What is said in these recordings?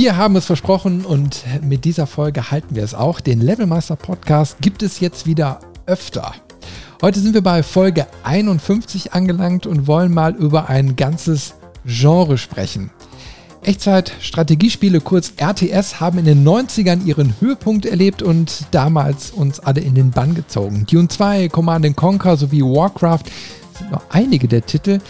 Wir haben es versprochen und mit dieser Folge halten wir es auch. Den Levelmeister Podcast gibt es jetzt wieder öfter. Heute sind wir bei Folge 51 angelangt und wollen mal über ein ganzes Genre sprechen. Echtzeit-Strategiespiele, kurz RTS, haben in den 90ern ihren Höhepunkt erlebt und damals uns alle in den Bann gezogen. Dune 2, Command Conquer sowie Warcraft sind noch einige der Titel,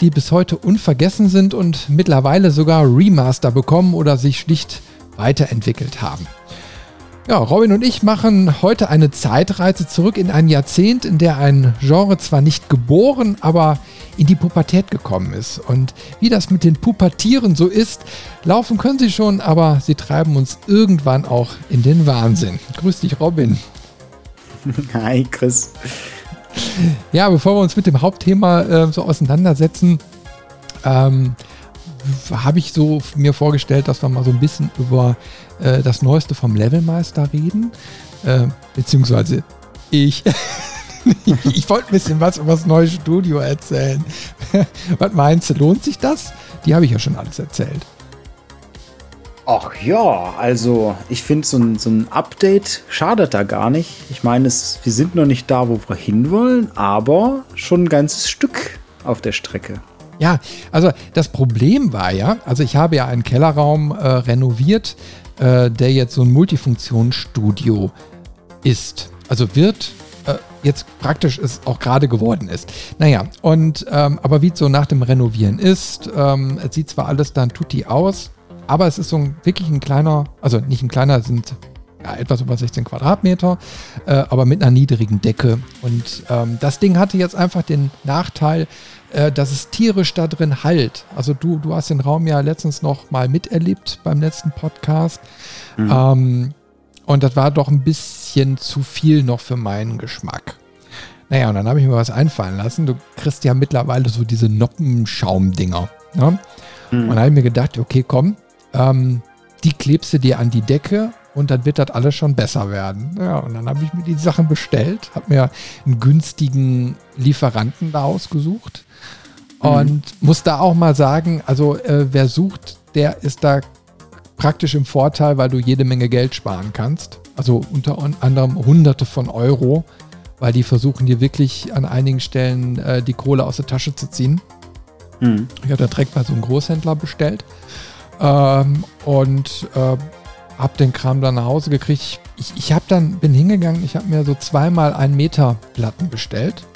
die bis heute unvergessen sind und mittlerweile sogar Remaster bekommen oder sich schlicht weiterentwickelt haben. Ja, Robin und ich machen heute eine Zeitreise zurück in ein Jahrzehnt, in der ein Genre zwar nicht geboren, aber in die Pubertät gekommen ist. Und wie das mit den Pubertieren so ist, laufen können sie schon, aber sie treiben uns irgendwann auch in den Wahnsinn. Grüß dich, Robin. Hi, Chris. Ja, bevor wir uns mit dem Hauptthema äh, so auseinandersetzen, ähm, habe ich so mir vorgestellt, dass wir mal so ein bisschen über äh, das Neueste vom Levelmeister reden. Äh, beziehungsweise ich. ich wollte ein bisschen was über das neue Studio erzählen. was meinst du, lohnt sich das? Die habe ich ja schon alles erzählt. Ach ja, also ich finde so ein, so ein Update schadet da gar nicht. Ich meine, wir sind noch nicht da, wo wir hinwollen, aber schon ein ganzes Stück auf der Strecke. Ja, also das Problem war ja, also ich habe ja einen Kellerraum äh, renoviert, äh, der jetzt so ein Multifunktionsstudio ist. Also wird äh, jetzt praktisch es auch gerade geworden ist. Naja, und ähm, aber wie es so nach dem Renovieren ist, ähm, es sieht zwar alles dann tutti aus, aber es ist so ein, wirklich ein kleiner, also nicht ein kleiner, sind ja, etwas über 16 Quadratmeter, äh, aber mit einer niedrigen Decke. Und ähm, das Ding hatte jetzt einfach den Nachteil, äh, dass es tierisch da drin halt. Also du, du hast den Raum ja letztens noch mal miterlebt beim letzten Podcast. Mhm. Ähm, und das war doch ein bisschen zu viel noch für meinen Geschmack. Naja, und dann habe ich mir was einfallen lassen. Du kriegst ja mittlerweile so diese Noppenschaumdinger. Ne? Mhm. Und da habe ich mir gedacht, okay, komm, ähm, die klebst du dir an die Decke und dann wird das alles schon besser werden. Ja, und dann habe ich mir die Sachen bestellt, habe mir einen günstigen Lieferanten da ausgesucht mhm. und muss da auch mal sagen, also äh, wer sucht, der ist da praktisch im Vorteil, weil du jede Menge Geld sparen kannst. Also unter anderem Hunderte von Euro, weil die versuchen dir wirklich an einigen Stellen äh, die Kohle aus der Tasche zu ziehen. Mhm. Ich habe da direkt bei so einem Großhändler bestellt. Ähm, und äh, habe den Kram dann nach Hause gekriegt. Ich, ich habe dann, bin hingegangen, ich habe mir so zweimal ein Meter Platten bestellt.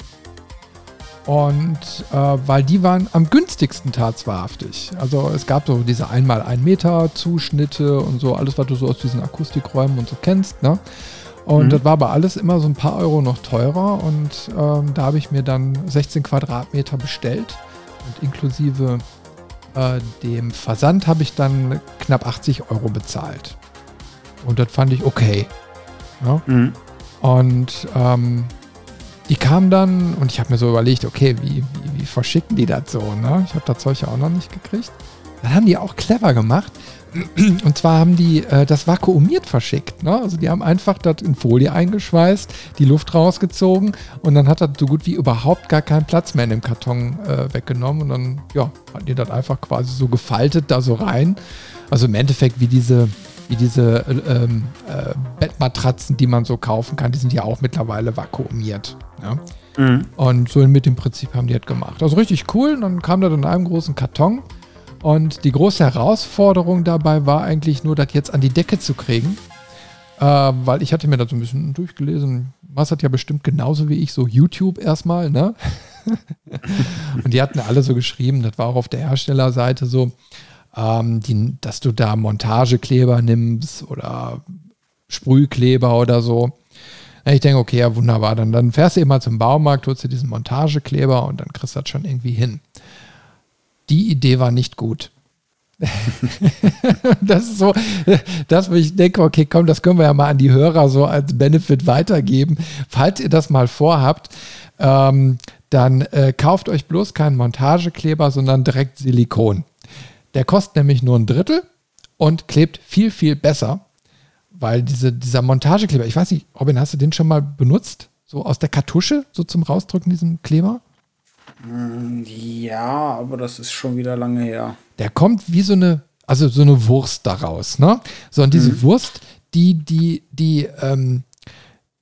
Und äh, weil die waren am günstigsten tatsächlich. Also es gab so diese einmal ein Meter Zuschnitte und so, alles, was du so aus diesen Akustikräumen und so kennst, ne? Und mhm. das war aber alles immer so ein paar Euro noch teurer und ähm, da habe ich mir dann 16 Quadratmeter bestellt und inklusive äh, dem Versand habe ich dann knapp 80 Euro bezahlt. Und das fand ich okay. Ja? Mhm. Und ähm, die kamen dann und ich habe mir so überlegt, okay, wie, wie, wie verschicken die das so? Ne? Ich habe das Zeug ja auch noch nicht gekriegt. Dann haben die auch clever gemacht. Und zwar haben die äh, das vakuumiert verschickt. Ne? Also die haben einfach das in Folie eingeschweißt, die Luft rausgezogen und dann hat das so gut wie überhaupt gar keinen Platz mehr in dem Karton äh, weggenommen. Und dann, ja, hatten die das einfach quasi so gefaltet da so rein. Also im Endeffekt wie diese, wie diese ähm, äh, Bettmatratzen, die man so kaufen kann, die sind ja auch mittlerweile vakuumiert. Ja? Mhm. Und so mit dem Prinzip haben die das gemacht. Also richtig cool. Und dann kam das in einem großen Karton. Und die große Herausforderung dabei war eigentlich nur, das jetzt an die Decke zu kriegen. Äh, weil ich hatte mir das so ein bisschen durchgelesen. Was hat ja bestimmt genauso wie ich so YouTube erstmal, ne? und die hatten alle so geschrieben, das war auch auf der Herstellerseite so, ähm, die, dass du da Montagekleber nimmst oder Sprühkleber oder so. Ich denke, okay, ja, wunderbar. Dann, dann fährst du eben mal zum Baumarkt, holst dir diesen Montagekleber und dann kriegst du das schon irgendwie hin die Idee war nicht gut. das ist so, dass ich denke, okay, komm, das können wir ja mal an die Hörer so als Benefit weitergeben. Falls ihr das mal vorhabt, ähm, dann äh, kauft euch bloß keinen Montagekleber, sondern direkt Silikon. Der kostet nämlich nur ein Drittel und klebt viel, viel besser, weil diese, dieser Montagekleber, ich weiß nicht, Robin, hast du den schon mal benutzt? So aus der Kartusche, so zum Rausdrücken, diesen Kleber? Ja, aber das ist schon wieder lange her. Der kommt wie so eine, also so eine Wurst daraus, ne? So, und diese mhm. Wurst, die, die, die, ähm,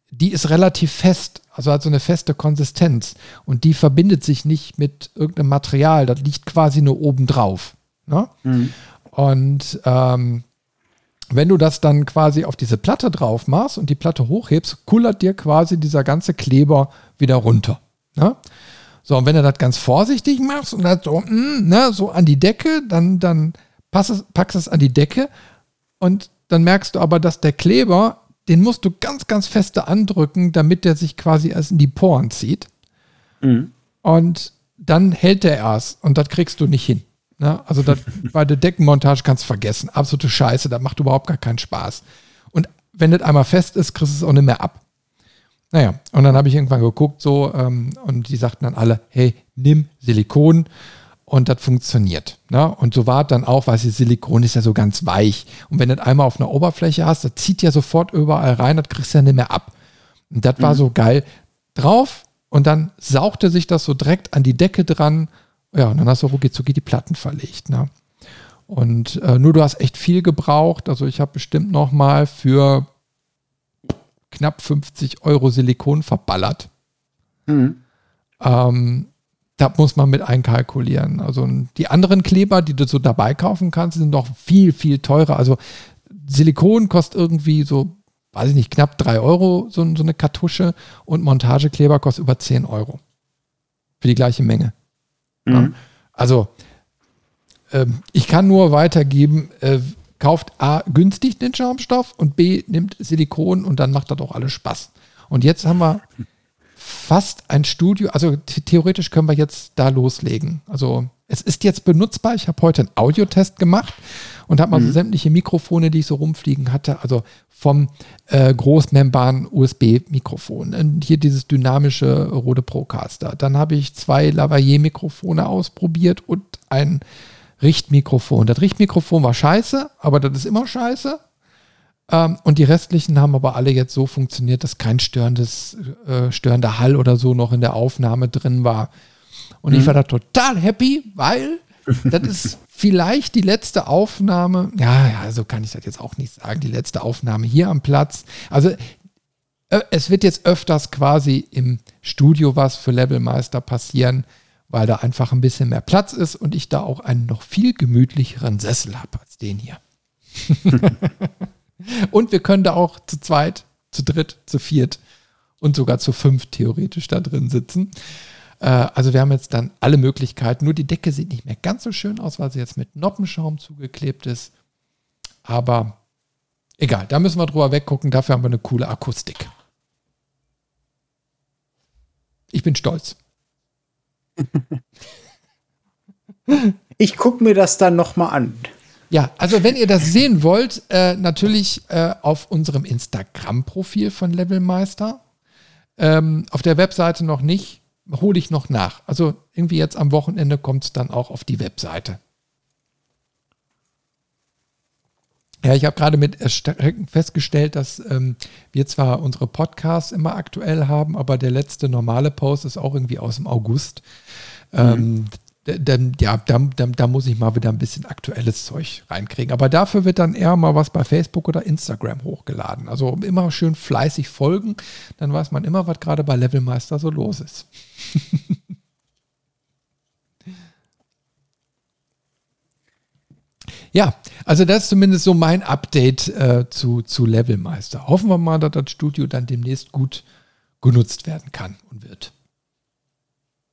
die ist relativ fest, also hat so eine feste Konsistenz und die verbindet sich nicht mit irgendeinem Material, das liegt quasi nur oben drauf. Ne? Mhm. Und ähm, wenn du das dann quasi auf diese Platte drauf machst und die Platte hochhebst, kullert dir quasi dieser ganze Kleber wieder runter. Ne? So, und wenn du das ganz vorsichtig machst und das so, mh, mm, ne, so an die Decke, dann, dann es, packst es an die Decke und dann merkst du aber, dass der Kleber, den musst du ganz, ganz feste andrücken, damit der sich quasi erst in die Poren zieht. Mhm. Und dann hält der erst und das kriegst du nicht hin. Ne? Also das, bei der Deckenmontage kannst du vergessen. Absolute Scheiße, das macht überhaupt gar keinen Spaß. Und wenn das einmal fest ist, kriegst du es auch nicht mehr ab. Naja, und dann habe ich irgendwann geguckt so ähm, und die sagten dann alle, hey, nimm Silikon und das funktioniert. Ne? Und so war es dann auch, weil Silikon ist ja so ganz weich. Und wenn du das einmal auf einer Oberfläche hast, das zieht ja sofort überall rein, das kriegst du ja nicht mehr ab. Und das mhm. war so geil. Drauf und dann sauchte sich das so direkt an die Decke dran ja, und dann hast du rucki die Platten verlegt. Ne? Und äh, nur du hast echt viel gebraucht. Also ich habe bestimmt noch mal für knapp 50 Euro Silikon verballert. Mhm. Ähm, da muss man mit einkalkulieren. Also die anderen Kleber, die du so dabei kaufen kannst, sind noch viel, viel teurer. Also Silikon kostet irgendwie so, weiß ich nicht, knapp 3 Euro so, so eine Kartusche und Montagekleber kostet über 10 Euro. Für die gleiche Menge. Mhm. Also, ähm, ich kann nur weitergeben, äh, kauft A günstig den Schaumstoff und B nimmt Silikon und dann macht das auch alles Spaß. Und jetzt haben wir fast ein Studio, also theoretisch können wir jetzt da loslegen. Also es ist jetzt benutzbar. Ich habe heute einen Audiotest gemacht und habe mal mhm. so sämtliche Mikrofone, die ich so rumfliegen hatte, also vom äh, Großmembran-USB-Mikrofon. Hier dieses dynamische Rode Procaster. Dann habe ich zwei Lavalier-Mikrofone ausprobiert und ein Richtmikrofon. Das Richtmikrofon war scheiße, aber das ist immer scheiße. Ähm, und die restlichen haben aber alle jetzt so funktioniert, dass kein störendes, äh, störender Hall oder so noch in der Aufnahme drin war. Und mhm. ich war da total happy, weil das ist vielleicht die letzte Aufnahme. Ja, ja, so kann ich das jetzt auch nicht sagen. Die letzte Aufnahme hier am Platz. Also äh, es wird jetzt öfters quasi im Studio was für Levelmeister passieren, weil da einfach ein bisschen mehr Platz ist und ich da auch einen noch viel gemütlicheren Sessel habe als den hier. und wir können da auch zu zweit, zu dritt, zu viert und sogar zu fünf theoretisch da drin sitzen. Äh, also wir haben jetzt dann alle Möglichkeiten. Nur die Decke sieht nicht mehr ganz so schön aus, weil sie jetzt mit Noppenschaum zugeklebt ist. Aber egal, da müssen wir drüber weggucken. Dafür haben wir eine coole Akustik. Ich bin stolz. Ich gucke mir das dann nochmal an. Ja, also wenn ihr das sehen wollt, äh, natürlich äh, auf unserem Instagram-Profil von Levelmeister. Ähm, auf der Webseite noch nicht hole ich noch nach. Also irgendwie jetzt am Wochenende kommt es dann auch auf die Webseite. Ja, ich habe gerade mit Erschrecken festgestellt, dass ähm, wir zwar unsere Podcasts immer aktuell haben, aber der letzte normale Post ist auch irgendwie aus dem August. Ähm, mhm. Ähm, ja, da, da, da, muss ich mal wieder ein bisschen aktuelles Zeug reinkriegen. Aber dafür wird dann eher mal was bei Facebook oder Instagram hochgeladen. Also immer schön fleißig folgen, dann weiß man immer, was gerade bei Levelmeister so los ist. ja, also das ist zumindest so mein Update äh, zu, zu Levelmeister. Hoffen wir mal, dass das Studio dann demnächst gut genutzt werden kann und wird.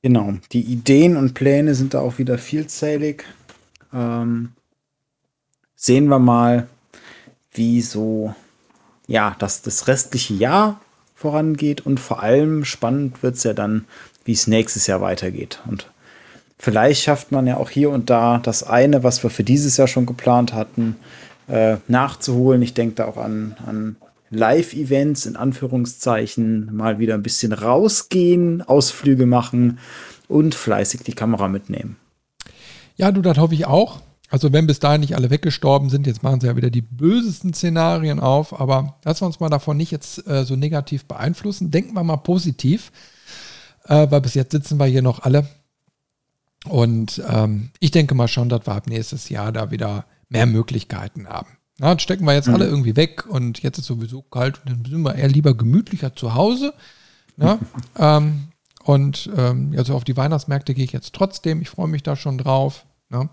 Genau, die Ideen und Pläne sind da auch wieder vielzählig. Ähm, sehen wir mal, wie so ja, dass das restliche Jahr vorangeht und vor allem spannend wird es ja dann wie es nächstes Jahr weitergeht. Und vielleicht schafft man ja auch hier und da das eine, was wir für dieses Jahr schon geplant hatten, äh, nachzuholen. Ich denke da auch an, an Live-Events in Anführungszeichen, mal wieder ein bisschen rausgehen, Ausflüge machen und fleißig die Kamera mitnehmen. Ja, du, das hoffe ich auch. Also wenn bis dahin nicht alle weggestorben sind, jetzt machen sie ja wieder die bösesten Szenarien auf, aber lassen wir uns mal davon nicht jetzt äh, so negativ beeinflussen. Denken wir mal positiv äh, weil bis jetzt sitzen wir hier noch alle. Und ähm, ich denke mal schon, dass wir ab nächstes Jahr da wieder mehr Möglichkeiten haben. Ja, das stecken wir jetzt mhm. alle irgendwie weg und jetzt ist sowieso kalt und dann sind wir eher lieber gemütlicher zu Hause. Ja, ähm, und ähm, also auf die Weihnachtsmärkte gehe ich jetzt trotzdem. Ich freue mich da schon drauf. Ne?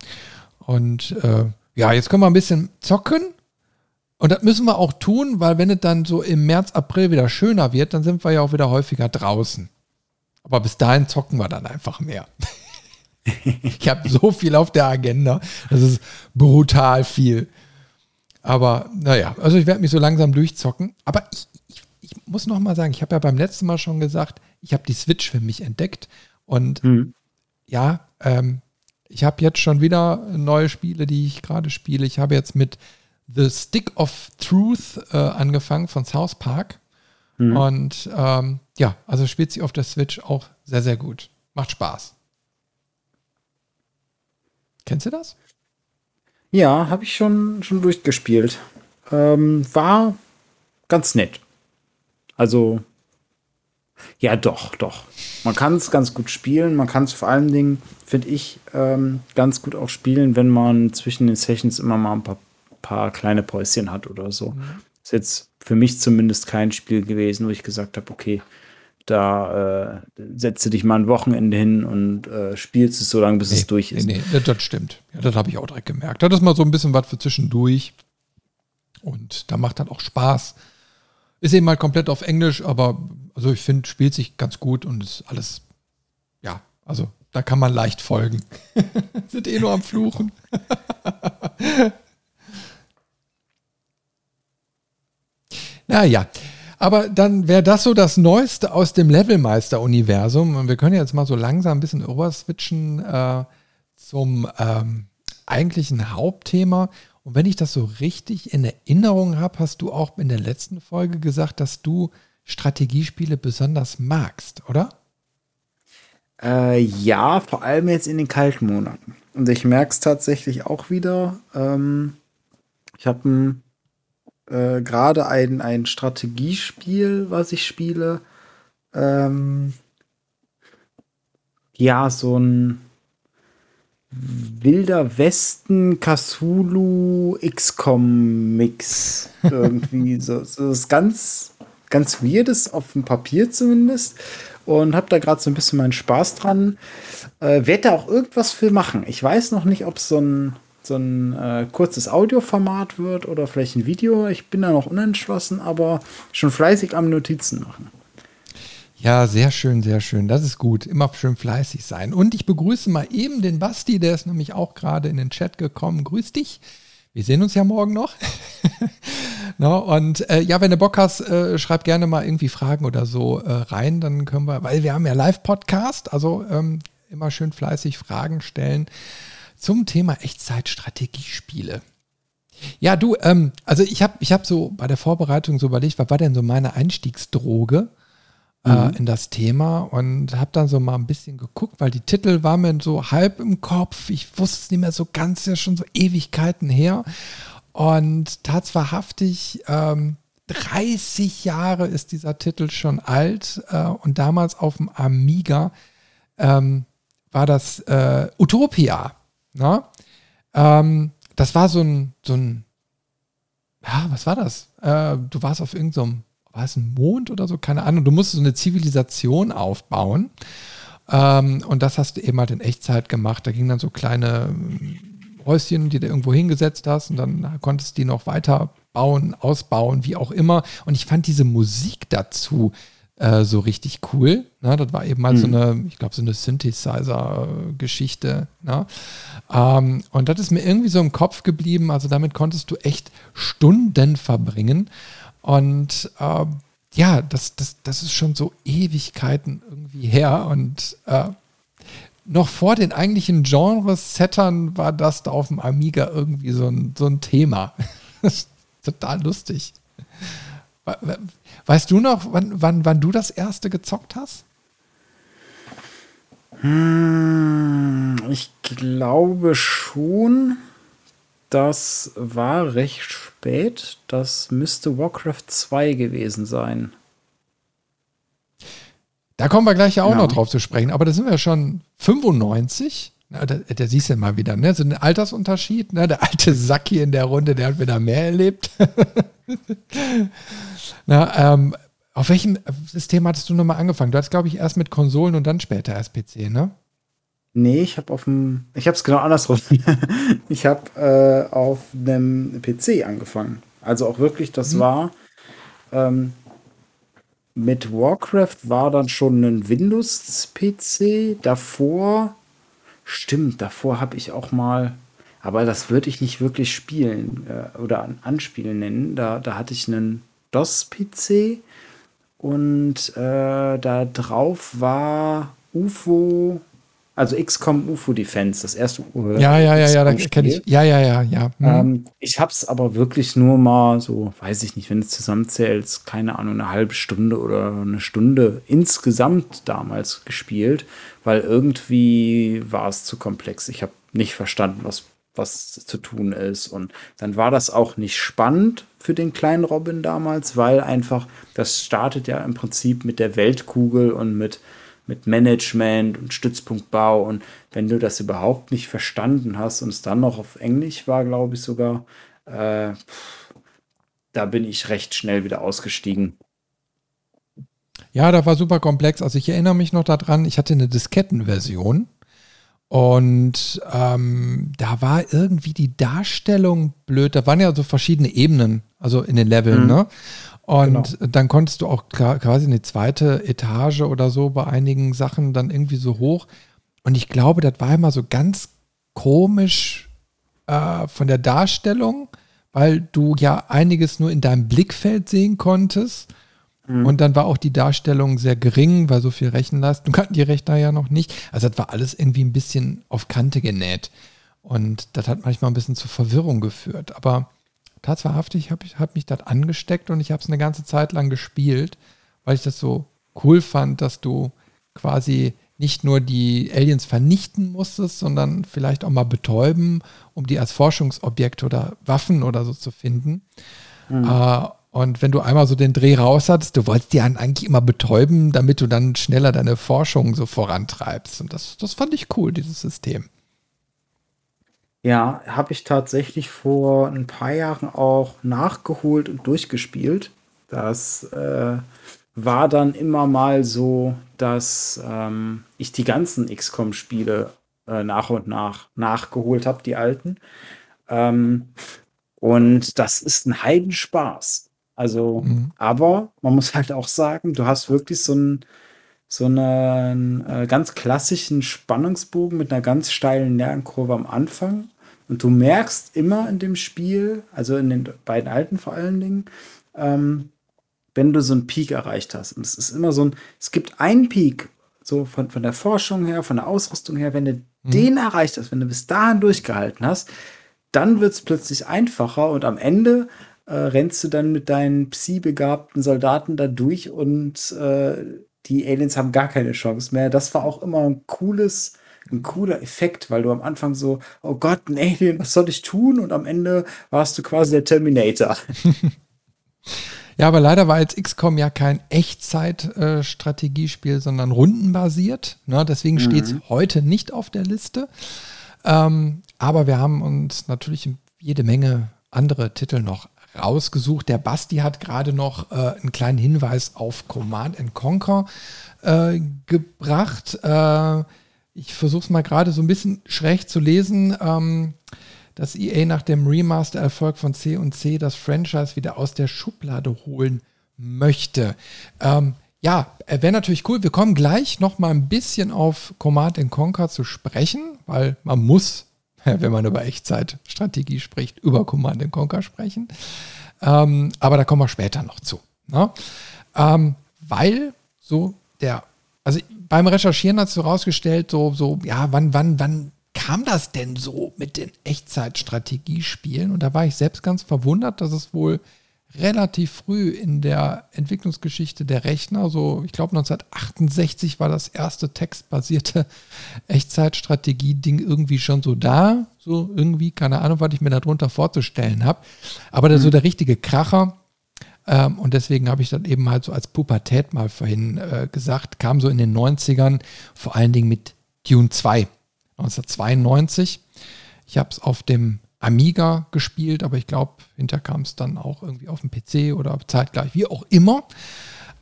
Und äh, ja, jetzt können wir ein bisschen zocken. Und das müssen wir auch tun, weil wenn es dann so im März, April wieder schöner wird, dann sind wir ja auch wieder häufiger draußen. Aber bis dahin zocken wir dann einfach mehr. ich habe so viel auf der Agenda. Das ist brutal viel. Aber naja, also ich werde mich so langsam durchzocken. Aber ich, ich, ich muss noch mal sagen, ich habe ja beim letzten Mal schon gesagt, ich habe die Switch für mich entdeckt. Und mhm. ja, ähm, ich habe jetzt schon wieder neue Spiele, die ich gerade spiele. Ich habe jetzt mit The Stick of Truth äh, angefangen von South Park. Mhm. Und ähm, ja, also spielt sie auf der Switch auch sehr, sehr gut. Macht Spaß. Kennst du das? Ja, habe ich schon, schon durchgespielt. Ähm, war ganz nett. Also, ja, doch, doch. Man kann es ganz gut spielen. Man kann es vor allen Dingen, finde ich, ähm, ganz gut auch spielen, wenn man zwischen den Sessions immer mal ein paar, paar kleine Päuschen hat oder so. Mhm. Ist jetzt für mich zumindest kein Spiel gewesen, wo ich gesagt habe, okay, da äh, setze dich mal ein Wochenende hin und äh, spielst es so lange, bis nee, es durch ist. Nee, nee, das stimmt. Ja, das habe ich auch direkt gemerkt. Das ist mal so ein bisschen was für zwischendurch. Und da macht dann auch Spaß. Ist eben mal komplett auf Englisch, aber also ich finde, spielt sich ganz gut und ist alles, ja, also da kann man leicht folgen. Sind eh nur am Fluchen. naja. Aber dann wäre das so das Neueste aus dem Levelmeister-Universum. Und wir können jetzt mal so langsam ein bisschen rüber-switchen äh, zum ähm, eigentlichen Hauptthema. Und wenn ich das so richtig in Erinnerung habe, hast du auch in der letzten Folge gesagt, dass du Strategiespiele besonders magst, oder? Äh, ja, vor allem jetzt in den kalten Monaten. Und ich merke es tatsächlich auch wieder. Ähm, ich habe ein äh, gerade ein, ein Strategiespiel, was ich spiele. Ähm, ja, so ein Wilder Westen Cthulhu XCOM Mix. Irgendwie so. so ist ganz, ganz weirdes auf dem Papier zumindest. Und habe da gerade so ein bisschen meinen Spaß dran. Äh, Werde da auch irgendwas für machen. Ich weiß noch nicht, ob es so ein so ein äh, kurzes Audioformat wird oder vielleicht ein Video. Ich bin da noch unentschlossen, aber schon fleißig am Notizen machen. Ja, sehr schön, sehr schön. Das ist gut. Immer schön fleißig sein. Und ich begrüße mal eben den Basti, der ist nämlich auch gerade in den Chat gekommen. Grüß dich. Wir sehen uns ja morgen noch. no, und äh, ja, wenn du Bock hast, äh, schreib gerne mal irgendwie Fragen oder so äh, rein. Dann können wir, weil wir haben ja Live-Podcast, also ähm, immer schön fleißig Fragen stellen zum Thema Echtzeitstrategiespiele. Ja, du, ähm, also ich habe ich hab so bei der Vorbereitung so überlegt, was war denn so meine Einstiegsdroge äh, mhm. in das Thema und habe dann so mal ein bisschen geguckt, weil die Titel waren mir so halb im Kopf. Ich wusste es nicht mehr so ganz, ja schon so Ewigkeiten her. Und tatsächlich, ähm, 30 Jahre ist dieser Titel schon alt äh, und damals auf dem Amiga ähm, war das äh, Utopia. Na? Ähm, das war so ein, so ein, ja, was war das? Äh, du warst auf irgendeinem, war es ein Mond oder so? Keine Ahnung. Du musstest so eine Zivilisation aufbauen. Ähm, und das hast du eben halt in Echtzeit gemacht. Da gingen dann so kleine ähm, Häuschen, die du irgendwo hingesetzt hast und dann konntest du die noch weiter bauen, ausbauen, wie auch immer. Und ich fand diese Musik dazu so richtig cool. Ne? Das war eben mal mhm. so eine, ich glaube, so eine Synthesizer-Geschichte. Ne? Ähm, und das ist mir irgendwie so im Kopf geblieben. Also damit konntest du echt Stunden verbringen. Und äh, ja, das, das, das ist schon so Ewigkeiten irgendwie her. Und äh, noch vor den eigentlichen Genres-Settern war das da auf dem Amiga irgendwie so ein, so ein Thema. total lustig. Weißt du noch, wann, wann, wann du das erste gezockt hast? Hm, ich glaube schon. Das war recht spät. Das müsste Warcraft 2 gewesen sein. Da kommen wir gleich ja auch ja. noch drauf zu sprechen. Aber da sind wir ja schon 95. Na, da, da siehst du mal wieder, ne? So ein Altersunterschied, ne? Der alte Sack hier in der Runde, der hat wieder mehr erlebt. Na, ähm, auf welchem System hattest du nochmal angefangen? Du hast, glaube ich, erst mit Konsolen und dann später erst PC, ne? Nee, ich habe auf dem, ich habe es genau andersrum. ich habe äh, auf einem PC angefangen. Also auch wirklich, das mhm. war ähm, mit Warcraft war dann schon ein Windows-PC. Davor, stimmt, davor habe ich auch mal, aber das würde ich nicht wirklich spielen äh, oder an, anspielen nennen. Da, da hatte ich einen DOS-PC und äh, da drauf war UFO also XCOM UFO Defense, das erste UFO. Ja, ja, ja, ja, da kenne ich. Ja, ja, ja, ja. Hm. Ähm, ich habe es aber wirklich nur mal so, weiß ich nicht, wenn es zusammenzählt, keine Ahnung, eine halbe Stunde oder eine Stunde insgesamt damals gespielt, weil irgendwie war es zu komplex. Ich habe nicht verstanden, was, was zu tun ist. Und dann war das auch nicht spannend für den kleinen Robin damals, weil einfach, das startet ja im Prinzip mit der Weltkugel und mit mit Management und Stützpunktbau. Und wenn du das überhaupt nicht verstanden hast und es dann noch auf Englisch war, glaube ich sogar, äh, da bin ich recht schnell wieder ausgestiegen. Ja, da war super komplex. Also ich erinnere mich noch daran, ich hatte eine Diskettenversion und ähm, da war irgendwie die Darstellung blöd. Da waren ja so verschiedene Ebenen, also in den Leveln, mhm. ne? Und genau. dann konntest du auch quasi eine zweite Etage oder so bei einigen Sachen dann irgendwie so hoch. Und ich glaube, das war immer so ganz komisch äh, von der Darstellung, weil du ja einiges nur in deinem Blickfeld sehen konntest. Mhm. Und dann war auch die Darstellung sehr gering, weil so viel Rechenleistung hatten die Rechner ja noch nicht. Also das war alles irgendwie ein bisschen auf Kante genäht. Und das hat manchmal ein bisschen zu Verwirrung geführt. Aber tatsächlich habe ich hab mich das angesteckt und ich habe es eine ganze Zeit lang gespielt, weil ich das so cool fand, dass du quasi nicht nur die Aliens vernichten musstest, sondern vielleicht auch mal betäuben, um die als Forschungsobjekte oder Waffen oder so zu finden. Mhm. Äh, und wenn du einmal so den Dreh raus hattest, du wolltest die eigentlich immer betäuben, damit du dann schneller deine Forschung so vorantreibst. Und das, das fand ich cool, dieses System. Ja, habe ich tatsächlich vor ein paar Jahren auch nachgeholt und durchgespielt. Das äh, war dann immer mal so, dass ähm, ich die ganzen XCOM-Spiele äh, nach und nach nachgeholt habe, die alten. Ähm, und das ist ein Heidenspaß. Also, mhm. aber man muss halt auch sagen, du hast wirklich so einen, so einen äh, ganz klassischen Spannungsbogen mit einer ganz steilen Lernkurve am Anfang und du merkst immer in dem Spiel, also in den beiden alten vor allen Dingen, ähm, wenn du so einen Peak erreicht hast. Und es ist immer so ein, es gibt einen Peak, so von, von der Forschung her, von der Ausrüstung her, wenn du mhm. den erreicht hast, wenn du bis dahin durchgehalten hast, dann wird es plötzlich einfacher und am Ende äh, rennst du dann mit deinen psi-begabten Soldaten da durch und äh, die Aliens haben gar keine Chance mehr. Das war auch immer ein cooles ein cooler Effekt, weil du am Anfang so, oh Gott, ein Alien, was soll ich tun? Und am Ende warst du quasi der Terminator. ja, aber leider war jetzt XCOM ja kein Echtzeit-Strategiespiel, sondern rundenbasiert. Ne? Deswegen mhm. steht es heute nicht auf der Liste. Ähm, aber wir haben uns natürlich jede Menge andere Titel noch rausgesucht. Der Basti hat gerade noch äh, einen kleinen Hinweis auf Command Conquer äh, gebracht. Äh, ich versuche es mal gerade so ein bisschen schräg zu lesen, ähm, dass EA nach dem Remaster-Erfolg von C und C das Franchise wieder aus der Schublade holen möchte. Ähm, ja, äh, wäre natürlich cool. Wir kommen gleich noch mal ein bisschen auf Command Conquer zu sprechen, weil man muss, wenn man über Echtzeitstrategie spricht, über Command Conquer sprechen. Ähm, aber da kommen wir später noch zu. Ne? Ähm, weil so der, also beim Recherchieren hast du rausgestellt, so, so, ja, wann, wann, wann kam das denn so mit den Echtzeitstrategiespielen? Und da war ich selbst ganz verwundert, dass es wohl relativ früh in der Entwicklungsgeschichte der Rechner, so ich glaube 1968 war das erste textbasierte Echtzeitstrategie-Ding irgendwie schon so da, so irgendwie, keine Ahnung, was ich mir darunter vorzustellen habe. Aber mhm. so der richtige Kracher ähm, und deswegen habe ich dann eben halt so als Pubertät mal vorhin äh, gesagt, kam so in den 90ern, vor allen Dingen mit Dune 2. 1992. Ich habe es auf dem Amiga gespielt, aber ich glaube, hinter kam es dann auch irgendwie auf dem PC oder zeitgleich, wie auch immer.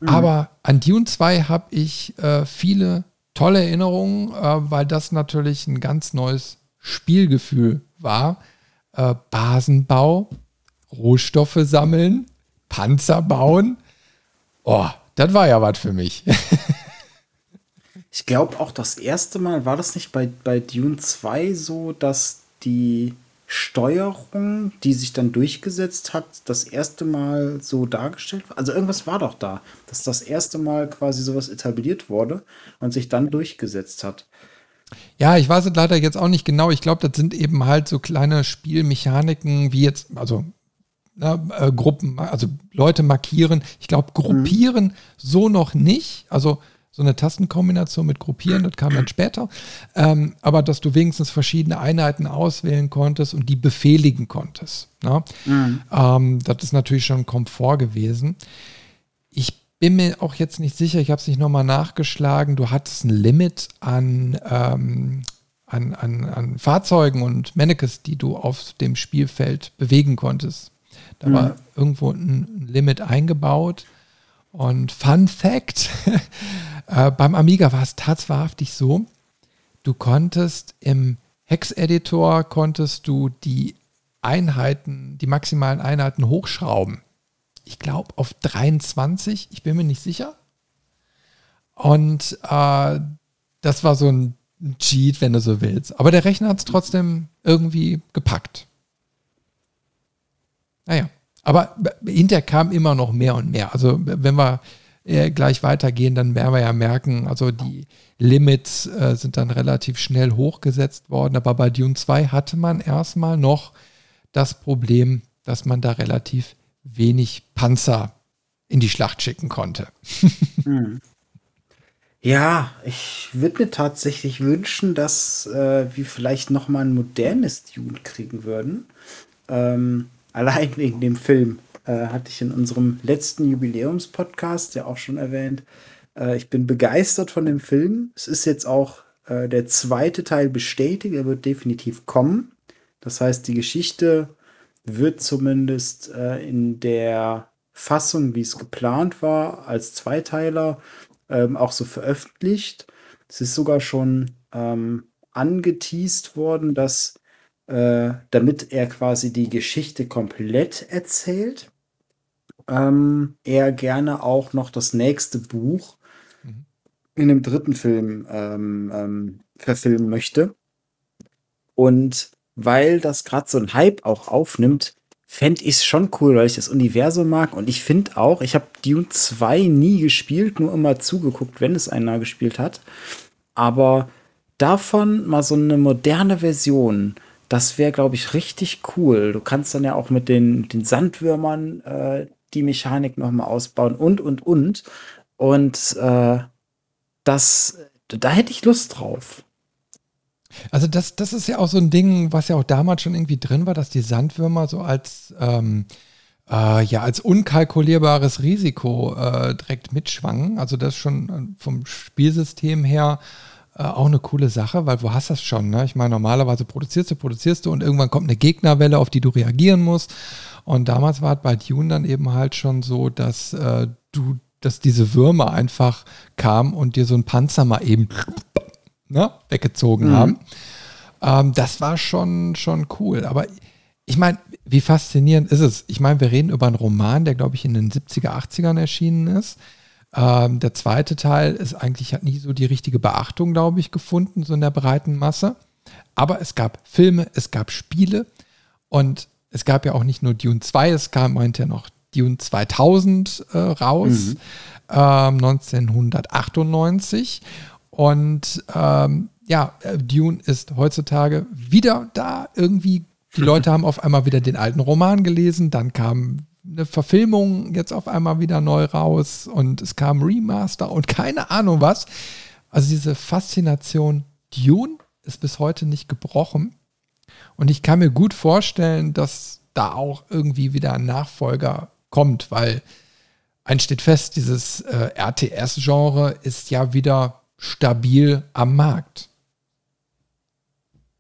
Mhm. Aber an Dune 2 habe ich äh, viele tolle Erinnerungen, äh, weil das natürlich ein ganz neues Spielgefühl war. Äh, Basenbau, Rohstoffe sammeln, Panzer bauen. Oh, das war ja was für mich. ich glaube auch das erste Mal, war das nicht bei, bei Dune 2 so, dass die Steuerung, die sich dann durchgesetzt hat, das erste Mal so dargestellt war? Also irgendwas war doch da, dass das erste Mal quasi sowas etabliert wurde und sich dann durchgesetzt hat. Ja, ich weiß es leider jetzt auch nicht genau. Ich glaube, das sind eben halt so kleine Spielmechaniken, wie jetzt, also ne, äh, Gruppen, also Leute markieren. Ich glaube, gruppieren mhm. so noch nicht. Also so eine Tastenkombination mit Gruppieren, das kam dann später. Ähm, aber dass du wenigstens verschiedene Einheiten auswählen konntest und die befehligen konntest. Ne? Mhm. Ähm, das ist natürlich schon Komfort gewesen. Ich bin mir auch jetzt nicht sicher, ich habe es nicht nochmal nachgeschlagen. Du hattest ein Limit an, ähm, an, an, an Fahrzeugen und Mannequins, die du auf dem Spielfeld bewegen konntest. Da mhm. war irgendwo ein Limit eingebaut. Und Fun Fact: äh, beim Amiga war es tatsächlich so, du konntest im Hex-Editor konntest du die Einheiten, die maximalen Einheiten hochschrauben. Ich glaube auf 23, ich bin mir nicht sicher. Und äh, das war so ein Cheat, wenn du so willst. Aber der Rechner hat es trotzdem irgendwie gepackt. Naja. Aber hinterher kam immer noch mehr und mehr. Also wenn wir äh, gleich weitergehen, dann werden wir ja merken, also die Limits äh, sind dann relativ schnell hochgesetzt worden. Aber bei Dune 2 hatte man erstmal noch das Problem, dass man da relativ wenig Panzer in die Schlacht schicken konnte. hm. Ja, ich würde mir tatsächlich wünschen, dass äh, wir vielleicht noch mal ein modernes Dune kriegen würden. Ähm, allein wegen dem Film, äh, hatte ich in unserem letzten Jubiläumspodcast ja auch schon erwähnt. Äh, ich bin begeistert von dem Film. Es ist jetzt auch äh, der zweite Teil bestätigt, er wird definitiv kommen. Das heißt, die Geschichte wird zumindest äh, in der Fassung, wie es geplant war, als Zweiteiler ähm, auch so veröffentlicht. Es ist sogar schon ähm, angeteased worden, dass äh, damit er quasi die Geschichte komplett erzählt, ähm, er gerne auch noch das nächste Buch mhm. in dem dritten Film ähm, ähm, verfilmen möchte. Und weil das gerade so ein Hype auch aufnimmt, fände ich es schon cool, weil ich das Universum mag. Und ich finde auch, ich habe Dune 2 nie gespielt, nur immer zugeguckt, wenn es einer gespielt hat. Aber davon mal so eine moderne Version das wäre, glaube ich, richtig cool. Du kannst dann ja auch mit den, den Sandwürmern äh, die Mechanik nochmal ausbauen und, und, und. Und äh, das, da hätte ich Lust drauf. Also das, das ist ja auch so ein Ding, was ja auch damals schon irgendwie drin war, dass die Sandwürmer so als ähm, äh, ja als unkalkulierbares Risiko äh, direkt mitschwangen. Also das schon äh, vom Spielsystem her äh, auch eine coole Sache, weil wo hast du das schon? Ne? Ich meine, normalerweise produzierst du, produzierst du und irgendwann kommt eine Gegnerwelle, auf die du reagieren musst. Und damals war es bei Dune dann eben halt schon so, dass äh, du, dass diese Würmer einfach kamen und dir so ein Panzer mal eben ne, weggezogen mhm. haben. Ähm, das war schon, schon cool. Aber ich meine, wie faszinierend ist es? Ich meine, wir reden über einen Roman, der, glaube ich, in den 70er, 80ern erschienen ist. Ähm, der zweite Teil ist eigentlich, hat nie so die richtige Beachtung, glaube ich, gefunden, so in der breiten Masse. Aber es gab Filme, es gab Spiele und es gab ja auch nicht nur Dune 2, es kam meint ja noch Dune 2000 äh, raus, mhm. ähm, 1998. Und ähm, ja, äh, Dune ist heutzutage wieder da. Irgendwie, die Leute haben auf einmal wieder den alten Roman gelesen, dann kam eine Verfilmung jetzt auf einmal wieder neu raus und es kam Remaster und keine Ahnung was. Also diese Faszination Dune ist bis heute nicht gebrochen. Und ich kann mir gut vorstellen, dass da auch irgendwie wieder ein Nachfolger kommt, weil eins steht fest, dieses äh, RTS-Genre ist ja wieder stabil am Markt.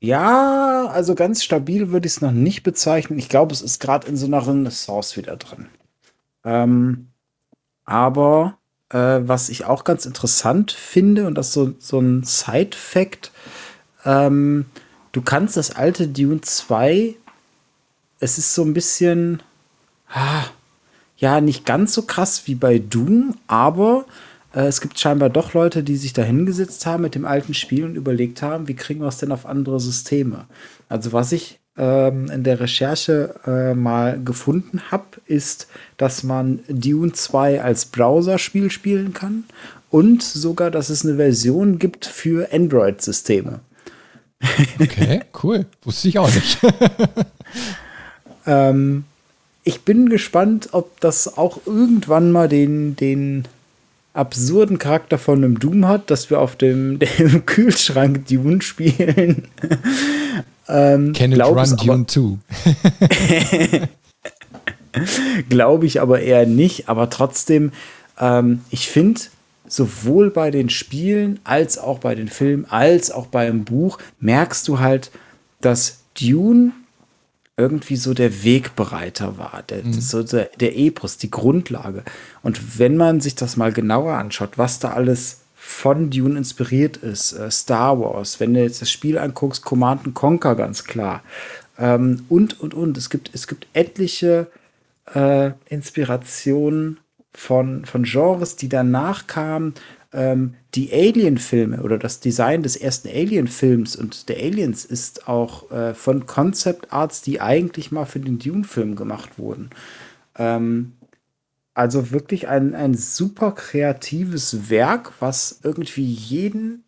Ja, also ganz stabil würde ich es noch nicht bezeichnen. Ich glaube, es ist gerade in so einer Renaissance wieder drin. Ähm, aber äh, was ich auch ganz interessant finde, und das ist so, so ein Side-Fact, ähm, du kannst das alte Dune 2, es ist so ein bisschen, ah, ja, nicht ganz so krass wie bei Doom, aber es gibt scheinbar doch Leute, die sich da hingesetzt haben mit dem alten Spiel und überlegt haben, wie kriegen wir es denn auf andere Systeme. Also was ich ähm, in der Recherche äh, mal gefunden habe, ist, dass man Dune 2 als Browserspiel spielen kann und sogar, dass es eine Version gibt für Android-Systeme. Okay, cool. Wusste ich auch nicht. ähm, ich bin gespannt, ob das auch irgendwann mal den, den absurden Charakter von einem Doom hat, dass wir auf dem, dem Kühlschrank Dune spielen. ähm, Can it run Dune 2? Glaube ich aber eher nicht, aber trotzdem, ähm, ich finde, sowohl bei den Spielen als auch bei den Filmen, als auch beim Buch, merkst du halt, dass Dune irgendwie so der Wegbereiter war, der, mhm. so der, der Epos, die Grundlage. Und wenn man sich das mal genauer anschaut, was da alles von Dune inspiriert ist, äh, Star Wars, wenn du jetzt das Spiel anguckst, Command Conquer ganz klar, ähm, und, und, und. Es gibt, es gibt etliche äh, Inspirationen von, von Genres, die danach kamen, ähm, die Alien-Filme oder das Design des ersten Alien-Films und der Aliens ist auch äh, von Concept Arts, die eigentlich mal für den Dune-Film gemacht wurden. Ähm, also wirklich ein, ein super kreatives Werk, was irgendwie jeden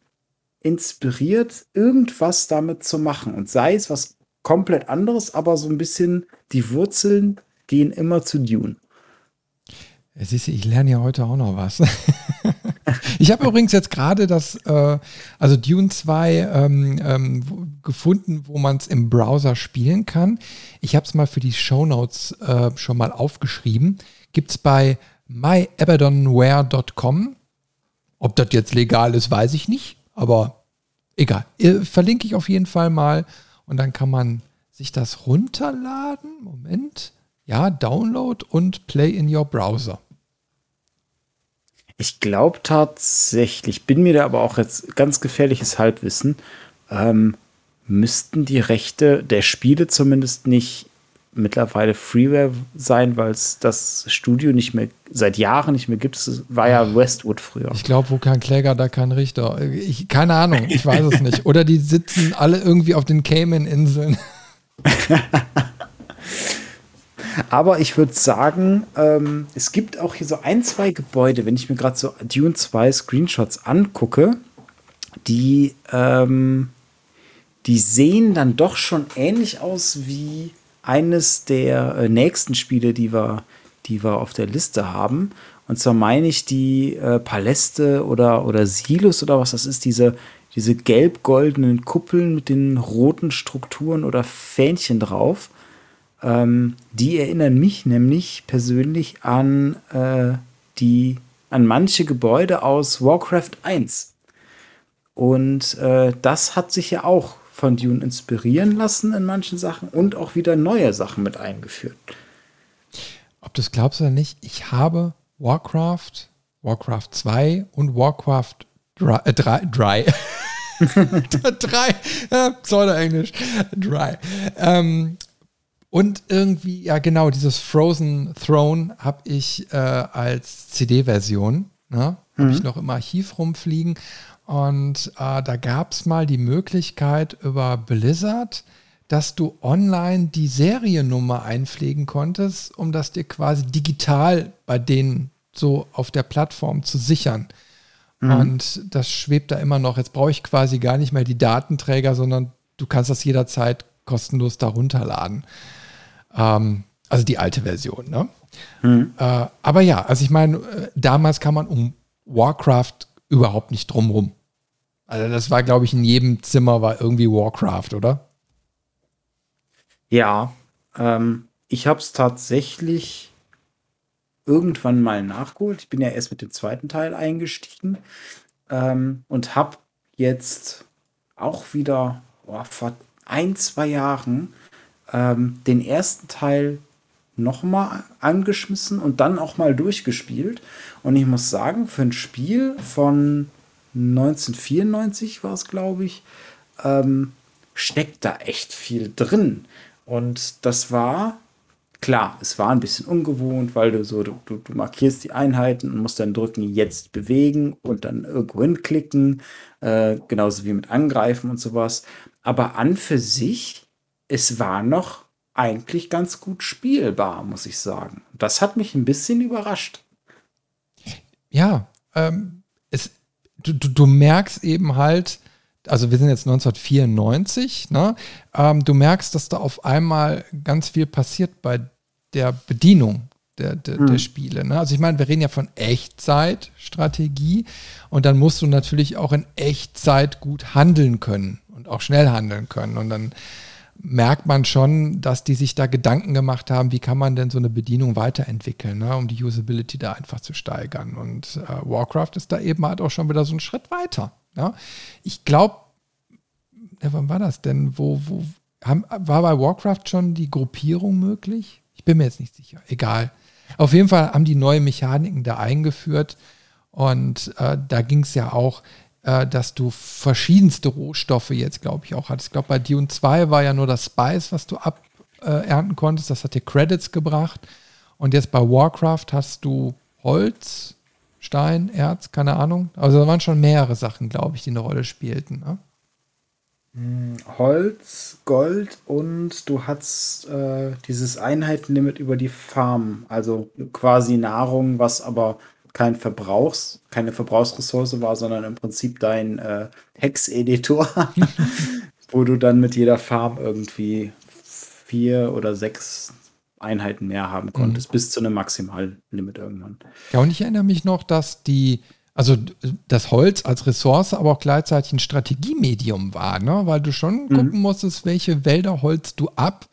inspiriert, irgendwas damit zu machen. Und sei es was komplett anderes, aber so ein bisschen die Wurzeln gehen immer zu Dune. Siehst du, ich lerne ja heute auch noch was. ich habe übrigens jetzt gerade das, äh, also Dune 2 ähm, ähm, gefunden, wo man es im Browser spielen kann. Ich habe es mal für die Shownotes äh, schon mal aufgeschrieben. Gibt es bei myaberdonware.com. Ob das jetzt legal ist, weiß ich nicht, aber egal. Verlinke ich auf jeden Fall mal und dann kann man sich das runterladen. Moment. Ja, Download und Play in your Browser. Ich glaube tatsächlich, bin mir da aber auch jetzt ganz gefährliches Halbwissen, ähm, müssten die Rechte der Spiele zumindest nicht mittlerweile Freeware sein, weil es das Studio nicht mehr seit Jahren nicht mehr gibt. Es war ja Westwood früher. Ich glaube, wo kein Kläger, da kein Richter. Ich, keine Ahnung, ich weiß es nicht. Oder die sitzen alle irgendwie auf den Cayman-Inseln. Aber ich würde sagen, ähm, es gibt auch hier so ein, zwei Gebäude, wenn ich mir gerade so Dune 2 Screenshots angucke, die, ähm, die sehen dann doch schon ähnlich aus wie eines der äh, nächsten Spiele, die wir, die wir auf der Liste haben. Und zwar meine ich die äh, Paläste oder, oder Silos oder was das ist, diese, diese gelb-goldenen Kuppeln mit den roten Strukturen oder Fähnchen drauf. Ähm, die erinnern mich nämlich persönlich an äh, die an manche Gebäude aus Warcraft 1. Und äh, das hat sich ja auch von Dune inspirieren lassen in manchen Sachen und auch wieder neue Sachen mit eingeführt. Ob du es glaubst oder nicht, ich habe Warcraft, Warcraft 2 und Warcraft 3, äh, 3, 3 äh, Pseudo-Englisch, 3, ähm, und irgendwie, ja genau, dieses Frozen Throne habe ich äh, als CD-Version. Ne? Mhm. Habe ich noch im Archiv rumfliegen. Und äh, da gab es mal die Möglichkeit über Blizzard, dass du online die Seriennummer einpflegen konntest, um das dir quasi digital bei denen so auf der Plattform zu sichern. Mhm. Und das schwebt da immer noch. Jetzt brauche ich quasi gar nicht mehr die Datenträger, sondern du kannst das jederzeit kostenlos da runterladen. Ähm, also die alte Version, ne? Hm. Äh, aber ja, also ich meine, äh, damals kann man um Warcraft überhaupt nicht drumrum. Also das war, glaube ich, in jedem Zimmer war irgendwie Warcraft, oder? Ja, ähm, ich habe es tatsächlich irgendwann mal nachgeholt. Ich bin ja erst mit dem zweiten Teil eingestiegen ähm, und habe jetzt auch wieder oh, vor ein, zwei Jahren ähm, den ersten Teil nochmal angeschmissen und dann auch mal durchgespielt. Und ich muss sagen, für ein Spiel von 1994 war es, glaube ich, ähm, steckt da echt viel drin. Und das war, klar, es war ein bisschen ungewohnt, weil du so, du, du markierst die Einheiten und musst dann drücken, jetzt bewegen und dann irgendwo hinklicken, äh, genauso wie mit Angreifen und sowas. Aber an für sich, es war noch eigentlich ganz gut spielbar, muss ich sagen. Das hat mich ein bisschen überrascht. Ja, ähm, es, du, du, du merkst eben halt, also wir sind jetzt 1994, ne? Ähm, du merkst, dass da auf einmal ganz viel passiert bei der Bedienung der, der, hm. der Spiele. Ne? Also ich meine, wir reden ja von Echtzeitstrategie und dann musst du natürlich auch in Echtzeit gut handeln können und auch schnell handeln können. Und dann merkt man schon, dass die sich da Gedanken gemacht haben, wie kann man denn so eine Bedienung weiterentwickeln, ne, um die Usability da einfach zu steigern. Und äh, Warcraft ist da eben halt auch schon wieder so einen Schritt weiter. Ja. Ich glaube, ja, wann war das denn? Wo, wo haben, war bei Warcraft schon die Gruppierung möglich? Ich bin mir jetzt nicht sicher. Egal. Auf jeden Fall haben die neue Mechaniken da eingeführt. Und äh, da ging es ja auch äh, dass du verschiedenste Rohstoffe jetzt, glaube ich, auch hattest. Ich glaube, bei Dune 2 war ja nur das Spice, was du abernten äh, konntest. Das hat dir Credits gebracht. Und jetzt bei Warcraft hast du Holz, Stein, Erz, keine Ahnung. Also da waren schon mehrere Sachen, glaube ich, die eine Rolle spielten. Ne? Hm, Holz, Gold und du hast äh, dieses Einheitenlimit über die Farm, also quasi Nahrung, was aber kein Verbrauchs, keine Verbrauchsressource war, sondern im Prinzip dein äh, Hex-Editor, wo du dann mit jeder Farm irgendwie vier oder sechs Einheiten mehr haben konntest, mhm. bis zu einem Maximallimit irgendwann. Ja, und ich erinnere mich noch, dass die, also das Holz als Ressource, aber auch gleichzeitig ein Strategiemedium war, ne? weil du schon mhm. gucken musstest, welche Wälder holst du ab,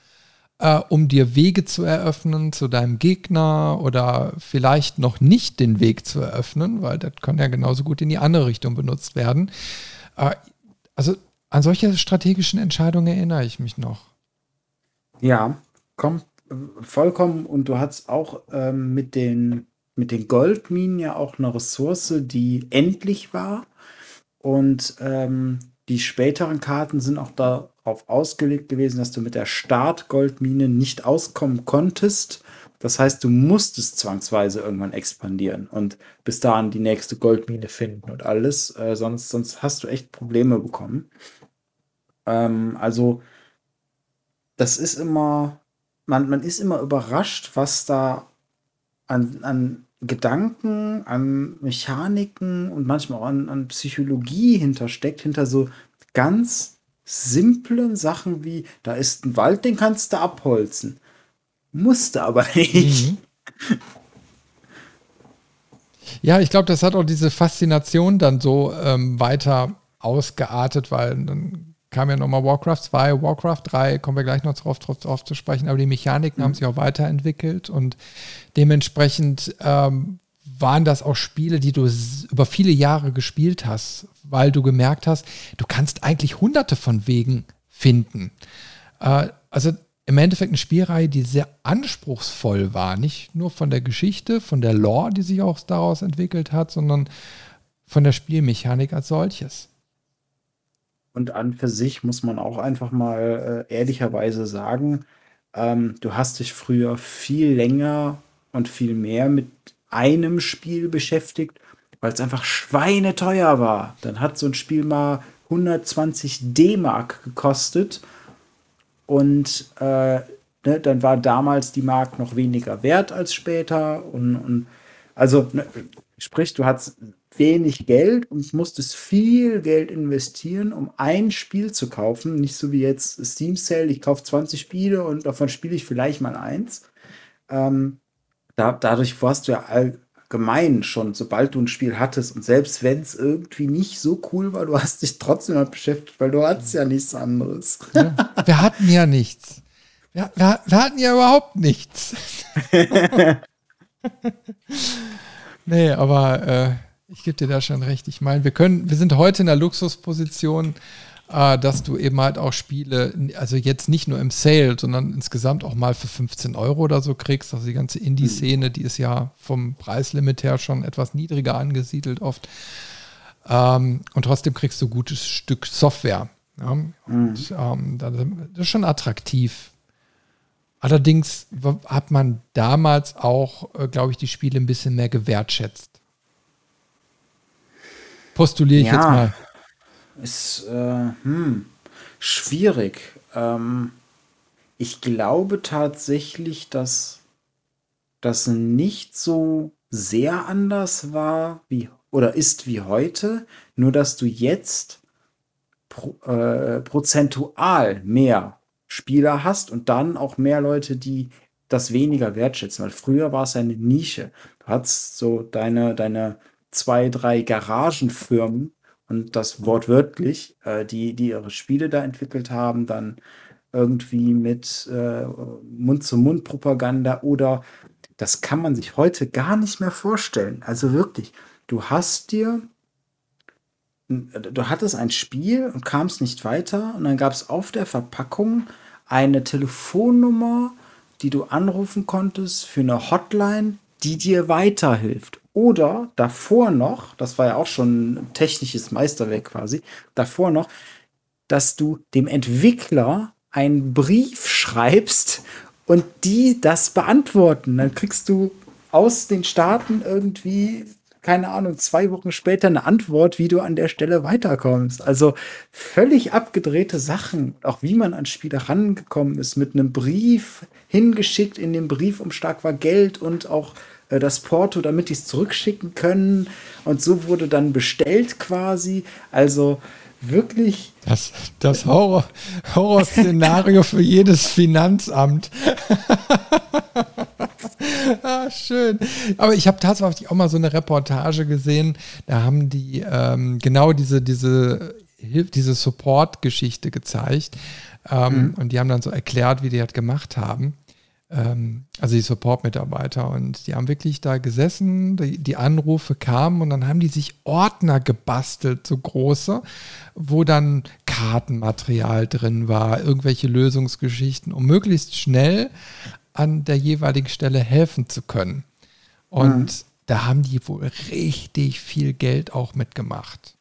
äh, um dir Wege zu eröffnen zu deinem Gegner oder vielleicht noch nicht den Weg zu eröffnen, weil das kann ja genauso gut in die andere Richtung benutzt werden. Äh, also an solche strategischen Entscheidungen erinnere ich mich noch. Ja, kommt vollkommen. Und du hast auch ähm, mit, den, mit den Goldminen ja auch eine Ressource, die endlich war. Und ähm, die späteren Karten sind auch darauf ausgelegt gewesen, dass du mit der Startgoldmine nicht auskommen konntest. Das heißt, du musstest zwangsweise irgendwann expandieren und bis dahin die nächste Goldmine finden und alles. Äh, sonst, sonst hast du echt Probleme bekommen. Ähm, also, das ist immer, man, man ist immer überrascht, was da an, an Gedanken, an Mechaniken und manchmal auch an, an Psychologie hintersteckt, hinter so ganz simplen Sachen wie, da ist ein Wald, den kannst du abholzen. Musste aber nicht. Mhm. Ja, ich glaube, das hat auch diese Faszination dann so ähm, weiter ausgeartet, weil dann kam ja nochmal Warcraft 2, Warcraft 3, kommen wir gleich noch drauf, drauf, drauf zu sprechen, aber die Mechaniken mhm. haben sich auch weiterentwickelt und dementsprechend ähm, waren das auch Spiele, die du über viele Jahre gespielt hast, weil du gemerkt hast, du kannst eigentlich hunderte von Wegen finden. Äh, also im Endeffekt eine Spielreihe, die sehr anspruchsvoll war, nicht nur von der Geschichte, von der Lore, die sich auch daraus entwickelt hat, sondern von der Spielmechanik als solches. Und an für sich muss man auch einfach mal äh, ehrlicherweise sagen, ähm, du hast dich früher viel länger und viel mehr mit einem Spiel beschäftigt, weil es einfach schweineteuer war. Dann hat so ein Spiel mal 120 D-Mark gekostet und äh, ne, dann war damals die Mark noch weniger wert als später und, und also ne, sprich, du hattest wenig Geld und musstest viel Geld investieren, um ein Spiel zu kaufen. Nicht so wie jetzt Steam Sale, ich kaufe 20 Spiele und davon spiele ich vielleicht mal eins. Ähm, da, dadurch warst du ja allgemein schon, sobald du ein Spiel hattest und selbst wenn es irgendwie nicht so cool war, du hast dich trotzdem damit beschäftigt, weil du hattest ja nichts anderes. Ja, wir hatten ja nichts. Wir, wir, wir hatten ja überhaupt nichts. nee, aber äh, ich gebe dir da schon recht. Ich meine, wir können, wir sind heute in der Luxusposition, dass du eben halt auch Spiele, also jetzt nicht nur im Sale, sondern insgesamt auch mal für 15 Euro oder so kriegst. Also die ganze Indie-Szene, die ist ja vom Preislimit her schon etwas niedriger angesiedelt oft. Ähm, und trotzdem kriegst du ein gutes Stück Software. Ja? Und mhm. ähm, das ist schon attraktiv. Allerdings hat man damals auch, äh, glaube ich, die Spiele ein bisschen mehr gewertschätzt. Postuliere ich ja, jetzt mal. Ist äh, hm, schwierig. Ähm, ich glaube tatsächlich, dass das nicht so sehr anders war wie oder ist wie heute, nur dass du jetzt pro, äh, prozentual mehr Spieler hast und dann auch mehr Leute, die das weniger wertschätzen. Weil früher war es eine Nische. Du hattest so deine, deine zwei, drei Garagenfirmen und das wortwörtlich, äh, die, die ihre Spiele da entwickelt haben, dann irgendwie mit äh, Mund-zu-Mund-Propaganda oder das kann man sich heute gar nicht mehr vorstellen. Also wirklich, du hast dir du hattest ein Spiel und kamst nicht weiter und dann gab es auf der Verpackung eine Telefonnummer, die du anrufen konntest für eine Hotline, die dir weiterhilft. Oder davor noch, das war ja auch schon ein technisches Meisterwerk quasi, davor noch, dass du dem Entwickler einen Brief schreibst und die das beantworten. Dann kriegst du aus den Staaten irgendwie keine Ahnung, zwei Wochen später eine Antwort, wie du an der Stelle weiterkommst. Also völlig abgedrehte Sachen, auch wie man an Spiele rangekommen ist, mit einem Brief hingeschickt, in dem Briefumschlag war Geld und auch das Porto, damit die es zurückschicken können. Und so wurde dann bestellt quasi. Also wirklich. Das, das Horror, Horrorszenario für jedes Finanzamt. ah, schön. Aber ich habe tatsächlich auch mal so eine Reportage gesehen. Da haben die ähm, genau diese, diese, diese Support-Geschichte gezeigt. Ähm, mhm. Und die haben dann so erklärt, wie die das gemacht haben. Ähm, also die Support-Mitarbeiter. Und die haben wirklich da gesessen, die, die, Anrufe kamen und dann haben die sich Ordner gebastelt, so große, wo dann Kartenmaterial drin war, irgendwelche Lösungsgeschichten, um möglichst schnell an der jeweiligen Stelle helfen zu können. Und mhm. da haben die wohl richtig viel Geld auch mitgemacht.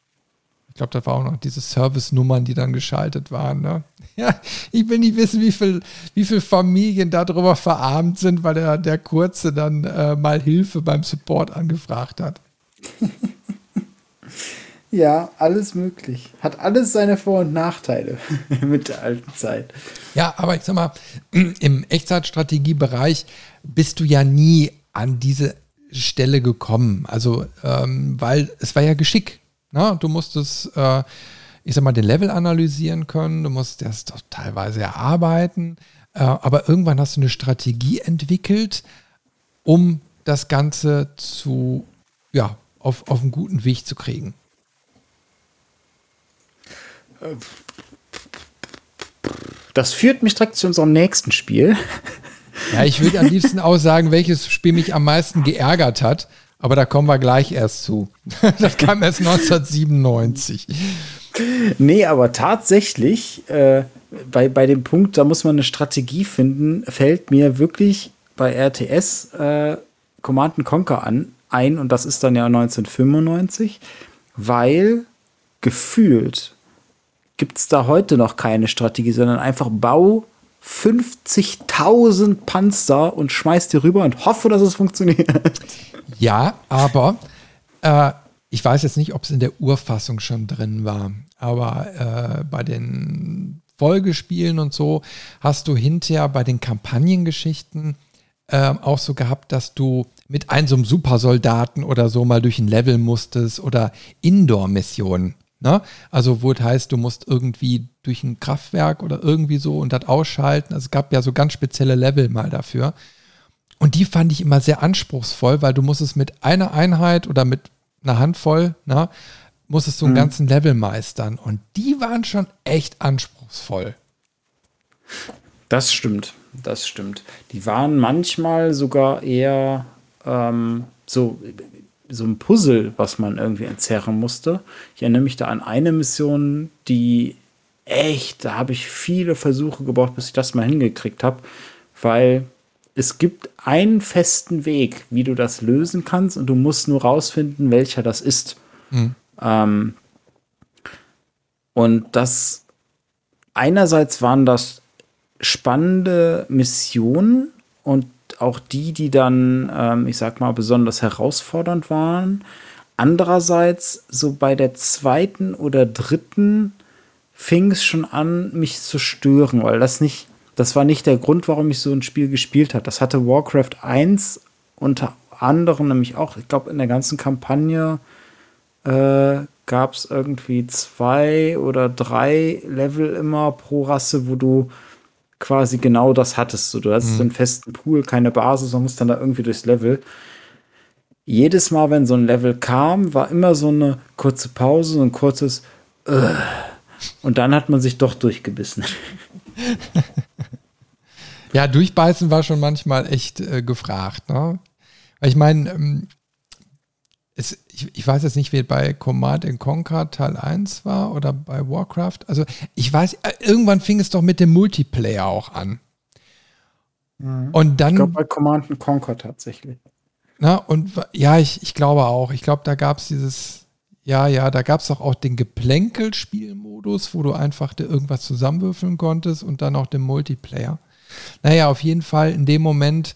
Ich glaube, da war auch noch diese Service-Nummern, die dann geschaltet waren. Ne? Ja, ich will nicht wissen, wie viele wie viel Familien darüber verarmt sind, weil der, der Kurze dann äh, mal Hilfe beim Support angefragt hat. Ja, alles möglich. Hat alles seine Vor- und Nachteile mit der alten Zeit. Ja, aber ich sag mal, im Echtzeitstrategiebereich bist du ja nie an diese Stelle gekommen. Also, ähm, weil es war ja Geschick. Ne? Du musstest, äh, ich sag mal, den Level analysieren können, du musst das doch teilweise erarbeiten, äh, aber irgendwann hast du eine Strategie entwickelt, um das Ganze zu, ja, auf, auf einen guten Weg zu kriegen. Das führt mich direkt zu unserem nächsten Spiel. Ja, ich würde am liebsten auch sagen, welches Spiel mich am meisten geärgert hat, aber da kommen wir gleich erst zu. Das kam erst 1997. Nee, aber tatsächlich, äh, bei, bei dem Punkt, da muss man eine Strategie finden, fällt mir wirklich bei RTS äh, Command Conquer an, ein, und das ist dann ja 1995, weil gefühlt gibt es da heute noch keine Strategie, sondern einfach bau 50.000 Panzer und schmeiß die rüber und hoffe, dass es funktioniert. Ja, aber äh, ich weiß jetzt nicht, ob es in der Urfassung schon drin war, aber äh, bei den Folgespielen und so hast du hinterher bei den Kampagnengeschichten äh, auch so gehabt, dass du mit einem so einem Supersoldaten oder so mal durch ein Level musstest oder Indoor-Missionen. Ne? Also wo es heißt, du musst irgendwie durch ein Kraftwerk oder irgendwie so und das ausschalten. Also es gab ja so ganz spezielle Level mal dafür. Und die fand ich immer sehr anspruchsvoll, weil du musstest mit einer Einheit oder mit einer Handvoll, ne, musstest du einen mhm. ganzen Level meistern. Und die waren schon echt anspruchsvoll. Das stimmt, das stimmt. Die waren manchmal sogar eher ähm, so so ein Puzzle, was man irgendwie entzerren musste. Ich erinnere mich da an eine Mission, die echt, da habe ich viele Versuche gebraucht, bis ich das mal hingekriegt habe, weil es gibt einen festen Weg, wie du das lösen kannst und du musst nur rausfinden, welcher das ist. Mhm. Ähm, und das einerseits waren das spannende Missionen und auch die, die dann, ähm, ich sag mal, besonders herausfordernd waren. Andererseits, so bei der zweiten oder dritten fing es schon an, mich zu stören, weil das nicht, das war nicht der Grund, warum ich so ein Spiel gespielt habe. Das hatte Warcraft 1 unter anderem nämlich auch, ich glaube, in der ganzen Kampagne äh, gab es irgendwie zwei oder drei Level immer pro Rasse, wo du quasi genau das hattest. So, du hast mhm. einen festen Pool, keine Basis, man muss dann da irgendwie durchs Level. Jedes Mal, wenn so ein Level kam, war immer so eine kurze Pause, so ein kurzes uh, und dann hat man sich doch durchgebissen. ja, durchbeißen war schon manchmal echt äh, gefragt. Ne? Ich meine, ähm, es, ich, ich, weiß jetzt nicht, wie bei Command Conquer Teil 1 war oder bei Warcraft. Also ich weiß, äh, irgendwann fing es doch mit dem Multiplayer auch an. Mhm. Und dann. Ich glaube bei Command Conquer tatsächlich. Na, und ja, ich, ich glaube auch. Ich glaube, da gab es dieses, ja, ja, da gab es auch, auch den Geplänkel-Spielmodus, wo du einfach irgendwas zusammenwürfeln konntest und dann auch den Multiplayer. Naja, auf jeden Fall in dem Moment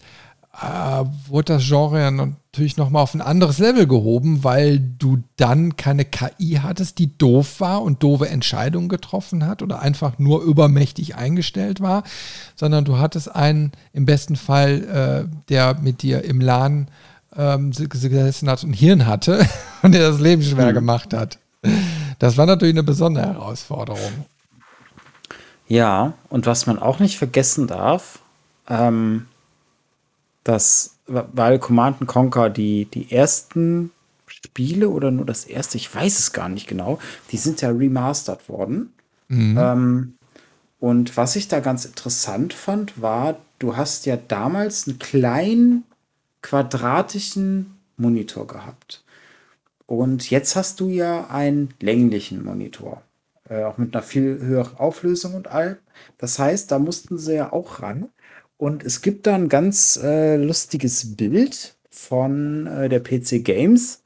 äh, wurde das Genre ja natürlich nochmal auf ein anderes Level gehoben, weil du dann keine KI hattest, die doof war und doofe Entscheidungen getroffen hat oder einfach nur übermächtig eingestellt war, sondern du hattest einen im besten Fall, äh, der mit dir im LAN ähm, gesessen hat und Hirn hatte und der das Leben schwer mhm. gemacht hat. Das war natürlich eine besondere Herausforderung. Ja, und was man auch nicht vergessen darf, ähm, dass, weil Command Conquer die, die ersten Spiele oder nur das erste, ich weiß es gar nicht genau, die sind ja remastered worden. Mhm. Ähm, und was ich da ganz interessant fand, war, du hast ja damals einen kleinen quadratischen Monitor gehabt. Und jetzt hast du ja einen länglichen Monitor. Äh, auch mit einer viel höheren Auflösung und all. Das heißt, da mussten sie ja auch ran. Und es gibt da ein ganz äh, lustiges Bild von äh, der PC Games.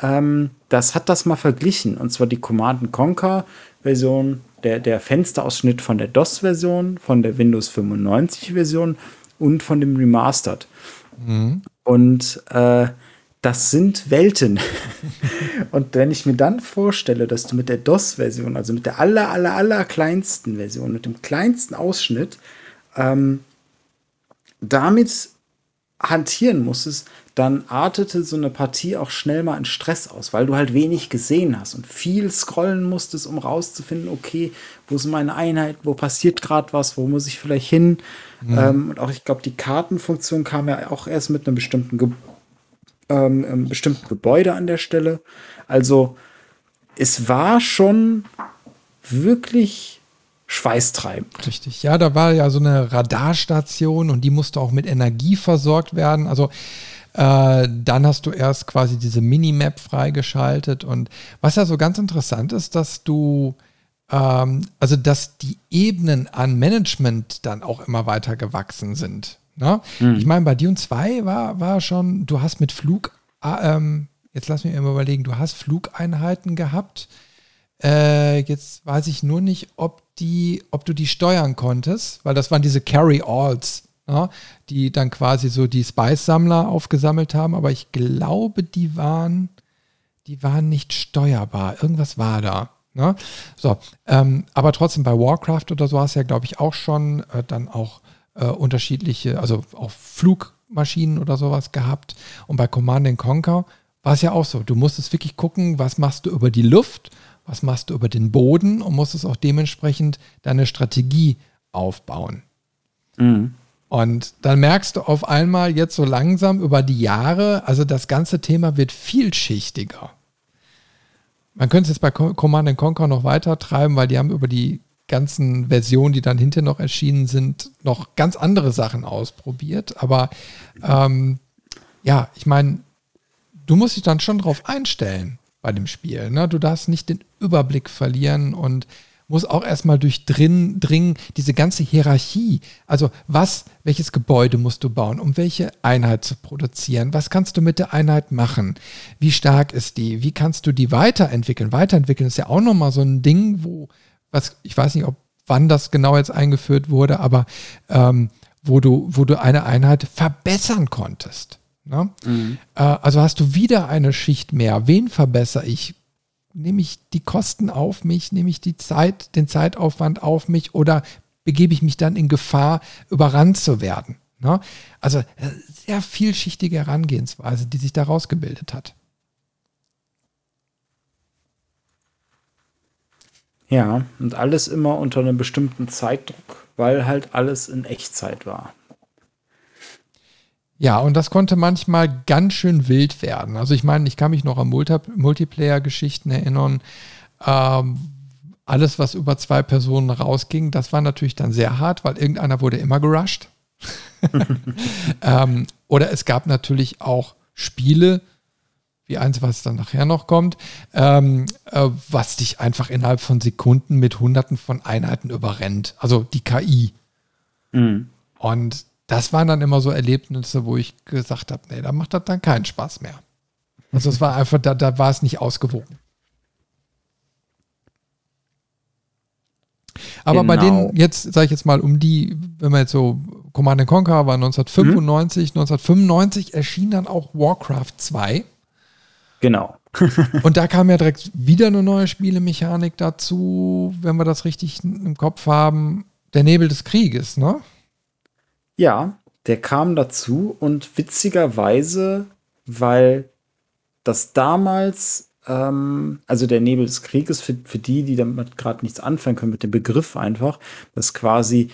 Ähm, das hat das mal verglichen. Und zwar die Command Conquer Version, der, der Fensterausschnitt von der DOS-Version, von der Windows 95-Version und von dem Remastered. Mhm. Und äh, das sind Welten. und wenn ich mir dann vorstelle, dass du mit der DOS-Version, also mit der aller, aller, aller kleinsten Version, mit dem kleinsten Ausschnitt, ähm, damit hantieren musstest, dann artete so eine Partie auch schnell mal in Stress aus, weil du halt wenig gesehen hast und viel scrollen musstest, um rauszufinden, okay, wo sind meine Einheiten, wo passiert gerade was, wo muss ich vielleicht hin. Mhm. Ähm, und auch ich glaube, die Kartenfunktion kam ja auch erst mit einem bestimmten, Ge ähm, einem bestimmten Gebäude an der Stelle. Also es war schon wirklich schweißtreibend. Richtig, ja, da war ja so eine Radarstation und die musste auch mit Energie versorgt werden. Also äh, dann hast du erst quasi diese Minimap freigeschaltet und was ja so ganz interessant ist, dass du ähm, also dass die Ebenen an Management dann auch immer weiter gewachsen sind. Ne? Mhm. Ich meine, bei Dune 2 war, war schon, du hast mit Flug, äh, ähm, jetzt lass mich mal überlegen, du hast Flugeinheiten gehabt, äh, jetzt weiß ich nur nicht, ob die, ob du die steuern konntest, weil das waren diese Carry-Alls, ja, die dann quasi so die Spice-Sammler aufgesammelt haben, aber ich glaube, die waren, die waren nicht steuerbar. Irgendwas war da. Ne? So, ähm, aber trotzdem bei Warcraft oder so hast du ja, glaube ich, auch schon äh, dann auch äh, unterschiedliche, also auch Flugmaschinen oder sowas gehabt. Und bei Command Conquer war es ja auch so. Du musstest wirklich gucken, was machst du über die Luft was machst du über den Boden und musst es auch dementsprechend deine Strategie aufbauen. Mhm. Und dann merkst du auf einmal jetzt so langsam über die Jahre, also das ganze Thema wird vielschichtiger. Man könnte es jetzt bei Command Conquer noch weiter treiben, weil die haben über die ganzen Versionen, die dann hinterher noch erschienen sind, noch ganz andere Sachen ausprobiert. Aber ähm, ja, ich meine, du musst dich dann schon drauf einstellen bei dem Spiel. Ne? Du darfst nicht den Überblick verlieren und muss auch erstmal durchdringen, diese ganze Hierarchie. Also was, welches Gebäude musst du bauen, um welche Einheit zu produzieren? Was kannst du mit der Einheit machen? Wie stark ist die? Wie kannst du die weiterentwickeln? Weiterentwickeln ist ja auch nochmal so ein Ding, wo, was, ich weiß nicht, ob wann das genau jetzt eingeführt wurde, aber ähm, wo du, wo du eine Einheit verbessern konntest. Ne? Mhm. Äh, also hast du wieder eine Schicht mehr. Wen verbessere ich? Nehme ich die Kosten auf mich? Nehme ich die Zeit, den Zeitaufwand auf mich oder begebe ich mich dann in Gefahr, überrannt zu werden? Ne? Also äh, sehr vielschichtige Herangehensweise, die sich daraus gebildet hat. Ja, und alles immer unter einem bestimmten Zeitdruck, weil halt alles in Echtzeit war. Ja, und das konnte manchmal ganz schön wild werden. Also ich meine, ich kann mich noch an Multi Multiplayer-Geschichten erinnern. Ähm, alles, was über zwei Personen rausging, das war natürlich dann sehr hart, weil irgendeiner wurde immer gerusht. ähm, oder es gab natürlich auch Spiele, wie eins, was dann nachher noch kommt, ähm, äh, was dich einfach innerhalb von Sekunden mit Hunderten von Einheiten überrennt. Also die KI. Mhm. Und das waren dann immer so Erlebnisse, wo ich gesagt habe, nee, da macht das dann keinen Spaß mehr. Also es war einfach, da, da war es nicht ausgewogen. Aber genau. bei denen, jetzt sage ich jetzt mal, um die, wenn man jetzt so, Command Conquer war 1995, hm. 1995 erschien dann auch Warcraft 2. Genau. und da kam ja direkt wieder eine neue Spielemechanik dazu, wenn wir das richtig im Kopf haben. Der Nebel des Krieges, ne? Ja, der kam dazu und witzigerweise, weil das damals, ähm, also der Nebel des Krieges, für, für die, die damit gerade nichts anfangen können, mit dem Begriff einfach, dass quasi,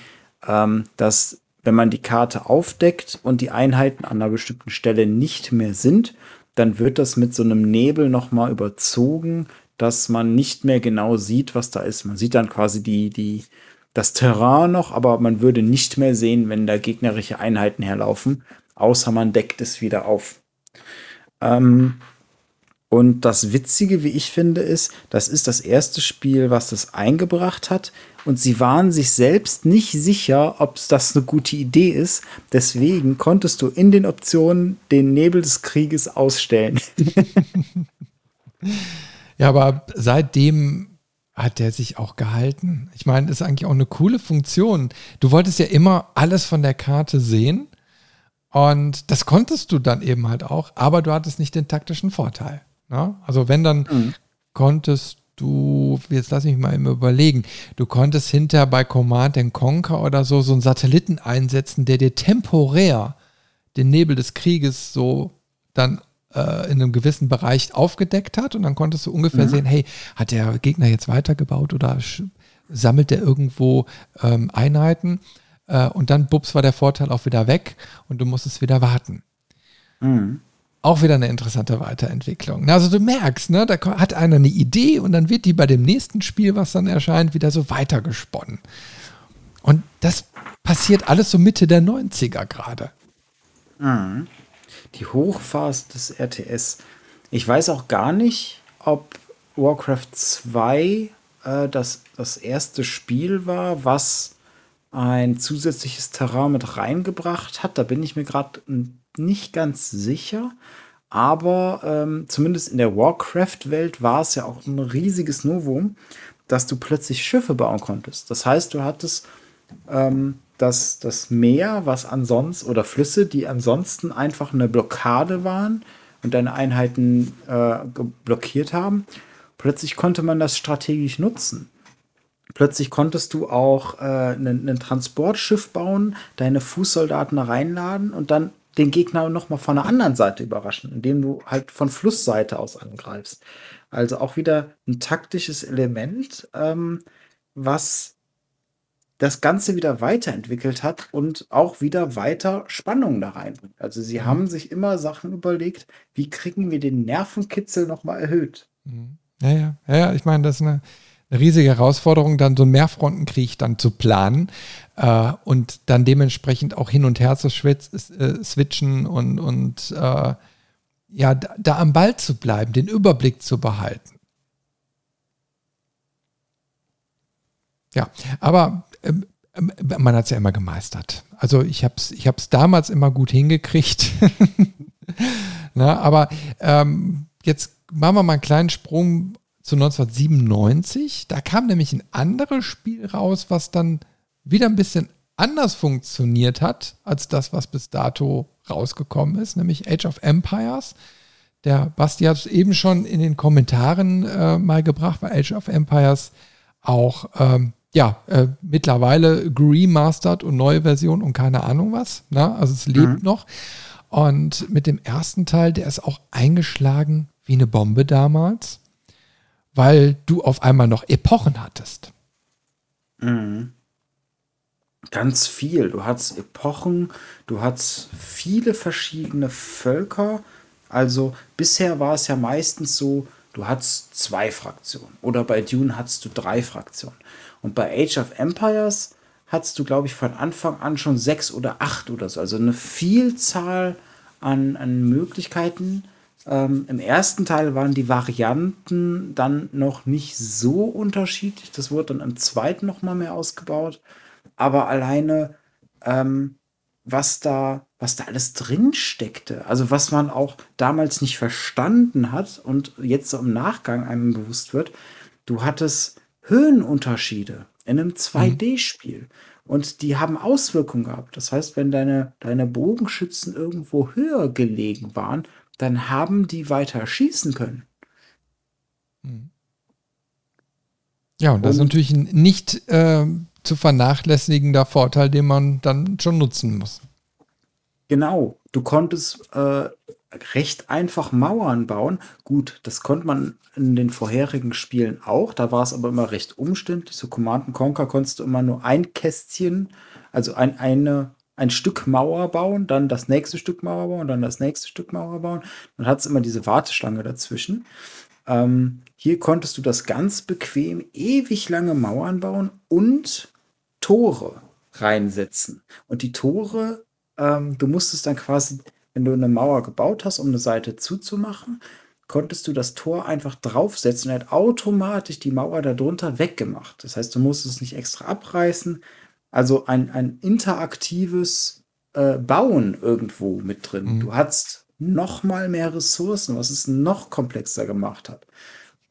ähm, dass wenn man die Karte aufdeckt und die Einheiten an einer bestimmten Stelle nicht mehr sind, dann wird das mit so einem Nebel nochmal überzogen, dass man nicht mehr genau sieht, was da ist. Man sieht dann quasi die, die, das Terrain noch, aber man würde nicht mehr sehen, wenn da gegnerische Einheiten herlaufen, außer man deckt es wieder auf. Ähm, und das Witzige, wie ich finde, ist, das ist das erste Spiel, was das eingebracht hat. Und sie waren sich selbst nicht sicher, ob das eine gute Idee ist. Deswegen konntest du in den Optionen den Nebel des Krieges ausstellen. ja, aber seitdem hat der sich auch gehalten? Ich meine, das ist eigentlich auch eine coole Funktion. Du wolltest ja immer alles von der Karte sehen und das konntest du dann eben halt auch, aber du hattest nicht den taktischen Vorteil. Ne? Also wenn dann mhm. konntest du, jetzt lass mich mal immer überlegen, du konntest hinter bei Command Conquer oder so so einen Satelliten einsetzen, der dir temporär den Nebel des Krieges so dann äh, in einem gewissen Bereich aufgedeckt hat und dann konntest du ungefähr mhm. sehen, hey, hat der Gegner jetzt weitergebaut oder sammelt der irgendwo ähm, Einheiten äh, und dann bups war der Vorteil auch wieder weg und du musstest wieder warten. Mhm. Auch wieder eine interessante Weiterentwicklung. Also du merkst, ne, da hat einer eine Idee und dann wird die bei dem nächsten Spiel, was dann erscheint, wieder so weitergesponnen. Und das passiert alles so Mitte der 90er gerade. Mhm die Hochphase des RTS. Ich weiß auch gar nicht, ob Warcraft 2 äh, das, das erste Spiel war, was ein zusätzliches Terrain mit reingebracht hat. Da bin ich mir gerade nicht ganz sicher. Aber ähm, zumindest in der Warcraft-Welt war es ja auch ein riesiges Novum, dass du plötzlich Schiffe bauen konntest. Das heißt, du hattest ähm, dass das Meer, was ansonsten, oder Flüsse, die ansonsten einfach eine Blockade waren und deine Einheiten äh, blockiert haben, plötzlich konnte man das strategisch nutzen. Plötzlich konntest du auch äh, ein Transportschiff bauen, deine Fußsoldaten da reinladen und dann den Gegner nochmal von der anderen Seite überraschen, indem du halt von Flussseite aus angreifst. Also auch wieder ein taktisches Element, ähm, was das Ganze wieder weiterentwickelt hat und auch wieder weiter Spannung da reinbringt. Also sie mhm. haben sich immer Sachen überlegt, wie kriegen wir den Nervenkitzel nochmal erhöht. Mhm. Ja, ja, ja, ich meine, das ist eine, eine, riesige Herausforderung, dann so einen Mehrfrontenkrieg dann zu planen äh, und dann dementsprechend auch hin und her zu äh, switchen und, und äh, ja, da, da am Ball zu bleiben, den Überblick zu behalten. Ja, aber man hat es ja immer gemeistert. Also ich habe es ich damals immer gut hingekriegt. Na, aber ähm, jetzt machen wir mal einen kleinen Sprung zu 1997. Da kam nämlich ein anderes Spiel raus, was dann wieder ein bisschen anders funktioniert hat als das, was bis dato rausgekommen ist, nämlich Age of Empires. Der Basti hat es eben schon in den Kommentaren äh, mal gebracht, weil Age of Empires auch ähm, ja äh, mittlerweile remastered und neue Version und keine Ahnung was. Ne? Also es lebt mhm. noch. Und mit dem ersten Teil, der ist auch eingeschlagen wie eine Bombe damals, weil du auf einmal noch Epochen hattest. Mhm. Ganz viel. Du hattest Epochen, du hattest viele verschiedene Völker. Also bisher war es ja meistens so, du hattest zwei Fraktionen. Oder bei Dune hattest du drei Fraktionen. Und bei Age of Empires hattest du, glaube ich, von Anfang an schon sechs oder acht oder so. Also eine Vielzahl an, an Möglichkeiten. Ähm, Im ersten Teil waren die Varianten dann noch nicht so unterschiedlich. Das wurde dann im zweiten noch mal mehr ausgebaut aber alleine, ähm, was da, was da alles drin steckte, also was man auch damals nicht verstanden hat und jetzt so im Nachgang einem bewusst wird, du hattest Höhenunterschiede in einem 2D-Spiel. Mhm. Und die haben Auswirkungen gehabt. Das heißt, wenn deine, deine Bogenschützen irgendwo höher gelegen waren, dann haben die weiter schießen können. Mhm. Ja, und das und, ist natürlich nicht äh, zu vernachlässigender Vorteil, den man dann schon nutzen muss. Genau, du konntest äh, recht einfach Mauern bauen. Gut, das konnte man in den vorherigen Spielen auch, da war es aber immer recht umständlich. So Command Conquer konntest du immer nur ein Kästchen, also ein, eine, ein Stück Mauer bauen, dann das nächste Stück Mauer bauen, dann das nächste Stück Mauer bauen. Dann hat es immer diese Warteschlange dazwischen. Ähm, hier konntest du das ganz bequem ewig lange Mauern bauen und Tore reinsetzen. Und die Tore, ähm, du musstest dann quasi, wenn du eine Mauer gebaut hast, um eine Seite zuzumachen, konntest du das Tor einfach draufsetzen und er hat automatisch die Mauer darunter weggemacht. Das heißt, du musstest es nicht extra abreißen. Also ein, ein interaktives äh, Bauen irgendwo mit drin. Mhm. Du hattest noch mal mehr Ressourcen, was es noch komplexer gemacht hat.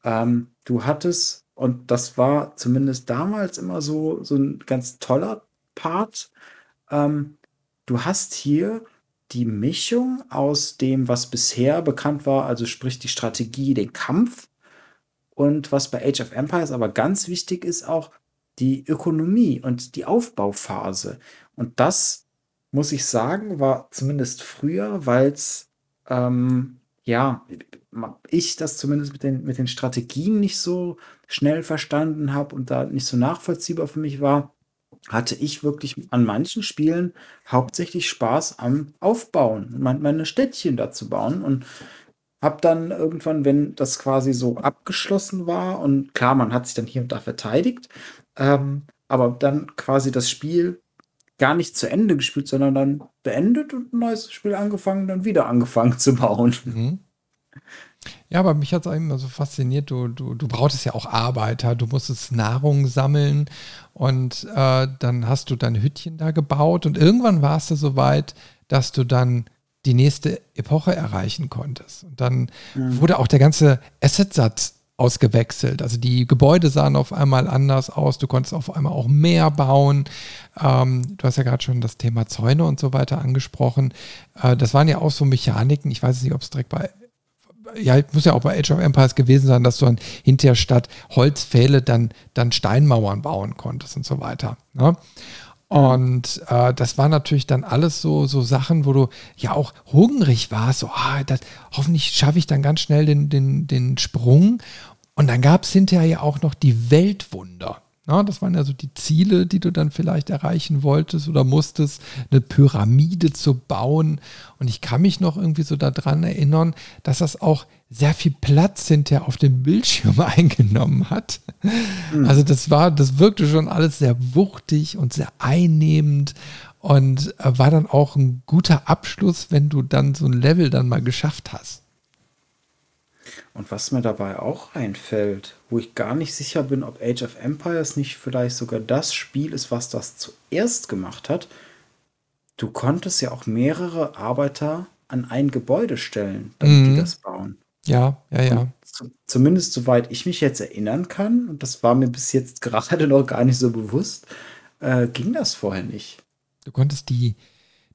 Ähm, du hattest und das war zumindest damals immer so, so ein ganz toller Part. Ähm, du hast hier die Mischung aus dem, was bisher bekannt war, also sprich die Strategie, den Kampf. Und was bei Age of Empires aber ganz wichtig ist, auch die Ökonomie und die Aufbauphase. Und das, muss ich sagen, war zumindest früher, weil es ähm, ja, ich das zumindest mit den, mit den Strategien nicht so schnell verstanden habe und da nicht so nachvollziehbar für mich war, hatte ich wirklich an manchen Spielen hauptsächlich Spaß am Aufbauen, meine Städtchen da zu bauen und habe dann irgendwann, wenn das quasi so abgeschlossen war und klar, man hat sich dann hier und da verteidigt, ähm, aber dann quasi das Spiel gar nicht zu Ende gespielt, sondern dann beendet und ein neues Spiel angefangen, dann wieder angefangen zu bauen. Mhm. Ja, aber mich hat es immer so fasziniert, du, du, du brauchtest ja auch Arbeiter, du musstest Nahrung sammeln und äh, dann hast du dein Hüttchen da gebaut und irgendwann warst du so weit, dass du dann die nächste Epoche erreichen konntest. Und dann mhm. wurde auch der ganze Assetsatz ausgewechselt. Also die Gebäude sahen auf einmal anders aus, du konntest auf einmal auch mehr bauen. Ähm, du hast ja gerade schon das Thema Zäune und so weiter angesprochen. Äh, das waren ja auch so Mechaniken, ich weiß nicht, ob es direkt bei ja, muss ja auch bei Age of Empires gewesen sein, dass du dann hinterher statt Holzpfähle dann, dann Steinmauern bauen konntest und so weiter. Ne? Und äh, das war natürlich dann alles so, so Sachen, wo du ja auch hungrig warst, so, ah, das, hoffentlich schaffe ich dann ganz schnell den, den, den Sprung. Und dann gab es hinterher ja auch noch die Weltwunder. Ja, das waren ja so die Ziele, die du dann vielleicht erreichen wolltest oder musstest, eine Pyramide zu bauen. Und ich kann mich noch irgendwie so daran erinnern, dass das auch sehr viel Platz hinterher auf dem Bildschirm eingenommen hat. Mhm. Also das war, das wirkte schon alles sehr wuchtig und sehr einnehmend und äh, war dann auch ein guter Abschluss, wenn du dann so ein Level dann mal geschafft hast. Und was mir dabei auch einfällt, wo ich gar nicht sicher bin, ob Age of Empires nicht vielleicht sogar das Spiel ist, was das zuerst gemacht hat, du konntest ja auch mehrere Arbeiter an ein Gebäude stellen, damit mhm. die das bauen. Ja, ja, ja. Zu, zumindest soweit ich mich jetzt erinnern kann, und das war mir bis jetzt gerade noch gar nicht so bewusst, äh, ging das vorher nicht. Du konntest die,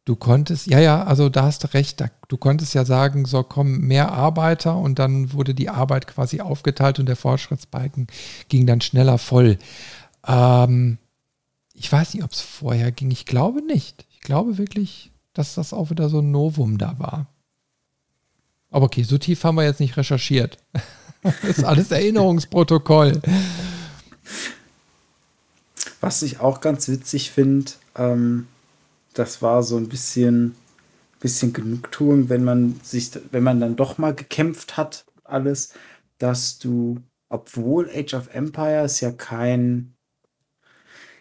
du konntest, ja, ja, also da hast du recht, da, du konntest ja sagen, so kommen mehr Arbeiter und dann wurde die Arbeit quasi aufgeteilt und der Fortschrittsbalken ging dann schneller voll. Ähm, ich weiß nicht, ob es vorher ging. Ich glaube nicht. Ich glaube wirklich, dass das auch wieder so ein Novum da war. Aber okay, so tief haben wir jetzt nicht recherchiert. das ist alles Erinnerungsprotokoll. Was ich auch ganz witzig finde, ähm, das war so ein bisschen, bisschen Genugtuung, wenn man sich, wenn man dann doch mal gekämpft hat, alles, dass du, obwohl Age of Empires ja kein,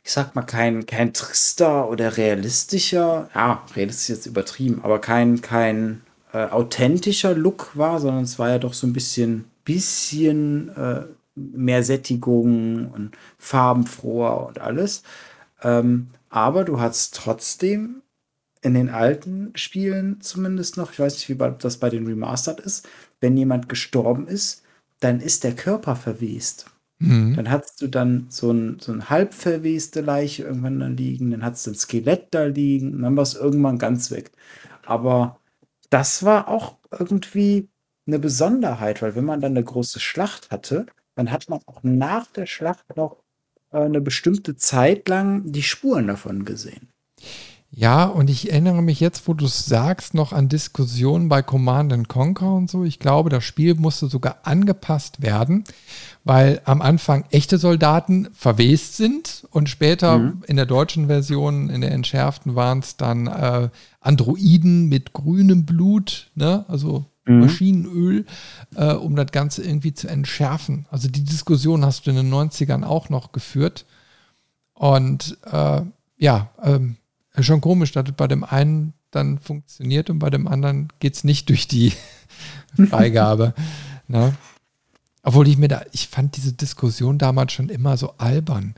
ich sag mal, kein, kein trister oder realistischer, ja, realistisch ist jetzt übertrieben, aber kein, kein äh, authentischer Look war, sondern es war ja doch so ein bisschen, bisschen äh, mehr Sättigung und farbenfroher und alles. Ähm, aber du hast trotzdem in den alten Spielen zumindest noch, ich weiß nicht, wie das bei den Remastered ist, wenn jemand gestorben ist, dann ist der Körper verwest. Mhm. Dann hast du dann so ein, so ein halb verweste Leiche irgendwann da liegen, dann hast du ein Skelett da liegen, und dann war es irgendwann ganz weg. Aber das war auch irgendwie eine Besonderheit, weil wenn man dann eine große Schlacht hatte, dann hat man auch nach der Schlacht noch eine bestimmte Zeit lang die Spuren davon gesehen. Ja, und ich erinnere mich jetzt, wo du es sagst, noch an Diskussionen bei Command Conquer und so. Ich glaube, das Spiel musste sogar angepasst werden, weil am Anfang echte Soldaten verwest sind und später mhm. in der deutschen Version, in der entschärften, waren es dann äh, Androiden mit grünem Blut, ne? also mhm. Maschinenöl, äh, um das Ganze irgendwie zu entschärfen. Also die Diskussion hast du in den 90ern auch noch geführt. Und äh, ja, ähm, schon komisch, dass es bei dem einen dann funktioniert und bei dem anderen geht es nicht durch die Freigabe. ne? Obwohl ich mir da, ich fand diese Diskussion damals schon immer so albern.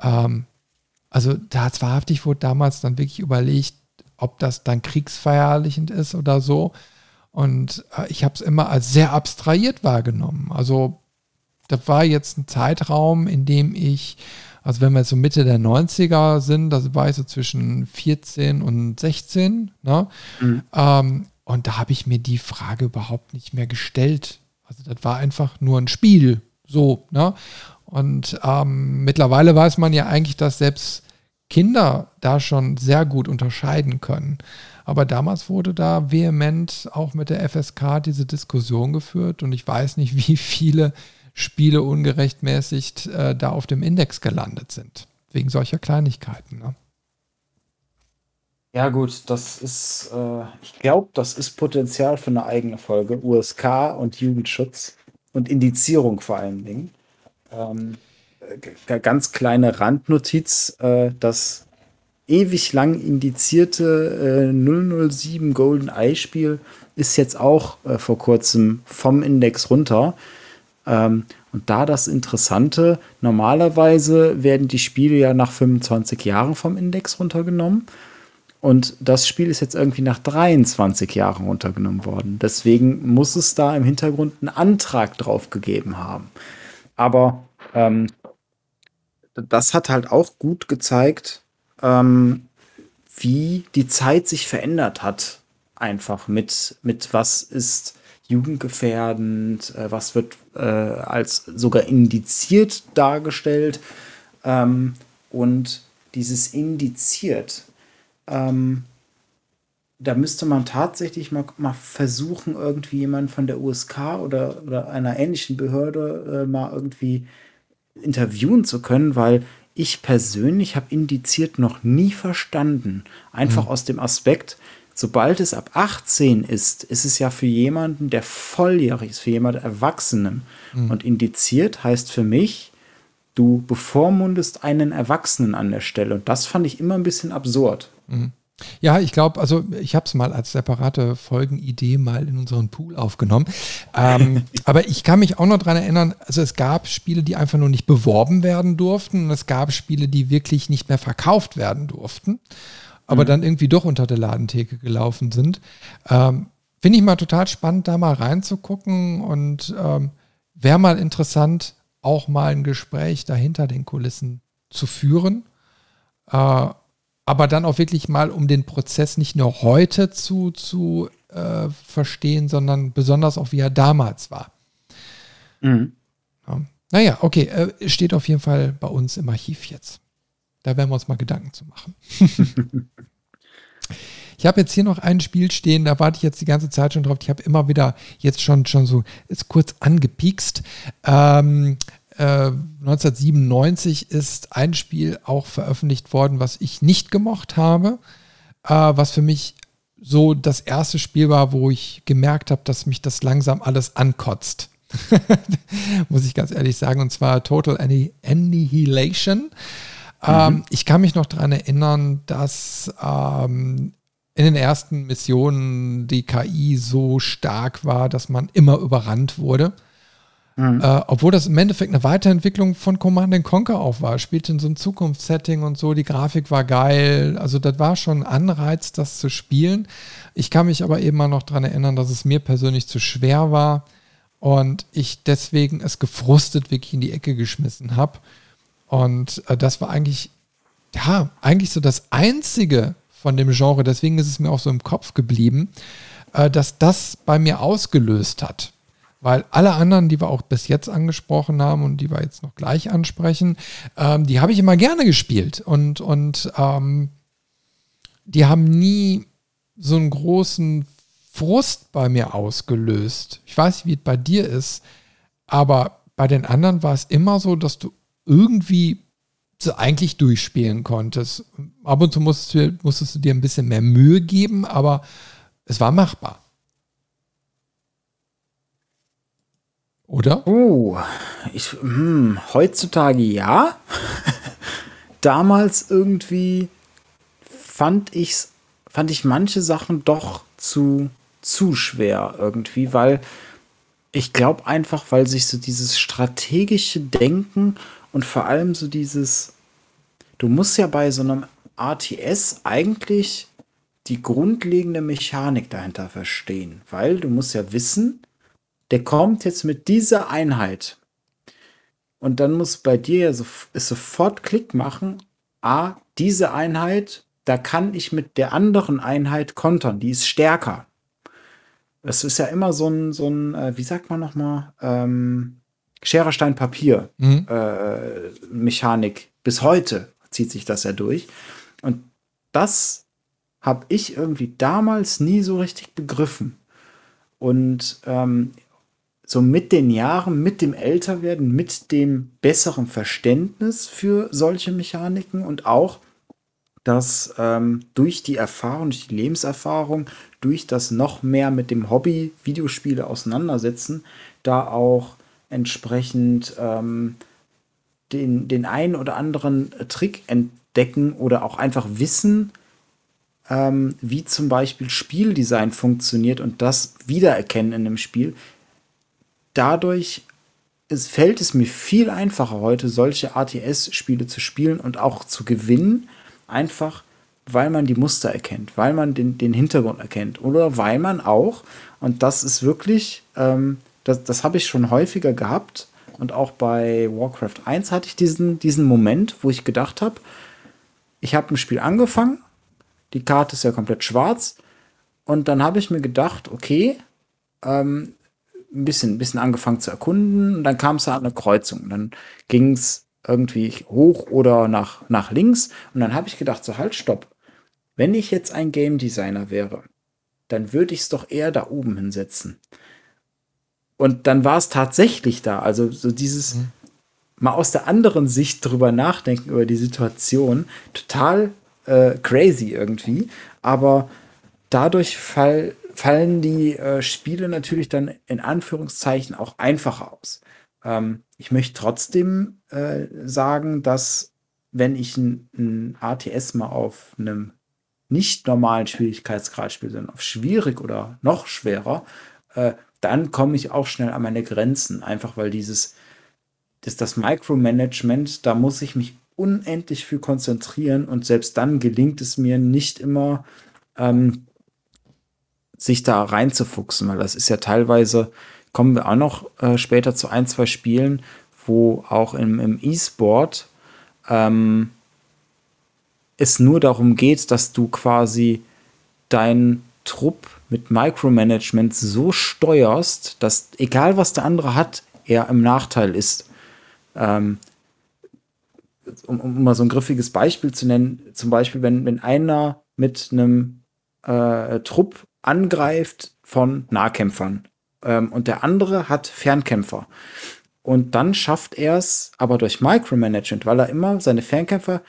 Ähm, also da wahrhaftig wurde damals dann wirklich überlegt, ob das dann kriegsverherrlichend ist oder so. Und äh, ich habe es immer als sehr abstrahiert wahrgenommen. Also das war jetzt ein Zeitraum, in dem ich, also wenn wir jetzt so Mitte der 90er sind, das war ich so zwischen 14 und 16, ne? Mhm. Ähm, und da habe ich mir die Frage überhaupt nicht mehr gestellt. Also das war einfach nur ein Spiel, so, ne? Und ähm, mittlerweile weiß man ja eigentlich, dass selbst Kinder da schon sehr gut unterscheiden können. Aber damals wurde da vehement auch mit der FSK diese Diskussion geführt und ich weiß nicht, wie viele Spiele ungerechtmäßigt äh, da auf dem Index gelandet sind. Wegen solcher Kleinigkeiten. Ne? Ja, gut, das ist, äh, ich glaube, das ist Potenzial für eine eigene Folge. USK und Jugendschutz und Indizierung vor allen Dingen. Ähm, ganz kleine Randnotiz, äh, das ewig lang indizierte äh, 007 Golden Eye Spiel ist jetzt auch äh, vor kurzem vom Index runter. Ähm, und da das Interessante, normalerweise werden die Spiele ja nach 25 Jahren vom Index runtergenommen. Und das Spiel ist jetzt irgendwie nach 23 Jahren runtergenommen worden. Deswegen muss es da im Hintergrund einen Antrag drauf gegeben haben. Aber ähm, das hat halt auch gut gezeigt, ähm, wie die Zeit sich verändert hat. Einfach mit, mit was ist jugendgefährdend, äh, was wird äh, als sogar indiziert dargestellt. Ähm, und dieses indiziert, ähm, da müsste man tatsächlich mal, mal versuchen, irgendwie jemanden von der USK oder, oder einer ähnlichen Behörde äh, mal irgendwie interviewen zu können, weil ich persönlich habe indiziert noch nie verstanden. Einfach mhm. aus dem Aspekt, sobald es ab 18 ist, ist es ja für jemanden, der volljährig ist, für jemanden Erwachsenen. Mhm. Und indiziert heißt für mich, du bevormundest einen Erwachsenen an der Stelle. Und das fand ich immer ein bisschen absurd. Mhm. Ja, ich glaube, also ich habe es mal als separate Folgenidee mal in unseren Pool aufgenommen. Ähm, aber ich kann mich auch noch daran erinnern, also es gab Spiele, die einfach nur nicht beworben werden durften und es gab Spiele, die wirklich nicht mehr verkauft werden durften, aber mhm. dann irgendwie doch unter der Ladentheke gelaufen sind. Ähm, Finde ich mal total spannend, da mal reinzugucken und ähm, wäre mal interessant, auch mal ein Gespräch dahinter den Kulissen zu führen. Äh, aber dann auch wirklich mal, um den Prozess nicht nur heute zu, zu äh, verstehen, sondern besonders auch, wie er damals war. Mhm. Ja. Naja, okay, äh, steht auf jeden Fall bei uns im Archiv jetzt. Da werden wir uns mal Gedanken zu machen. ich habe jetzt hier noch ein Spiel stehen, da warte ich jetzt die ganze Zeit schon drauf. Ich habe immer wieder jetzt schon, schon so ist kurz angepiekst. Ähm, 1997 äh, ist ein Spiel auch veröffentlicht worden, was ich nicht gemocht habe, äh, was für mich so das erste Spiel war, wo ich gemerkt habe, dass mich das langsam alles ankotzt. Muss ich ganz ehrlich sagen, und zwar Total Annihilation. Ähm, mhm. ich kann mich noch daran erinnern, dass ähm, in den ersten Missionen die KI so stark war, dass man immer überrannt wurde. Mhm. Äh, obwohl das im Endeffekt eine Weiterentwicklung von Command Conquer auch war. Spielte in so einem Zukunftssetting und so. Die Grafik war geil. Also, das war schon ein Anreiz, das zu spielen. Ich kann mich aber eben mal noch daran erinnern, dass es mir persönlich zu schwer war und ich deswegen es gefrustet wirklich in die Ecke geschmissen habe. Und äh, das war eigentlich, ja, eigentlich so das Einzige von dem Genre. Deswegen ist es mir auch so im Kopf geblieben, äh, dass das bei mir ausgelöst hat. Weil alle anderen, die wir auch bis jetzt angesprochen haben und die wir jetzt noch gleich ansprechen, ähm, die habe ich immer gerne gespielt. Und, und ähm, die haben nie so einen großen Frust bei mir ausgelöst. Ich weiß nicht, wie es bei dir ist, aber bei den anderen war es immer so, dass du irgendwie so eigentlich durchspielen konntest. Ab und zu musstest du, musstest du dir ein bisschen mehr Mühe geben, aber es war machbar. Oder? Oh, ich, hm, heutzutage ja. Damals irgendwie fand ich's, fand ich manche Sachen doch zu, zu schwer irgendwie, weil ich glaube einfach, weil sich so dieses strategische Denken und vor allem so dieses, du musst ja bei so einem RTS eigentlich die grundlegende Mechanik dahinter verstehen, weil du musst ja wissen, der kommt jetzt mit dieser Einheit. Und dann muss bei dir ja so, sofort Klick machen, ah, diese Einheit, da kann ich mit der anderen Einheit kontern, die ist stärker. Das ist ja immer so ein, so ein äh, wie sagt man nochmal, ähm, Schere, Stein, Papier mhm. äh, Mechanik. Bis heute zieht sich das ja durch. Und das habe ich irgendwie damals nie so richtig begriffen. Und ähm, so mit den Jahren, mit dem Älterwerden, mit dem besseren Verständnis für solche Mechaniken und auch, dass ähm, durch die Erfahrung, durch die Lebenserfahrung, durch das noch mehr mit dem Hobby Videospiele auseinandersetzen, da auch entsprechend ähm, den, den einen oder anderen Trick entdecken oder auch einfach wissen, ähm, wie zum Beispiel Spieldesign funktioniert und das wiedererkennen in einem Spiel, dadurch es fällt es mir viel einfacher heute, solche ATS-Spiele zu spielen und auch zu gewinnen, einfach weil man die Muster erkennt, weil man den, den Hintergrund erkennt oder weil man auch, und das ist wirklich, ähm, das, das habe ich schon häufiger gehabt und auch bei Warcraft 1 hatte ich diesen, diesen Moment, wo ich gedacht habe, ich habe ein Spiel angefangen, die Karte ist ja komplett schwarz und dann habe ich mir gedacht, okay, ähm, ein bisschen, ein bisschen angefangen zu erkunden und dann kam es an eine Kreuzung. Dann ging es irgendwie hoch oder nach, nach links und dann habe ich gedacht, so halt, stopp. Wenn ich jetzt ein Game Designer wäre, dann würde ich es doch eher da oben hinsetzen. Und dann war es tatsächlich da. Also so dieses mhm. mal aus der anderen Sicht drüber nachdenken über die Situation. Total äh, crazy irgendwie. Aber dadurch fall, fallen die äh, Spiele natürlich dann in Anführungszeichen auch einfacher aus. Ähm, ich möchte trotzdem äh, sagen, dass wenn ich ein, ein, ATS mal auf einem nicht normalen Schwierigkeitsgrad spiele, sondern auf schwierig oder noch schwerer, äh, dann komme ich auch schnell an meine Grenzen. Einfach weil dieses, das, das Micromanagement, da muss ich mich unendlich viel konzentrieren und selbst dann gelingt es mir nicht immer, ähm, sich da reinzufuchsen, weil das ist ja teilweise, kommen wir auch noch äh, später zu ein, zwei Spielen, wo auch im, im E-Sport ähm, es nur darum geht, dass du quasi deinen Trupp mit Micromanagement so steuerst, dass egal was der andere hat, er im Nachteil ist. Ähm, um, um, mal so ein griffiges Beispiel zu nennen, zum Beispiel, wenn, wenn einer mit einem äh, Trupp angreift von Nahkämpfern ähm, und der andere hat Fernkämpfer. Und dann schafft er es aber durch Micromanagement, weil er immer seine Fernkämpfer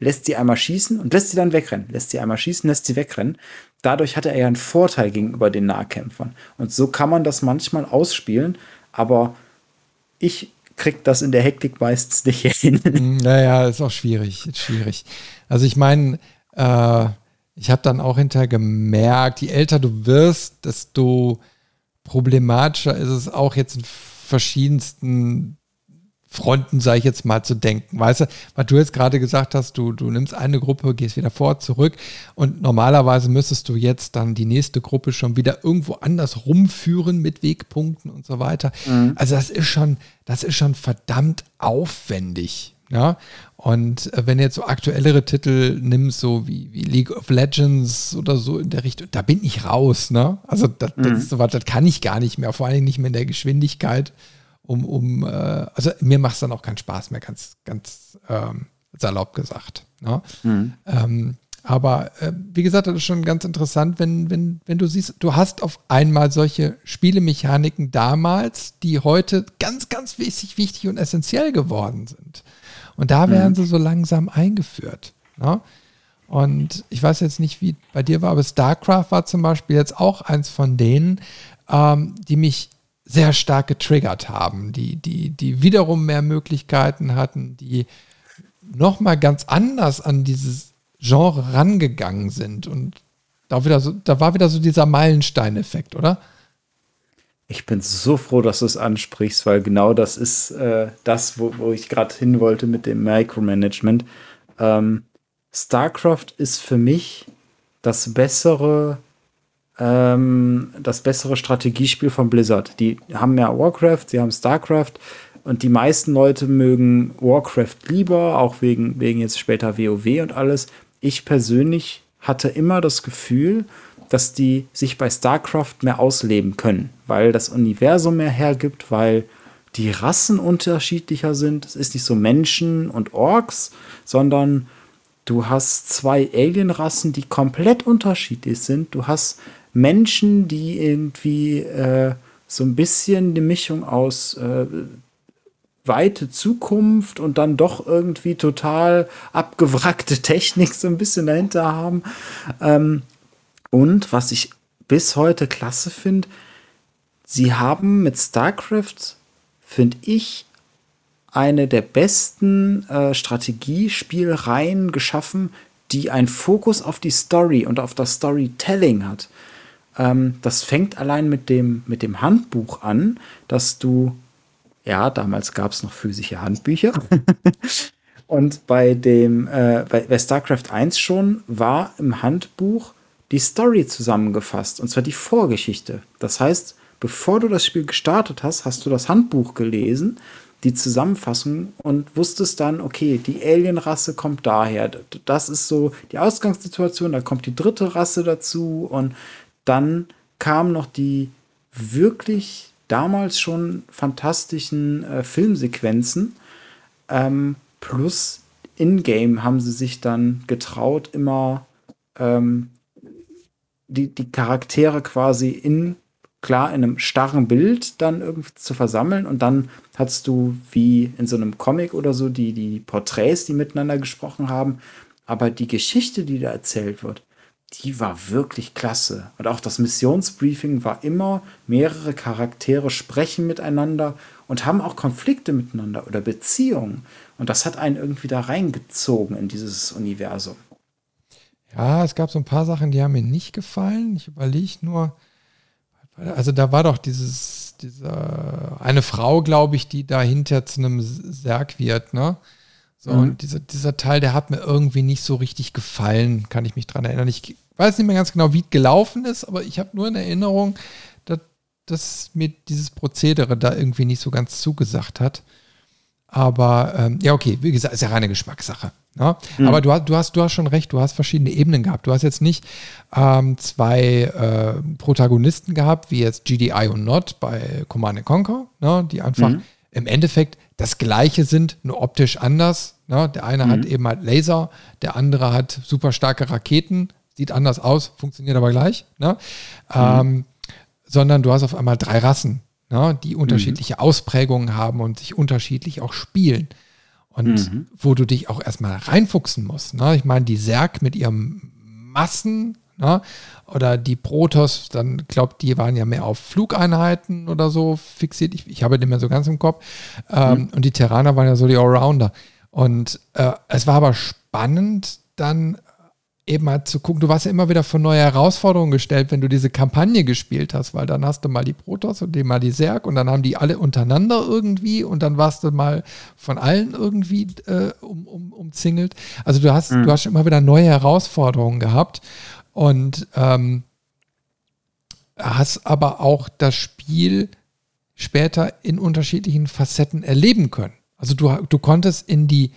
lässt sie einmal schießen und lässt sie dann wegrennen. Lässt sie einmal schießen, lässt sie wegrennen. Dadurch hatte er ja einen Vorteil gegenüber den Nahkämpfern. Und so kann man das manchmal ausspielen, aber ich krieg das in der Hektik meistens nicht hin. Naja, ist auch schwierig, ist schwierig. Also ich meine, äh, ich habe dann auch hinterher gemerkt, je älter du wirst, desto problematischer ist es auch jetzt in verschiedensten Fronten, sage ich jetzt mal, zu denken. Weißt du, was du jetzt gerade gesagt hast, du, du nimmst eine Gruppe, gehst wieder vor, zurück und normalerweise müsstest du jetzt dann die nächste Gruppe schon wieder irgendwo anders rumführen mit Wegpunkten und so weiter. Mhm. Also das ist schon, das ist schon verdammt aufwendig. Ja, und äh, wenn du jetzt so aktuellere Titel nimmst, so wie, wie, League of Legends oder so in der Richtung, da bin ich raus, ne? Also das, mhm. das, das kann ich gar nicht mehr, vor allem nicht mehr in der Geschwindigkeit um, um äh, also mir macht es dann auch keinen Spaß mehr, ganz, ganz ähm, salopp gesagt. Ne? Mhm. Ähm, aber äh, wie gesagt, das ist schon ganz interessant, wenn, wenn, wenn du siehst, du hast auf einmal solche Spielemechaniken damals, die heute ganz, ganz wichtig, wichtig und essentiell geworden sind. Und da werden mhm. sie so langsam eingeführt. Ne? Und ich weiß jetzt nicht, wie bei dir war, aber StarCraft war zum Beispiel jetzt auch eins von denen, ähm, die mich sehr stark getriggert haben, die, die, die wiederum mehr Möglichkeiten hatten, die nochmal ganz anders an dieses Genre rangegangen sind. Und da, wieder so, da war wieder so dieser Meilenstein-Effekt, oder? Ich bin so froh, dass du es ansprichst, weil genau das ist äh, das, wo, wo ich gerade hin wollte mit dem Micromanagement. Ähm, StarCraft ist für mich das bessere ähm, das bessere Strategiespiel von Blizzard. Die haben ja Warcraft, sie haben StarCraft und die meisten Leute mögen Warcraft lieber, auch wegen, wegen jetzt später WoW und alles. Ich persönlich hatte immer das Gefühl, dass die sich bei StarCraft mehr ausleben können, weil das Universum mehr hergibt, weil die Rassen unterschiedlicher sind. Es ist nicht so Menschen und Orks, sondern du hast zwei Alienrassen, die komplett unterschiedlich sind. Du hast Menschen, die irgendwie äh, so ein bisschen die Mischung aus äh, weite Zukunft und dann doch irgendwie total abgewrackte Technik so ein bisschen dahinter haben. Ähm, und was ich bis heute klasse finde, sie haben mit StarCraft, finde ich, eine der besten äh, Strategiespielreihen geschaffen, die einen Fokus auf die Story und auf das Storytelling hat. Ähm, das fängt allein mit dem, mit dem Handbuch an, dass du, ja, damals gab es noch physische Handbücher. Und bei dem, äh, bei, bei StarCraft 1 schon war im Handbuch die Story zusammengefasst, und zwar die Vorgeschichte. Das heißt, bevor du das Spiel gestartet hast, hast du das Handbuch gelesen, die Zusammenfassung und wusstest dann, okay, die Alienrasse kommt daher. Das ist so die Ausgangssituation, da kommt die dritte Rasse dazu und dann kamen noch die wirklich damals schon fantastischen äh, Filmsequenzen. Ähm, plus in-game haben sie sich dann getraut, immer ähm, die, die Charaktere quasi in, klar, in einem starren Bild dann irgendwie zu versammeln. Und dann hast du wie in so einem Comic oder so die, die Porträts, die miteinander gesprochen haben. Aber die Geschichte, die da erzählt wird, die war wirklich klasse. Und auch das Missionsbriefing war immer, mehrere Charaktere sprechen miteinander und haben auch Konflikte miteinander oder Beziehungen. Und das hat einen irgendwie da reingezogen in dieses Universum. Ja, es gab so ein paar Sachen, die haben mir nicht gefallen. Ich überlege nur, also da war doch dieses, diese, eine Frau, glaube ich, die dahinter zu einem Serg wird, ne? So, mhm. und dieser, dieser Teil, der hat mir irgendwie nicht so richtig gefallen, kann ich mich dran erinnern. Ich weiß nicht mehr ganz genau, wie es gelaufen ist, aber ich habe nur in Erinnerung, dass, dass mir dieses Prozedere da irgendwie nicht so ganz zugesagt hat. Aber ähm, ja, okay, wie gesagt, ist ja reine Geschmackssache. Ne? Mhm. Aber du, du, hast, du hast schon recht, du hast verschiedene Ebenen gehabt. Du hast jetzt nicht ähm, zwei äh, Protagonisten gehabt, wie jetzt GDI und Not bei Command Conquer, ne? die einfach mhm. im Endeffekt das gleiche sind, nur optisch anders. Ne? Der eine mhm. hat eben halt Laser, der andere hat super starke Raketen, sieht anders aus, funktioniert aber gleich. Ne? Mhm. Ähm, sondern du hast auf einmal drei Rassen ne, die unterschiedliche mhm. Ausprägungen haben und sich unterschiedlich auch spielen. Und mhm. wo du dich auch erstmal reinfuchsen musst. Ne? Ich meine, die Serg mit ihren Massen ne? oder die Protoss, dann glaubt, die waren ja mehr auf Flugeinheiten oder so fixiert. Ich, ich habe den mehr so ganz im Kopf. Ähm, mhm. Und die Terraner waren ja so die Allrounder. Und äh, es war aber spannend, dann eben halt zu gucken, du warst ja immer wieder vor neue Herausforderungen gestellt, wenn du diese Kampagne gespielt hast, weil dann hast du mal die Protoss und den mal die Serg und dann haben die alle untereinander irgendwie und dann warst du mal von allen irgendwie äh, um, um, umzingelt. Also du hast, mhm. du hast immer wieder neue Herausforderungen gehabt und ähm, hast aber auch das Spiel später in unterschiedlichen Facetten erleben können. Also du, du konntest in die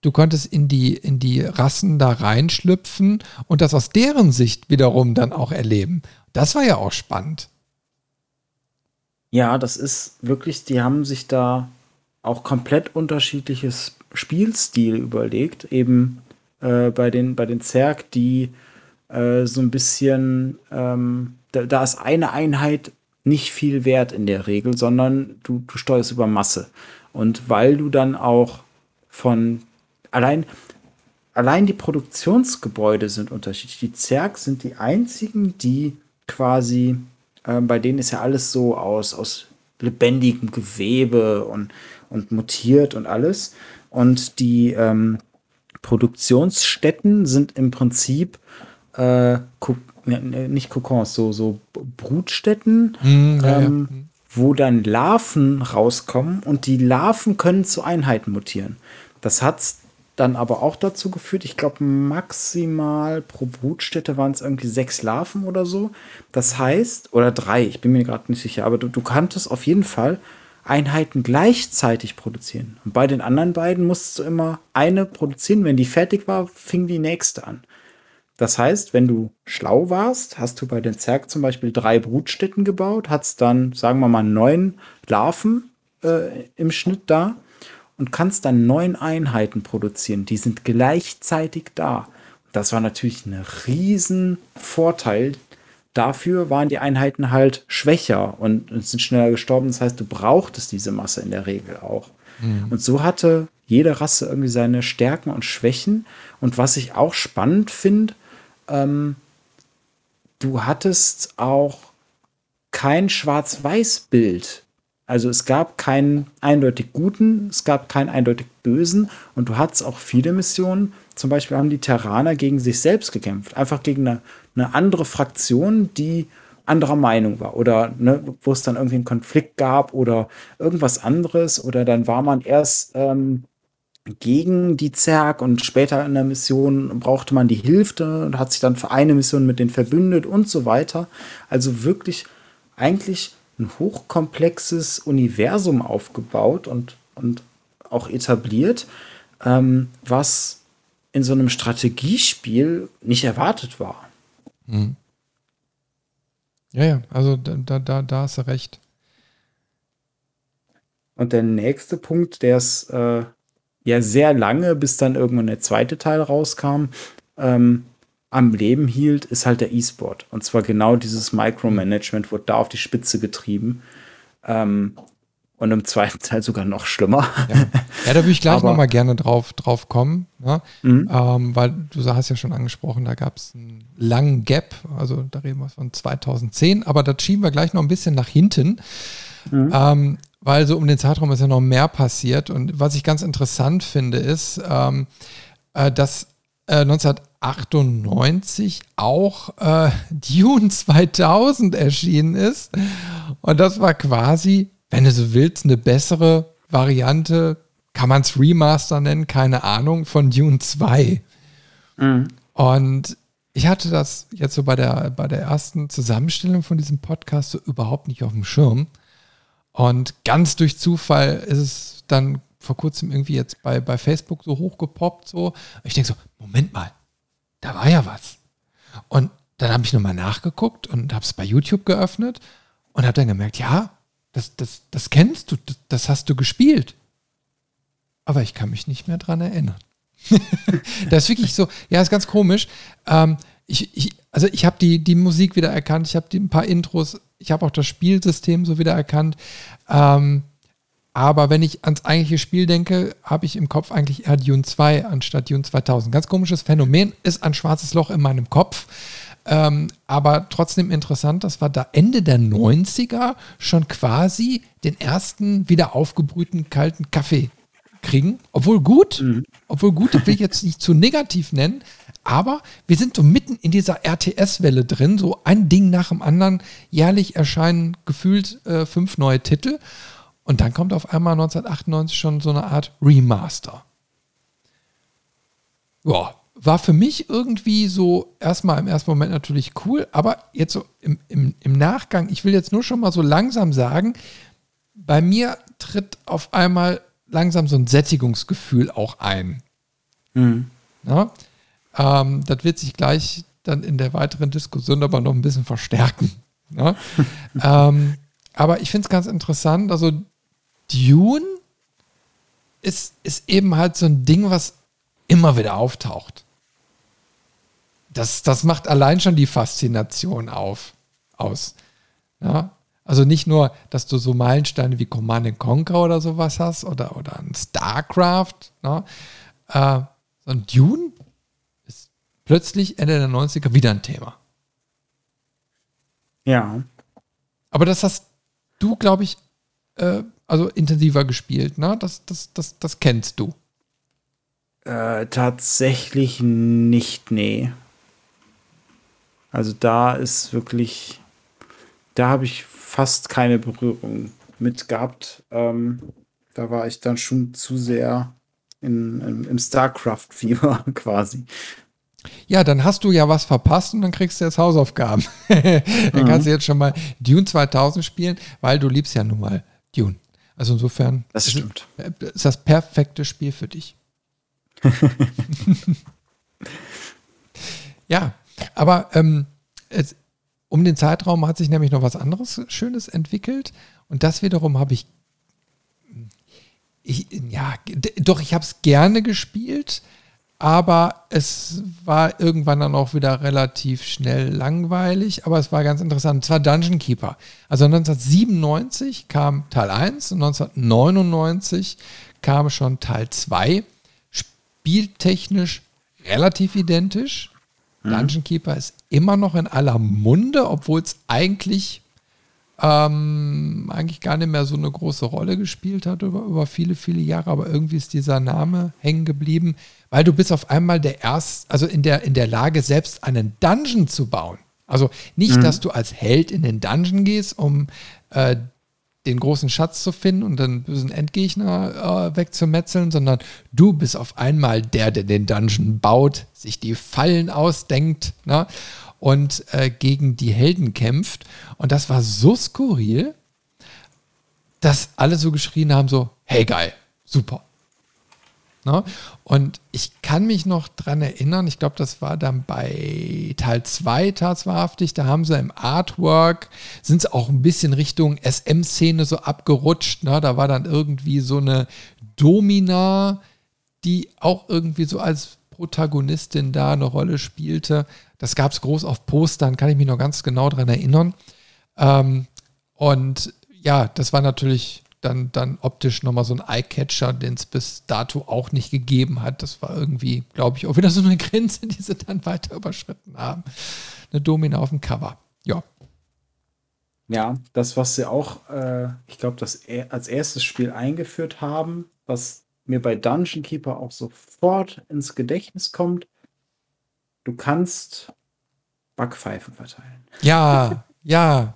du konntest in die, in die Rassen da reinschlüpfen und das aus deren Sicht wiederum dann auch erleben. Das war ja auch spannend. Ja, das ist wirklich, die haben sich da auch komplett unterschiedliches Spielstil überlegt. Eben äh, bei, den, bei den Zerg, die äh, so ein bisschen, ähm, da, da, ist eine Einheit nicht viel wert in der Regel, sondern du, du steuerst über Masse. Und weil du dann auch von allein, allein die Produktionsgebäude sind unterschiedlich. Die Zerg sind die einzigen, die quasi, äh, bei denen ist ja alles so aus, aus lebendigem Gewebe und, und mutiert und alles. Und die ähm, Produktionsstätten sind im Prinzip äh, nicht Kokons, so, so Brutstätten, mm, ja, ähm, ja. wo dann Larven rauskommen und die Larven können zu Einheiten mutieren. Das hat dann aber auch dazu geführt, ich glaube maximal pro Brutstätte waren es irgendwie sechs Larven oder so. Das heißt, oder drei, ich bin mir gerade nicht sicher, aber du, du kanntest auf jeden Fall Einheiten gleichzeitig produzieren. Und bei den anderen beiden musstest du immer eine produzieren. Wenn die fertig war, fing die nächste an. Das heißt, wenn du schlau warst, hast du bei den Zerg zum Beispiel drei Brutstätten gebaut, hast dann, sagen wir mal, neun Larven äh, im Schnitt da und kannst dann neun Einheiten produzieren. Die sind gleichzeitig da. Das war natürlich ein riesen Vorteil. Dafür waren die Einheiten halt schwächer und, sind schneller gestorben. Das heißt, du brauchtest diese Masse in der Regel auch. Mhm. Und so hatte jede Rasse irgendwie seine Stärken und Schwächen. Und was ich auch spannend finde, ähm, du hattest auch kein Schwarz-Weiß-Bild also es gab keinen eindeutig guten, es gab keinen eindeutig bösen und du hattest auch viele Missionen. Zum Beispiel haben die Terraner gegen sich selbst gekämpft, einfach gegen eine, eine andere Fraktion, die anderer Meinung war oder ne, wo es dann irgendwie einen Konflikt gab oder irgendwas anderes oder dann war man erst ähm, gegen die Zerg und später in der Mission brauchte man die Hilfe und hat sich dann für eine Mission mit denen verbündet und so weiter. Also wirklich eigentlich ein hochkomplexes Universum aufgebaut und, und auch etabliert, ähm, was in so einem Strategiespiel nicht erwartet war. Mhm. Ja, ja, also da, da, da hast du recht. Und der nächste Punkt, der ist äh, ja sehr lange, bis dann irgendwann der zweite Teil rauskam, ähm, am Leben hielt, ist halt der E-Sport. Und zwar genau dieses Micromanagement wurde da auf die Spitze getrieben. Ähm, und im zweiten Teil sogar noch schlimmer. Ja, ja da würde ich gleich nochmal gerne drauf, drauf kommen, ne? mhm. ähm, weil du hast ja schon angesprochen, da gab es einen langen Gap, also da reden wir von 2010, aber das schieben wir gleich noch ein bisschen nach hinten, mhm. ähm, weil so um den Zeitraum ist ja noch mehr passiert und was ich ganz interessant finde ist, ähm, äh, dass äh, 19 1998 auch äh, Dune 2000 erschienen ist. Und das war quasi, wenn du so willst, eine bessere Variante, kann man es Remaster nennen, keine Ahnung, von Dune 2. Mhm. Und ich hatte das jetzt so bei der, bei der ersten Zusammenstellung von diesem Podcast so überhaupt nicht auf dem Schirm. Und ganz durch Zufall ist es dann vor kurzem irgendwie jetzt bei, bei Facebook so hochgepoppt. So. Ich denke so, Moment mal, da war ja was. Und dann habe ich nochmal nachgeguckt und habe es bei YouTube geöffnet und habe dann gemerkt, ja, das, das, das kennst du, das, das hast du gespielt. Aber ich kann mich nicht mehr dran erinnern. das ist wirklich so, ja, ist ganz komisch. Ähm, ich, ich, also ich habe die, die Musik wieder erkannt, ich habe ein paar Intros, ich habe auch das Spielsystem so wieder erkannt. Ähm, aber wenn ich ans eigentliche Spiel denke, habe ich im Kopf eigentlich eher Dune 2 anstatt Dune 2000. Ganz komisches Phänomen, ist ein schwarzes Loch in meinem Kopf. Ähm, aber trotzdem interessant, dass wir da Ende der 90er schon quasi den ersten wieder aufgebrühten kalten Kaffee kriegen. Obwohl gut, mhm. obwohl gut, das will ich jetzt nicht zu negativ nennen, aber wir sind so mitten in dieser RTS-Welle drin, so ein Ding nach dem anderen. Jährlich erscheinen gefühlt äh, fünf neue Titel. Und dann kommt auf einmal 1998 schon so eine Art Remaster. Ja, war für mich irgendwie so erstmal im ersten Moment natürlich cool, aber jetzt so im, im, im Nachgang, ich will jetzt nur schon mal so langsam sagen, bei mir tritt auf einmal langsam so ein Sättigungsgefühl auch ein. Mhm. Ja, ähm, das wird sich gleich dann in der weiteren Diskussion aber noch ein bisschen verstärken. Ja? ähm, aber ich finde es ganz interessant. Also Dune ist, ist eben halt so ein Ding, was immer wieder auftaucht. Das, das macht allein schon die Faszination auf, aus. Ja? Also nicht nur, dass du so Meilensteine wie Command Conquer oder sowas hast oder, oder ein StarCraft, ne? äh, sondern Dune ist plötzlich Ende der 90er wieder ein Thema. Ja. Aber das hast du, glaube ich, äh, also intensiver gespielt, ne? Das, das, das, das kennst du. Äh, tatsächlich nicht, nee. Also da ist wirklich, da habe ich fast keine Berührung mit gehabt. Ähm, da war ich dann schon zu sehr in, in, im StarCraft-Fieber quasi. Ja, dann hast du ja was verpasst und dann kriegst du jetzt Hausaufgaben. dann mhm. kannst du jetzt schon mal Dune 2000 spielen, weil du liebst ja nun mal Dune. Also insofern das stimmt. ist das perfekte Spiel für dich. ja, aber ähm, es, um den Zeitraum hat sich nämlich noch was anderes Schönes entwickelt und das wiederum habe ich, ich, ja, doch, ich habe es gerne gespielt, aber es war irgendwann dann auch wieder relativ schnell langweilig, aber es war ganz interessant. Und zwar Dungeon Keeper. Also 1997 kam Teil 1 und 1999 kam schon Teil 2. Spieltechnisch relativ identisch. Mhm. Dungeon Keeper ist immer noch in aller Munde, obwohl es eigentlich ähm, eigentlich gar nicht mehr so eine große Rolle gespielt hat über, über viele, viele Jahre, aber irgendwie ist dieser Name hängen geblieben, weil du bist auf einmal der erst, also in der, in der Lage, selbst einen Dungeon zu bauen. Also nicht, mhm. dass du als Held in den Dungeon gehst, um äh, den großen Schatz zu finden und dann bösen Endgegner äh, wegzumetzeln, sondern du bist auf einmal der, der den Dungeon baut, sich die Fallen ausdenkt ne? und äh, gegen die Helden kämpft. Und das war so skurril, dass alle so geschrien haben: so, hey geil, super. Ne? Und ich kann mich noch dran erinnern, ich glaube, das war dann bei Teil 2 tatsächlich, da haben sie im Artwork, sind sie auch ein bisschen Richtung SM-Szene so abgerutscht. Ne? Da war dann irgendwie so eine Domina, die auch irgendwie so als Protagonistin da eine Rolle spielte. Das gab es groß auf Postern, kann ich mich noch ganz genau dran erinnern. Ähm, und ja, das war natürlich dann, dann optisch nochmal so ein Eye-Catcher, den es bis dato auch nicht gegeben hat. Das war irgendwie, glaube ich, auch wieder so eine Grenze, die sie dann weiter überschritten haben. Eine Domina auf dem Cover. Ja. Ja, das, was sie auch, äh, ich glaube, das als erstes Spiel eingeführt haben, was mir bei Dungeon Keeper auch sofort ins Gedächtnis kommt, du kannst Backpfeifen verteilen. Ja, ja.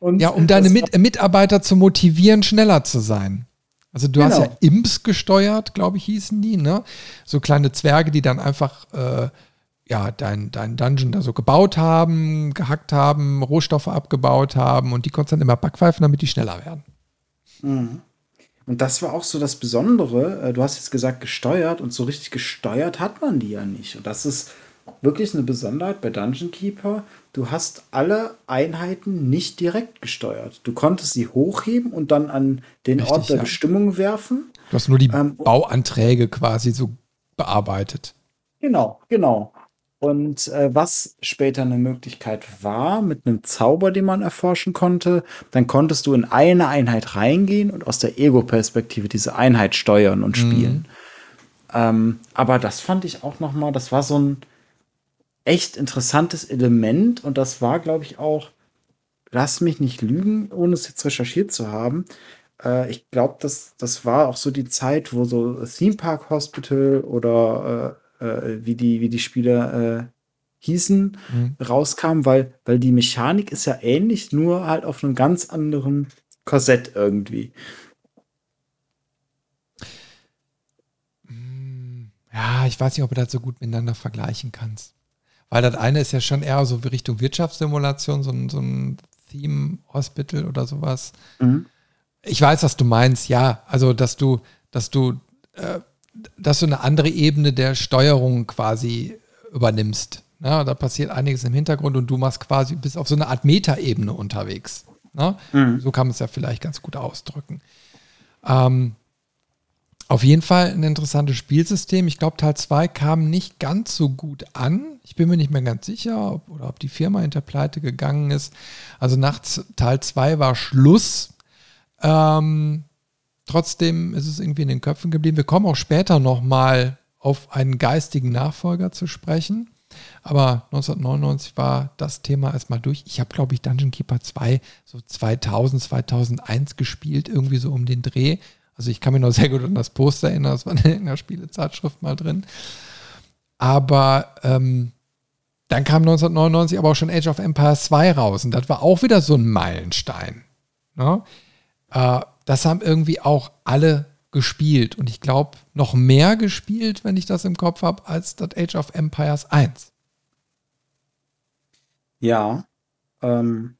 Und ja, um deine Mit Mitarbeiter zu motivieren, schneller zu sein. Also du genau. hast ja genau. Imps gesteuert, glaube ich, hießen die, ne? So kleine Zwerge, die dann einfach äh, ja, dein, dein Dungeon da so gebaut haben, gehackt haben, Rohstoffe abgebaut haben und die konntest dann immer backpfeifen, damit die schneller werden. Mhm. Und das war auch so das Besondere. Äh, du hast jetzt gesagt, gesteuert und so richtig gesteuert hat man die ja nicht. Und das ist wirklich eine Besonderheit bei Dungeon Keeper. Du hast alle Einheiten nicht direkt gesteuert. Du konntest sie hochheben und dann an den richtig, Ort der ja. Bestimmung werfen. Du hast nur die ähm, Bauanträge quasi so bearbeitet. Genau, genau. Und äh, was später eine Möglichkeit war, mit einem Zauber, den man erforschen konnte, dann konntest du in eine Einheit reingehen und aus der Ego-Perspektive diese Einheit steuern und spielen. Mhm. Ähm, aber das fand ich auch noch mal, das war so ein echt interessantes Element und das war, glaube ich, auch, lass mich nicht lügen, ohne es jetzt recherchiert zu haben. Äh, ich glaube, das, das war auch so die Zeit, wo so Theme Park Hospital oder äh, äh, wie, die, wie die Spiele äh, hießen, mhm. rauskam, weil, weil die Mechanik ist ja ähnlich, nur halt auf einem ganz anderen Korsett irgendwie. Mm, ja, ich weiß nicht, ob du das so gut miteinander vergleichen kannst. Weil das eine ist ja schon eher so Richtung Wirtschaftssimulation, so ein, so ein Theme Hospital oder sowas. Mhm. Ich weiß, was du meinst, ja. Also, dass du, dass du äh, dass du eine andere Ebene der Steuerung quasi übernimmst. Ja, da passiert einiges im Hintergrund und du machst quasi bis auf so eine Art Metaebene unterwegs. Ne? Mhm. So kann man es ja vielleicht ganz gut ausdrücken. Ähm, auf jeden Fall ein interessantes Spielsystem. Ich glaube, Teil 2 kam nicht ganz so gut an. Ich bin mir nicht mehr ganz sicher, ob, oder ob die Firma hinter Pleite gegangen ist. Also nach Teil 2 war Schluss. Ähm, Trotzdem ist es irgendwie in den Köpfen geblieben. Wir kommen auch später nochmal auf einen geistigen Nachfolger zu sprechen. Aber 1999 war das Thema erstmal durch. Ich habe, glaube ich, Dungeon Keeper 2 so 2000, 2001 gespielt, irgendwie so um den Dreh. Also ich kann mich noch sehr gut an das Poster erinnern, das war in irgendeiner Spielezeitschrift mal drin. Aber ähm, dann kam 1999 aber auch schon Age of Empires 2 raus und das war auch wieder so ein Meilenstein. Ne? Äh, das haben irgendwie auch alle gespielt. Und ich glaube, noch mehr gespielt, wenn ich das im Kopf habe, als das Age of Empires 1. Ja. Ähm,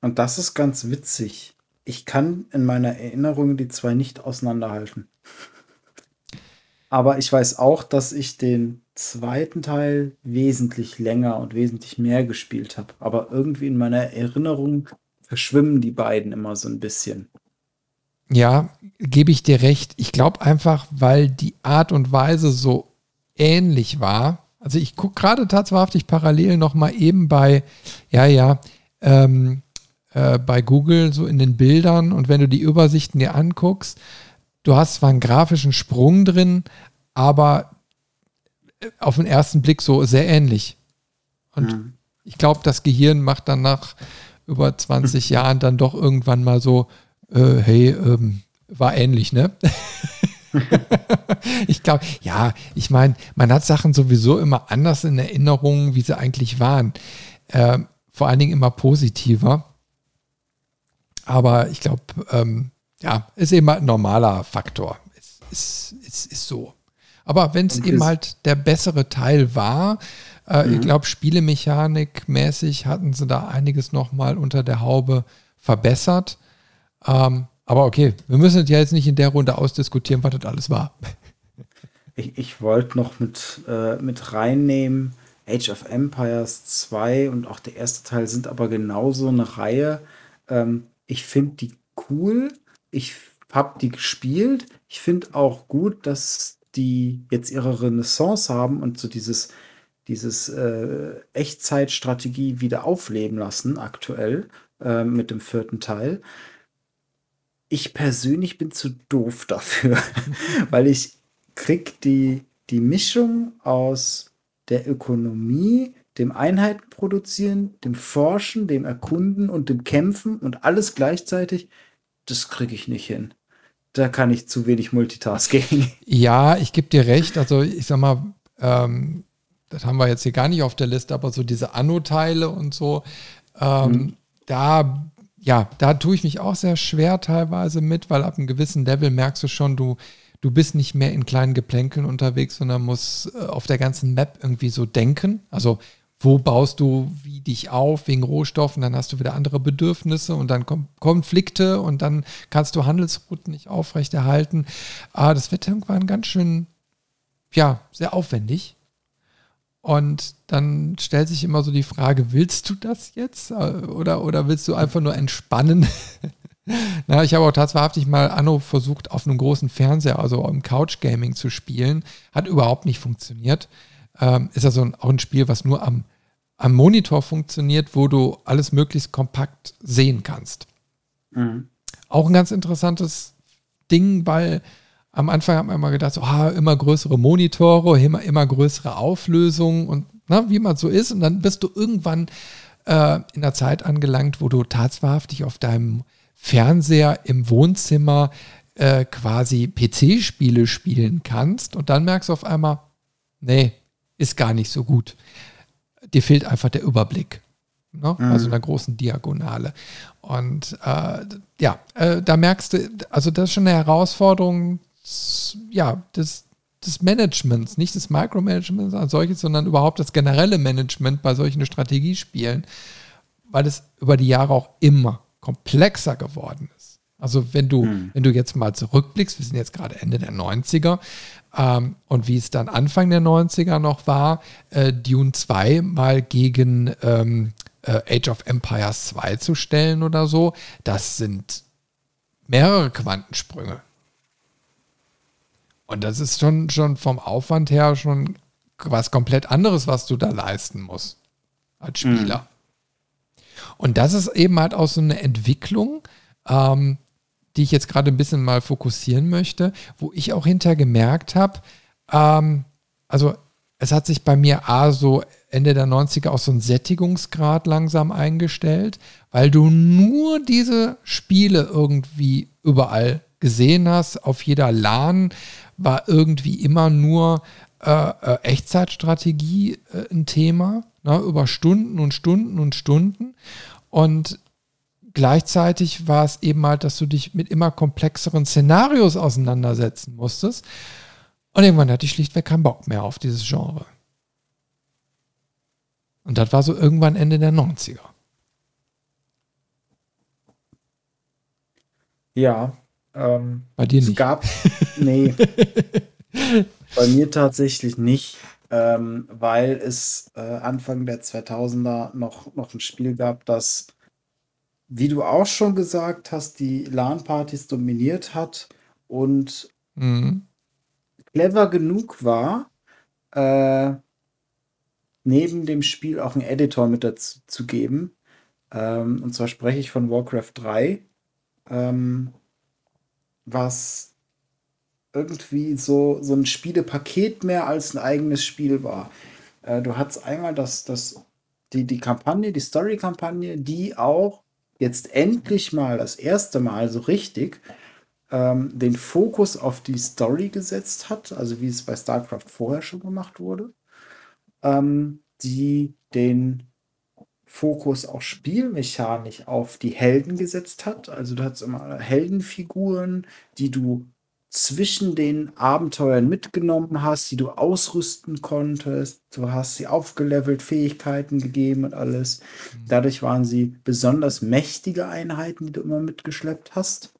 und das ist ganz witzig. Ich kann in meiner Erinnerung die zwei nicht auseinanderhalten. Aber ich weiß auch, dass ich den zweiten Teil wesentlich länger und wesentlich mehr gespielt habe. Aber irgendwie in meiner Erinnerung verschwimmen die beiden immer so ein bisschen. Ja, gebe ich dir recht. Ich glaube einfach, weil die Art und Weise so ähnlich war. Also ich gucke gerade tatsächlich parallel noch mal eben bei, ja, ja, ähm, äh, bei Google so in den Bildern und wenn du die Übersichten dir anguckst, du hast zwar einen grafischen Sprung drin, aber äh, auf den ersten Blick so sehr ähnlich. Und mhm. ich glaube, das Gehirn macht dann nach über 20 Jahren dann doch irgendwann mal so, äh, hey, ähm, war ähnlich, ne? ich glaube, ja, ich meine, man hat Sachen sowieso immer anders in Erinnerung, wie sie eigentlich waren. Ähm, vor allen Dingen immer positiver. Aber ich glaube, ähm, ja, ist eben halt ein normaler Faktor. Ist, ist, ist, ist so. Aber wenn es eben halt der bessere Teil war, äh, mhm. ich glaube, Spielemechanik-mäßig hatten sie da einiges nochmal unter der Haube verbessert. Ähm, aber okay, wir müssen ja jetzt nicht in der Runde ausdiskutieren, was das alles war. Ich, ich wollte noch mit, äh, mit reinnehmen, Age of Empires 2 und auch der erste Teil sind aber genauso eine Reihe. Ähm, ich finde die cool. Ich habe die gespielt. Ich finde auch gut, dass die jetzt ihre Renaissance haben und so dieses, dieses äh, Echtzeitstrategie wieder aufleben lassen, aktuell äh, mit dem vierten Teil ich persönlich bin zu doof dafür, weil ich krieg die, die Mischung aus der Ökonomie, dem Einheiten produzieren, dem Forschen, dem Erkunden und dem Kämpfen und alles gleichzeitig, das kriege ich nicht hin. Da kann ich zu wenig Multitasking. Ja, ich gebe dir recht. Also ich sag mal, ähm, das haben wir jetzt hier gar nicht auf der Liste, aber so diese Anno-Teile und so, ähm, mhm. da, ja, da tue ich mich auch sehr schwer teilweise mit, weil ab einem gewissen Level merkst du schon, du, du bist nicht mehr in kleinen Geplänkeln unterwegs, sondern musst äh, auf der ganzen Map irgendwie so denken. Also wo baust du wie dich auf wegen Rohstoffen, dann hast du wieder andere Bedürfnisse und dann kommen Konflikte und dann kannst du Handelsrouten nicht aufrechterhalten. Aber das wird irgendwann ganz schön, ja, sehr aufwendig. Und dann stellt sich immer so die Frage, willst du das jetzt oder, oder willst du einfach nur entspannen? Na, ich habe auch tatsächlich mal Anno versucht, auf einem großen Fernseher, also im Couch Gaming zu spielen. Hat überhaupt nicht funktioniert. Ähm, ist also ein, auch ein Spiel, was nur am am Monitor funktioniert, wo du alles möglichst kompakt sehen kannst. Mhm. Auch ein ganz interessantes Ding, weil am Anfang hat man immer gedacht, so, ah, immer größere Monitore, immer, immer größere Auflösungen und na, wie man so ist. Und dann bist du irgendwann äh, in der Zeit angelangt, wo du tatsächlich auf deinem Fernseher im Wohnzimmer äh, quasi PC-Spiele spielen kannst. Und dann merkst du auf einmal, nee, ist gar nicht so gut dir fehlt einfach der Überblick. Ne? Mhm. Also in der großen Diagonale. Und äh, ja, äh, da merkst du, also das ist schon eine Herausforderung, ja, des, des Managements, nicht des Micromanagements als solches, sondern überhaupt das generelle Management bei solchen Strategiespielen, weil es über die Jahre auch immer komplexer geworden ist. Also wenn du, hm. wenn du jetzt mal zurückblickst, wir sind jetzt gerade Ende der 90er, ähm, und wie es dann Anfang der 90er noch war, äh, Dune 2 mal gegen ähm, äh, Age of Empires 2 zu stellen oder so, das sind mehrere Quantensprünge. Und das ist schon, schon vom Aufwand her schon was komplett anderes, was du da leisten musst als Spieler. Mhm. Und das ist eben halt auch so eine Entwicklung, ähm, die ich jetzt gerade ein bisschen mal fokussieren möchte, wo ich auch hinterher gemerkt habe, ähm, also es hat sich bei mir A so Ende der 90er auch so ein Sättigungsgrad langsam eingestellt, weil du nur diese Spiele irgendwie überall gesehen hast. Auf jeder LAN war irgendwie immer nur äh, äh, Echtzeitstrategie äh, ein Thema, ne, über Stunden und Stunden und Stunden. Und gleichzeitig war es eben halt, dass du dich mit immer komplexeren Szenarios auseinandersetzen musstest. Und irgendwann hatte ich schlichtweg keinen Bock mehr auf dieses Genre. Und das war so irgendwann Ende der 90er. Ja. Ähm, bei dir es nicht. gab. Nee. bei mir tatsächlich nicht. Ähm, weil es äh, Anfang der 2000er noch, noch ein Spiel gab, das wie du auch schon gesagt hast, die LAN-Partys dominiert hat und mhm. clever genug war, äh, neben dem Spiel auch einen Editor mit dazu zu geben. Ähm, und zwar spreche ich von Warcraft 3, ähm, was irgendwie so, so ein Spielepaket mehr als ein eigenes Spiel war. Äh, du hattest einmal das, das, die, die Kampagne, die Story-Kampagne, die auch jetzt endlich mal das erste Mal so richtig ähm, den Fokus auf die Story gesetzt hat, also wie es bei StarCraft vorher schon gemacht wurde, ähm, die den Fokus auch spielmechanisch auf die Helden gesetzt hat. Also du hast immer Heldenfiguren, die du zwischen den Abenteuern mitgenommen hast, die du ausrüsten konntest. Du hast sie aufgelevelt, Fähigkeiten gegeben und alles. Mhm. Dadurch waren sie besonders mächtige Einheiten, die du immer mitgeschleppt hast.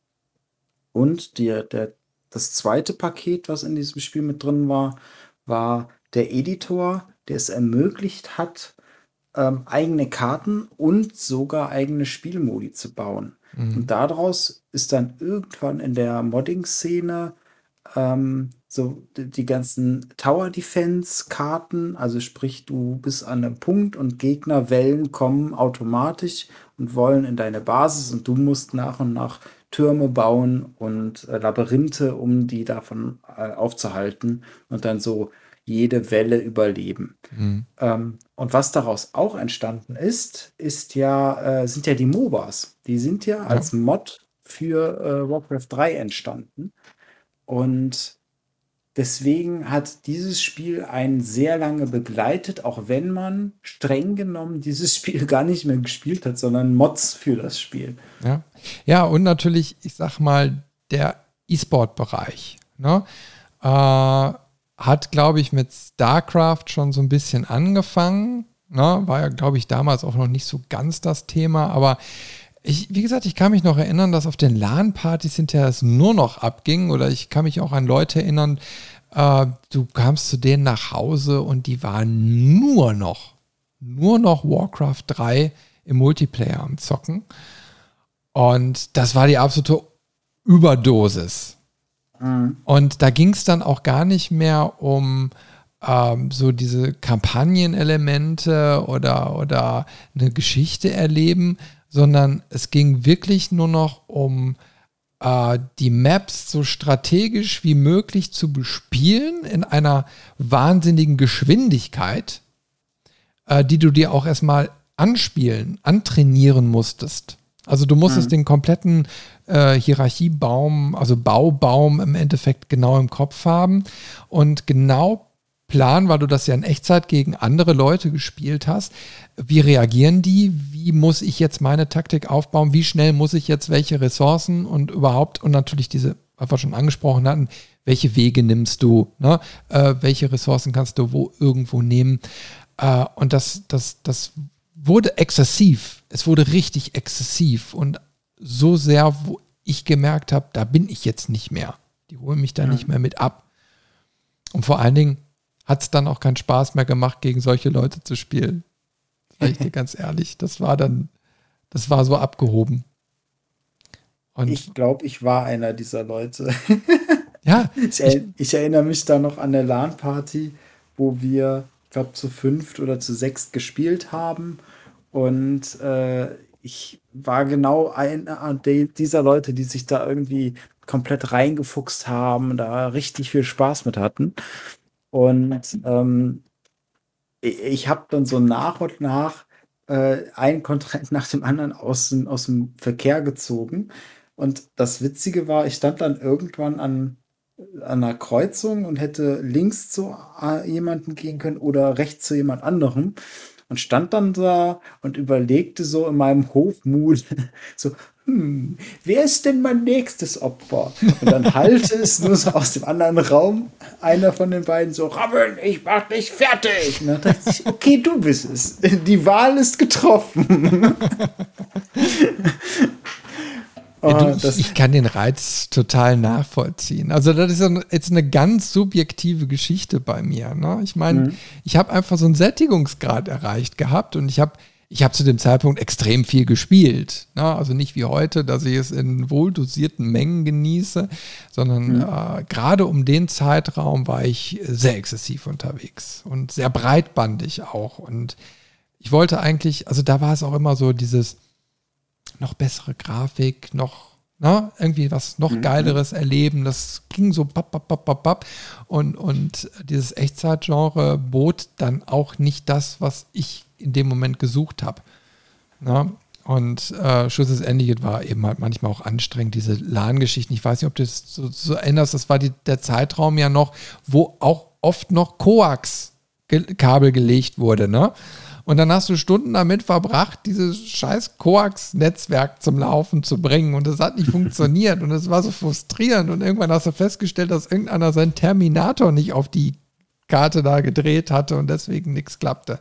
Und die, der, das zweite Paket, was in diesem Spiel mit drin war, war der Editor, der es ermöglicht hat, ähm, eigene Karten und sogar eigene Spielmodi zu bauen. Mhm. Und daraus ist dann irgendwann in der Modding-Szene ähm, so die, ganzen Tower Defense-Karten, also sprich, du bist an einem Punkt und Gegnerwellen kommen automatisch und wollen in deine Basis und du musst nach und nach Türme bauen und äh, Labyrinthe, um die davon äh, aufzuhalten und dann so jede Welle überleben. Mhm. Ähm, und was daraus auch entstanden ist, ist ja, äh, sind ja die MOBAs. Die sind ja, ja. als Mod für äh, Warcraft 3 entstanden. Und deswegen hat dieses Spiel einen sehr lange begleitet, auch wenn man streng genommen dieses Spiel gar nicht mehr gespielt hat, sondern Mods für das Spiel. Ja, ja und natürlich, ich sag mal, der E-Sport-Bereich ne, äh, hat, glaube ich, mit StarCraft schon so ein bisschen angefangen. Ne, war ja, glaube ich, damals auch noch nicht so ganz das Thema, aber ich, wie gesagt, ich kann mich noch erinnern, dass auf den LAN-Partys hinterher es nur noch abging oder ich kann mich auch an Leute erinnern, äh, du kamst zu denen nach Hause und die waren nur noch, nur noch Warcraft 3 im Multiplayer am Zocken. Und das war die absolute Überdosis. Mhm. Und da ging es dann auch gar nicht mehr um ähm, so diese Kampagnenelemente oder, oder eine Geschichte erleben, sondern es ging wirklich nur noch um äh, die Maps so strategisch wie möglich zu bespielen in einer wahnsinnigen Geschwindigkeit, äh, die du dir auch erstmal anspielen, antrainieren musstest. Also du musstest mhm. den kompletten äh, Hierarchiebaum, also Baubaum im Endeffekt genau im Kopf haben und genau Plan, weil du das ja in Echtzeit gegen andere Leute gespielt hast. Wie reagieren die? Wie muss ich jetzt meine Taktik aufbauen? Wie schnell muss ich jetzt welche Ressourcen und überhaupt und natürlich diese, was wir schon angesprochen hatten, welche Wege nimmst du? Ne? Äh, welche Ressourcen kannst du wo irgendwo nehmen? Äh, und das, das, das wurde exzessiv. Es wurde richtig exzessiv und so sehr, wo ich gemerkt habe, da bin ich jetzt nicht mehr. Die holen mich da ja. nicht mehr mit ab. Und vor allen Dingen, hat es dann auch keinen Spaß mehr gemacht, gegen solche Leute zu spielen. Sag ich dir ganz ehrlich. Das war dann, das war so abgehoben. Und ich glaube, ich war einer dieser Leute. ja. Ich, ich, ich, erinnere mich da noch an der LAN-Party, wo wir, ich glaube, zu fünft oder zu sechst gespielt haben. Und äh, ich war genau einer dieser Leute, die sich da irgendwie komplett reingefuchst haben, da richtig viel Spaß mit hatten. Und ähm, ich habe dann so nach und nach äh, einen Kontrahent nach dem anderen aus dem, aus dem Verkehr gezogen. Und das Witzige war, ich stand dann irgendwann an, an einer Kreuzung und hätte links zu äh, jemandem gehen können oder rechts zu jemand anderem und stand dann da und überlegte so in meinem Hochmut, so, hm, wer ist denn mein nächstes Opfer? Und dann halte es nur so aus dem anderen Raum einer von den beiden so, Robin, ich mach dich fertig. Und dann dachte ich, okay, du bist es. Die Wahl ist getroffen. Ja, du, ich kann den Reiz total nachvollziehen. Also das ist jetzt eine ganz subjektive Geschichte bei mir. Ne? Ich meine, mhm. ich habe einfach so einen Sättigungsgrad erreicht gehabt und ich habe ich habe zu dem Zeitpunkt extrem viel gespielt. Ne? Also nicht wie heute, dass ich es in wohldosierten Mengen genieße, sondern mhm. äh, gerade um den Zeitraum war ich sehr exzessiv unterwegs und sehr breitbandig auch. Und ich wollte eigentlich, also da war es auch immer so dieses noch bessere Grafik, noch na, irgendwie was noch mhm. geileres erleben. Das ging so papp, papp, papp, papp, papp. Und, und dieses Echtzeitgenre bot dann auch nicht das, was ich in dem Moment gesucht habe. Und äh, schlussendlich war eben halt manchmal auch anstrengend, diese LAN-Geschichten. Ich weiß nicht, ob du das so, so erinnerst, das war die, der Zeitraum ja noch, wo auch oft noch Koax-Kabel gelegt wurde, ne? Und dann hast du Stunden damit verbracht, dieses scheiß Koax-Netzwerk zum Laufen zu bringen. Und das hat nicht funktioniert. Und es war so frustrierend. Und irgendwann hast du festgestellt, dass irgendeiner seinen Terminator nicht auf die Karte da gedreht hatte und deswegen nichts klappte.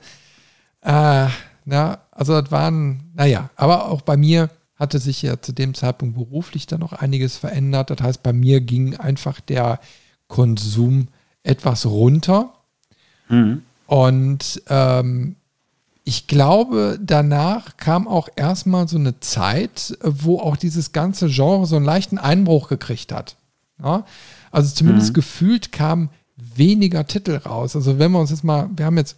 Äh, na, also das waren, naja, aber auch bei mir hatte sich ja zu dem Zeitpunkt beruflich dann noch einiges verändert. Das heißt, bei mir ging einfach der Konsum etwas runter. Mhm. Und ähm, ich glaube, danach kam auch erstmal so eine Zeit, wo auch dieses ganze Genre so einen leichten Einbruch gekriegt hat. Ja? Also zumindest mhm. gefühlt kamen weniger Titel raus. Also wenn wir uns jetzt mal, wir haben jetzt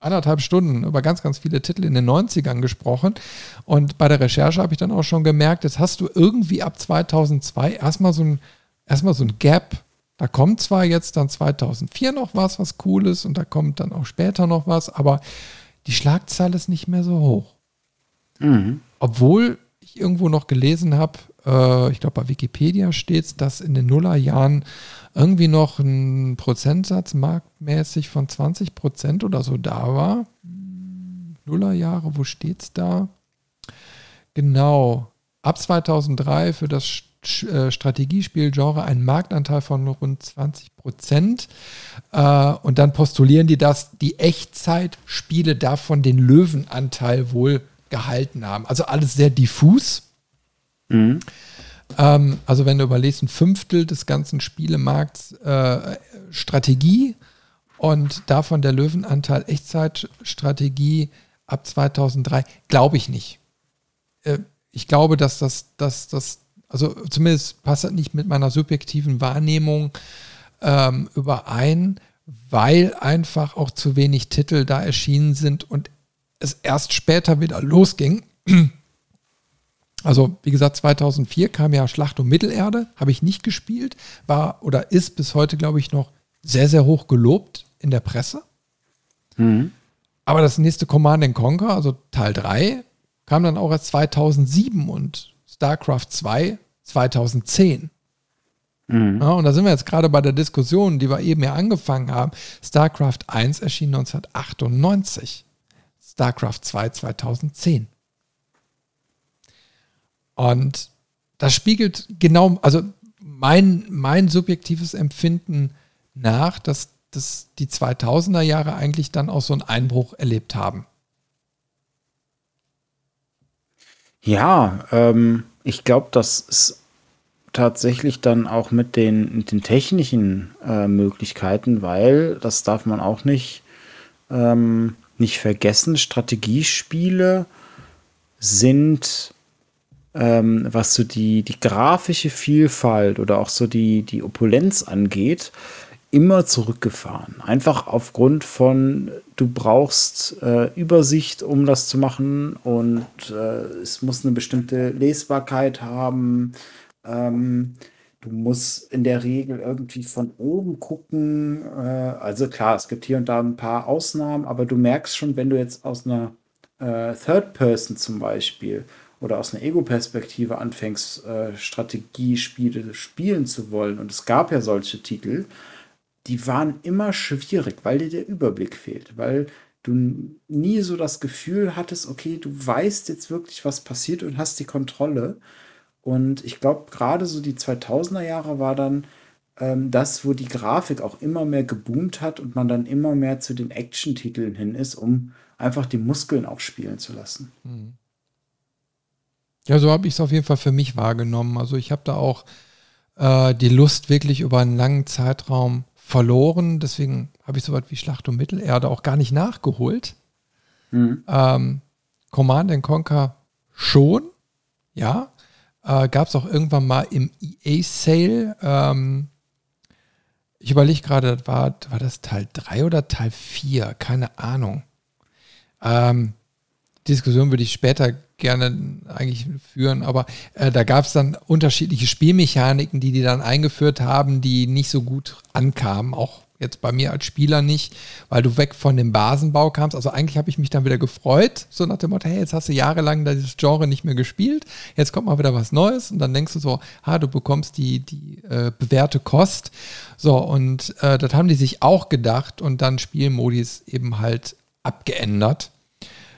anderthalb Stunden über ganz, ganz viele Titel in den 90ern gesprochen. Und bei der Recherche habe ich dann auch schon gemerkt, jetzt hast du irgendwie ab 2002 erstmal so ein, erstmal so ein Gap. Da kommt zwar jetzt dann 2004 noch was, was cool ist, und da kommt dann auch später noch was, aber die Schlagzahl ist nicht mehr so hoch. Mhm. Obwohl ich irgendwo noch gelesen habe, äh, ich glaube bei Wikipedia steht es, dass in den Nullerjahren irgendwie noch ein Prozentsatz marktmäßig von 20 Prozent oder so da war. Nullerjahre, wo steht es da? Genau. Ab 2003 für das Strategiespielgenre einen Marktanteil von rund 20 Prozent. Äh, und dann postulieren die, dass die Echtzeitspiele davon den Löwenanteil wohl gehalten haben. Also alles sehr diffus. Mhm. Ähm, also wenn du überlegst, ein Fünftel des ganzen Spielemarkts äh, Strategie und davon der Löwenanteil Echtzeitstrategie ab 2003, glaube ich nicht. Äh, ich glaube, dass das, dass das, also zumindest passt das nicht mit meiner subjektiven Wahrnehmung ähm, überein, weil einfach auch zu wenig Titel da erschienen sind und es erst später wieder losging. Also, wie gesagt, 2004 kam ja Schlacht um Mittelerde, habe ich nicht gespielt, war oder ist bis heute, glaube ich, noch sehr, sehr hoch gelobt in der Presse. Mhm. Aber das nächste Command Conquer, also Teil 3, kam dann auch erst 2007 und StarCraft 2 2010. Mhm. Ja, und da sind wir jetzt gerade bei der Diskussion, die wir eben ja angefangen haben. StarCraft 1 erschien 1998, StarCraft 2 2010. Und das spiegelt genau, also mein, mein subjektives Empfinden nach, dass, dass die 2000er Jahre eigentlich dann auch so einen Einbruch erlebt haben. Ja, ähm, ich glaube, das ist tatsächlich dann auch mit den, mit den technischen äh, Möglichkeiten, weil das darf man auch nicht, ähm, nicht vergessen. Strategiespiele sind ähm, was so die, die grafische Vielfalt oder auch so die, die Opulenz angeht, immer zurückgefahren. Einfach aufgrund von, du brauchst äh, Übersicht, um das zu machen und äh, es muss eine bestimmte Lesbarkeit haben. Ähm, du musst in der Regel irgendwie von oben gucken. Äh, also klar, es gibt hier und da ein paar Ausnahmen, aber du merkst schon, wenn du jetzt aus einer äh, Third Person zum Beispiel oder aus einer Ego-Perspektive anfängst, äh, Strategiespiele spielen zu wollen, und es gab ja solche Titel, die waren immer schwierig, weil dir der Überblick fehlt, weil du nie so das Gefühl hattest, okay, du weißt jetzt wirklich, was passiert und hast die Kontrolle. Und ich glaube, gerade so die 2000er Jahre war dann ähm, das, wo die Grafik auch immer mehr geboomt hat und man dann immer mehr zu den Action-Titeln hin ist, um einfach die Muskeln auch spielen zu lassen. Mhm. Ja, so habe ich es auf jeden Fall für mich wahrgenommen. Also ich habe da auch äh, die Lust wirklich über einen langen Zeitraum verloren. Deswegen habe ich so weit wie Schlacht um Mittelerde auch gar nicht nachgeholt. Mhm. Ähm, Command Conquer schon, ja. Äh, Gab es auch irgendwann mal im EA-Sale. Ähm, ich überlege gerade, war, war das Teil 3 oder Teil 4? Keine Ahnung. Ähm, Diskussion würde ich später gerne eigentlich führen, aber äh, da gab es dann unterschiedliche Spielmechaniken, die die dann eingeführt haben, die nicht so gut ankamen, auch jetzt bei mir als Spieler nicht, weil du weg von dem Basenbau kamst. Also eigentlich habe ich mich dann wieder gefreut, so nach dem Motto, hey, jetzt hast du jahrelang dieses Genre nicht mehr gespielt, jetzt kommt mal wieder was Neues und dann denkst du so, ha, du bekommst die, die äh, bewährte Kost. So, und äh, das haben die sich auch gedacht und dann Spielmodis eben halt abgeändert.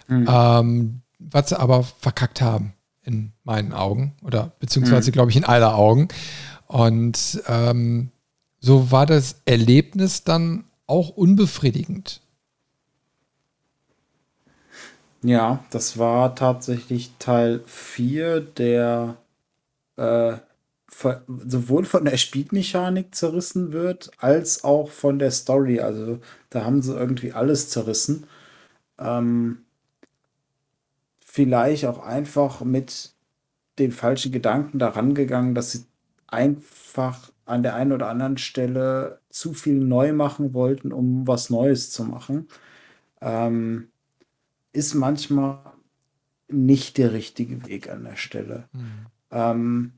Mhm. Ähm, was sie aber verkackt haben, in meinen Augen. Oder beziehungsweise, mhm. glaube ich, in aller Augen. Und ähm, so war das Erlebnis dann auch unbefriedigend. Ja, das war tatsächlich Teil 4, der äh, sowohl von der Spielmechanik zerrissen wird, als auch von der Story. Also da haben sie irgendwie alles zerrissen. Ähm, vielleicht auch einfach mit den falschen Gedanken daran gegangen, dass sie einfach an der einen oder anderen Stelle zu viel neu machen wollten, um was Neues zu machen. Ähm, ist manchmal nicht der richtige Weg an der Stelle. Mhm. Ähm,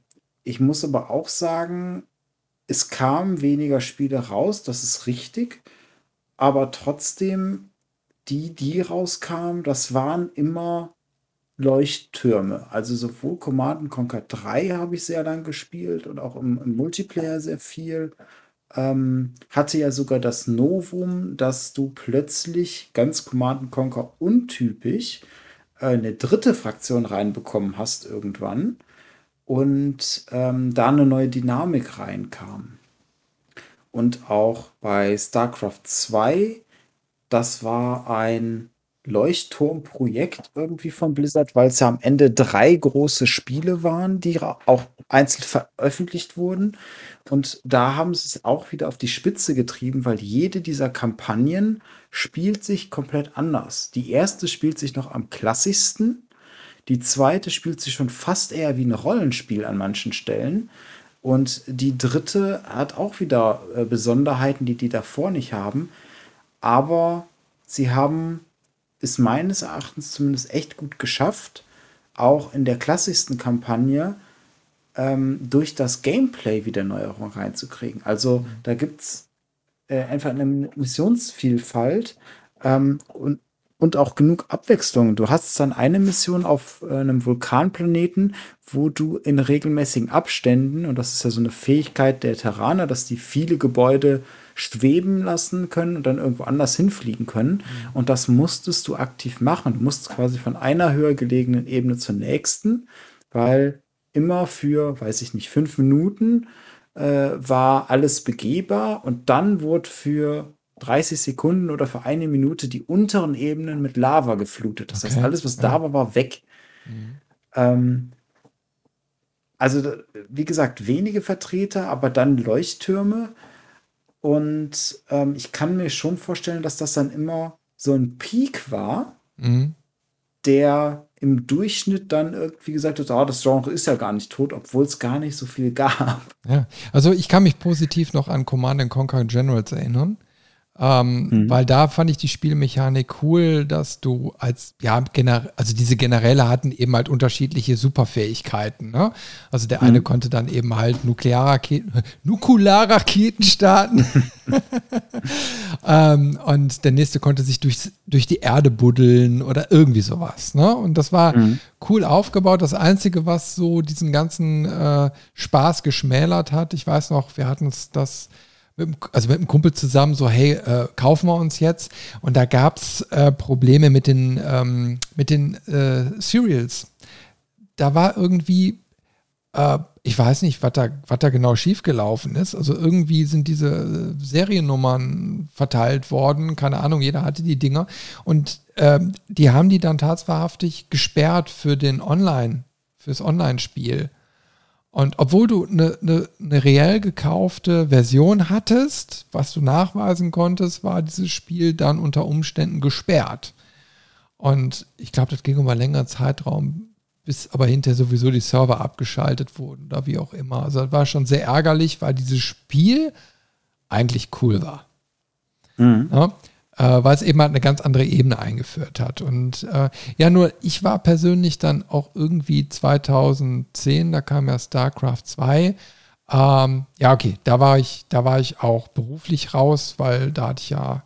ich muss aber auch sagen, es kamen weniger Spiele raus, das ist richtig, aber trotzdem, die, die rauskamen, das waren immer Leuchttürme. Also sowohl Command Conquer 3 habe ich sehr lang gespielt und auch im, im Multiplayer sehr viel. Ähm, hatte ja sogar das Novum, dass du plötzlich ganz Command Conquer untypisch äh, eine dritte Fraktion reinbekommen hast irgendwann und ähm, da eine neue Dynamik reinkam. Und auch bei StarCraft 2, das war ein Leuchtturmprojekt irgendwie von Blizzard, weil es ja am Ende drei große Spiele waren, die auch einzeln veröffentlicht wurden. Und da haben sie es auch wieder auf die Spitze getrieben, weil jede dieser Kampagnen spielt sich komplett anders. Die erste spielt sich noch am klassischsten. Die zweite spielt sich schon fast eher wie ein Rollenspiel an manchen Stellen. Und die dritte hat auch wieder äh, Besonderheiten, die die davor nicht haben. Aber sie haben es meines Erachtens zumindest echt gut geschafft, auch in der klassischsten Kampagne ähm, durch das Gameplay wieder Neuerungen reinzukriegen. Also da gibt es äh, einfach eine Missionsvielfalt ähm, und, und auch genug Abwechslung. Du hast dann eine Mission auf äh, einem Vulkanplaneten, wo du in regelmäßigen Abständen, und das ist ja so eine Fähigkeit der Terraner, dass die viele Gebäude schweben lassen können und dann irgendwo anders hinfliegen können. Mhm. Und das musstest du aktiv machen. Du musst quasi von einer höher gelegenen Ebene zur nächsten, weil immer für, weiß ich nicht, fünf Minuten äh, war alles begehbar und dann wurde für 30 Sekunden oder für eine Minute die unteren Ebenen mit Lava geflutet. Das okay. heißt, alles, was da war, war weg. Mhm. Ähm, also, wie gesagt, wenige Vertreter, aber dann Leuchttürme. Und ähm, ich kann mir schon vorstellen, dass das dann immer so ein Peak war, mhm. der im Durchschnitt dann irgendwie gesagt hat, oh, das Genre ist ja gar nicht tot, obwohl es gar nicht so viel gab. Ja, also ich kann mich positiv noch an Command Conquer Generals erinnern. Ähm, mhm. Weil da fand ich die Spielmechanik cool, dass du als, ja, also diese Generäle hatten eben halt unterschiedliche Superfähigkeiten. Ne? Also der mhm. eine konnte dann eben halt Nuklearraketen, Nukularraketen starten. ähm, und der nächste konnte sich durch, durch die Erde buddeln oder irgendwie sowas. Ne? Und das war mhm. cool aufgebaut. Das Einzige, was so diesen ganzen äh, Spaß geschmälert hat, ich weiß noch, wir hatten es das also mit einem Kumpel zusammen so, hey, äh, kaufen wir uns jetzt. Und da gab es äh, Probleme mit den, ähm, mit den äh, Serials. Da war irgendwie, äh, ich weiß nicht, was da, was da genau schiefgelaufen ist. Also irgendwie sind diese äh, Seriennummern verteilt worden. Keine Ahnung, jeder hatte die Dinger. Und ähm, die haben die dann tatsächlich gesperrt für den Online, fürs Online-Spiel. Und obwohl du eine, eine, eine reell gekaufte Version hattest, was du nachweisen konntest, war dieses Spiel dann unter Umständen gesperrt. Und ich glaube, das ging über einen längeren Zeitraum, bis aber hinterher sowieso die Server abgeschaltet wurden oder wie auch immer. Also das war schon sehr ärgerlich, weil dieses Spiel eigentlich cool war. Mhm. Ja? Äh, weil es eben halt eine ganz andere Ebene eingeführt hat. Und äh, ja, nur ich war persönlich dann auch irgendwie 2010, da kam ja StarCraft 2. Ähm, ja, okay, da war ich, da war ich auch beruflich raus, weil da hatte ich ja,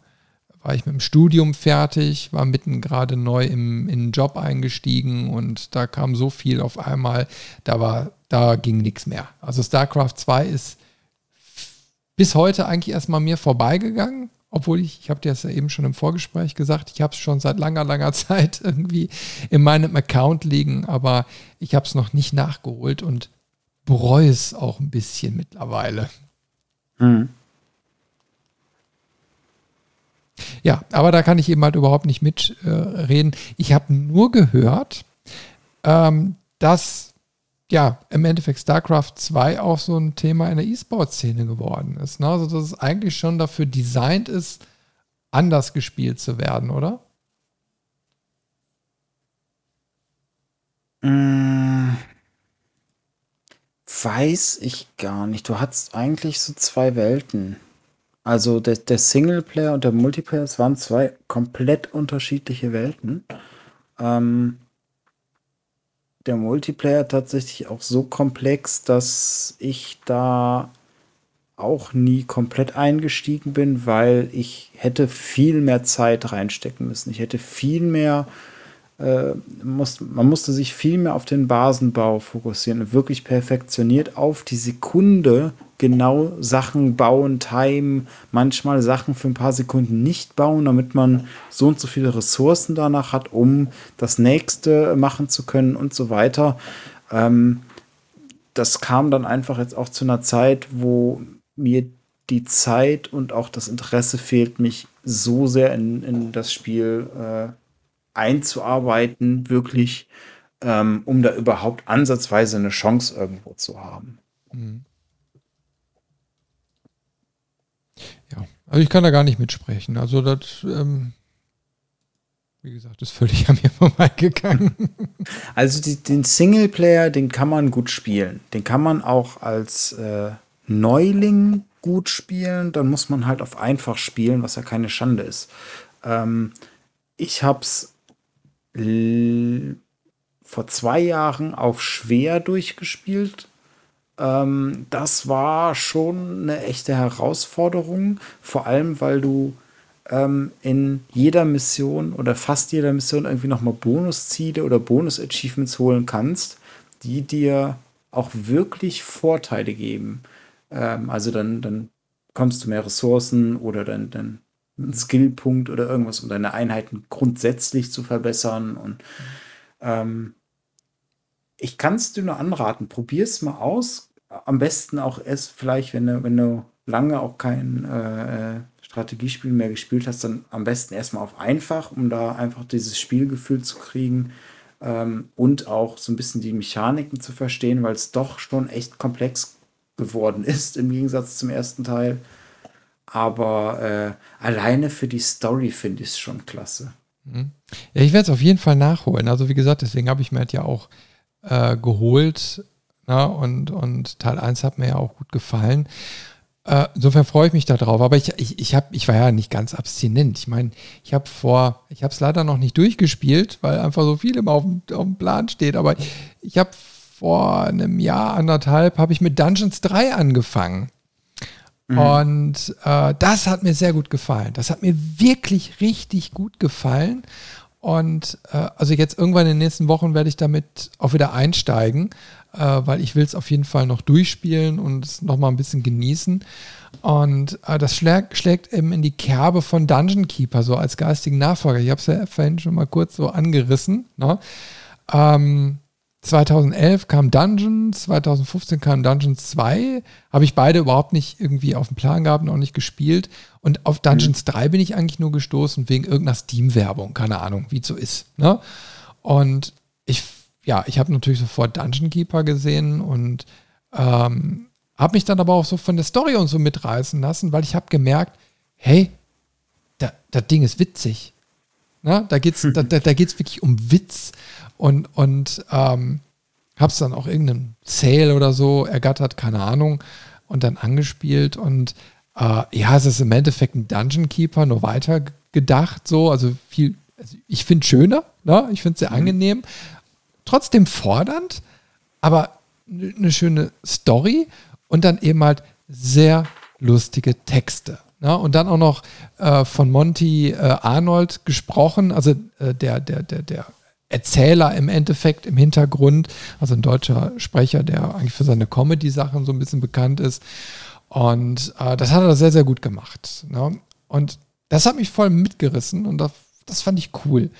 war ich mit dem Studium fertig, war mitten gerade neu im, in den Job eingestiegen und da kam so viel auf einmal, da war, da ging nichts mehr. Also StarCraft 2 ist bis heute eigentlich erstmal mir vorbeigegangen obwohl ich, ich habe dir das ja eben schon im Vorgespräch gesagt, ich habe es schon seit langer, langer Zeit irgendwie in meinem Account liegen, aber ich habe es noch nicht nachgeholt und bereue es auch ein bisschen mittlerweile. Mhm. Ja, aber da kann ich eben halt überhaupt nicht mitreden. Äh, ich habe nur gehört, ähm, dass ja, im Endeffekt StarCraft 2 auch so ein Thema in der E-Sport-Szene geworden ist. Ne? Also, dass es eigentlich schon dafür designt ist, anders gespielt zu werden, oder? Mmh, weiß ich gar nicht. Du hattest eigentlich so zwei Welten. Also der, der Singleplayer und der Multiplayer, es waren zwei komplett unterschiedliche Welten. Ähm, der Multiplayer tatsächlich auch so komplex, dass ich da auch nie komplett eingestiegen bin, weil ich hätte viel mehr Zeit reinstecken müssen. Ich hätte viel mehr äh, muss, man musste sich viel mehr auf den Basenbau fokussieren wirklich perfektioniert auf die Sekunde genau Sachen bauen, timen, manchmal Sachen für ein paar Sekunden nicht bauen, damit man so und so viele Ressourcen danach hat, um das nächste machen zu können und so weiter. Ähm, das kam dann einfach jetzt auch zu einer Zeit, wo mir die Zeit und auch das Interesse fehlt, mich so sehr in, in das Spiel äh, einzuarbeiten, wirklich, ähm, um da überhaupt ansatzweise eine Chance irgendwo zu haben. Mhm. Ja, also ich kann da gar nicht mitsprechen. Also das, ähm, wie gesagt, ist völlig an mir vorbeigegangen. Also die, den Singleplayer, den kann man gut spielen. Den kann man auch als äh, Neuling gut spielen. Dann muss man halt auf einfach spielen, was ja keine Schande ist. Ähm, ich hab's vor zwei Jahren auf schwer durchgespielt. Ähm, das war schon eine echte Herausforderung, vor allem weil du ähm, in jeder Mission oder fast jeder Mission irgendwie nochmal Bonusziele oder Bonus-Achievements holen kannst, die dir auch wirklich Vorteile geben. Ähm, also dann, dann kommst du mehr Ressourcen oder dann, dann einen Skillpunkt oder irgendwas, um deine Einheiten grundsätzlich zu verbessern. Und ähm, ich kann es dir nur anraten, probier es mal aus. Am besten auch erst vielleicht, wenn du, wenn du lange auch kein äh, Strategiespiel mehr gespielt hast, dann am besten erstmal auf einfach, um da einfach dieses Spielgefühl zu kriegen ähm, und auch so ein bisschen die Mechaniken zu verstehen, weil es doch schon echt komplex geworden ist im Gegensatz zum ersten Teil. Aber äh, alleine für die Story finde ich es schon klasse. Mhm. Ja, ich werde es auf jeden Fall nachholen. Also wie gesagt, deswegen habe ich mir halt ja auch äh, geholt. Na, und, und Teil 1 hat mir ja auch gut gefallen. Äh, insofern freue ich mich darauf. Aber ich, ich, ich, hab, ich war ja nicht ganz abstinent. Ich meine, ich habe vor, ich habe es leider noch nicht durchgespielt, weil einfach so viel immer auf dem, auf dem Plan steht. Aber ich habe vor einem Jahr, anderthalb, habe ich mit Dungeons 3 angefangen. Mhm. Und äh, das hat mir sehr gut gefallen. Das hat mir wirklich richtig gut gefallen. Und äh, also jetzt irgendwann in den nächsten Wochen werde ich damit auch wieder einsteigen, weil ich will es auf jeden Fall noch durchspielen und es nochmal ein bisschen genießen. Und äh, das schlägt, schlägt eben in die Kerbe von Dungeon Keeper, so als geistigen Nachfolger. Ich habe es ja vorhin schon mal kurz so angerissen. Ne? Ähm, 2011 kam Dungeons, 2015 kam Dungeons 2. Habe ich beide überhaupt nicht irgendwie auf dem Plan gehabt und auch nicht gespielt. Und auf Dungeons mhm. 3 bin ich eigentlich nur gestoßen wegen irgendeiner Steam-Werbung. Keine Ahnung, wie es so ist. Ne? Und ich, ja, ich habe natürlich sofort Dungeon Keeper gesehen und ähm, habe mich dann aber auch so von der Story und so mitreißen lassen, weil ich habe gemerkt, hey, da, das Ding ist witzig. Na, da geht es da, da, da geht's wirklich um Witz und, und ähm, habe es dann auch irgendeinem Sale oder so ergattert, keine Ahnung, und dann angespielt. Und äh, ja, es ist im Endeffekt ein Dungeon Keeper, nur weiter gedacht, so, also viel, also ich finde schöner, ne? ich finde es sehr mhm. angenehm, trotzdem fordernd, aber eine schöne Story und dann eben halt sehr lustige Texte. Ne? Und dann auch noch äh, von Monty äh, Arnold gesprochen, also äh, der, der, der, der Erzähler im Endeffekt im Hintergrund, also ein deutscher Sprecher, der eigentlich für seine Comedy-Sachen so ein bisschen bekannt ist. Und äh, das hat er sehr, sehr gut gemacht. Ne? Und das hat mich voll mitgerissen und das, das fand ich cool.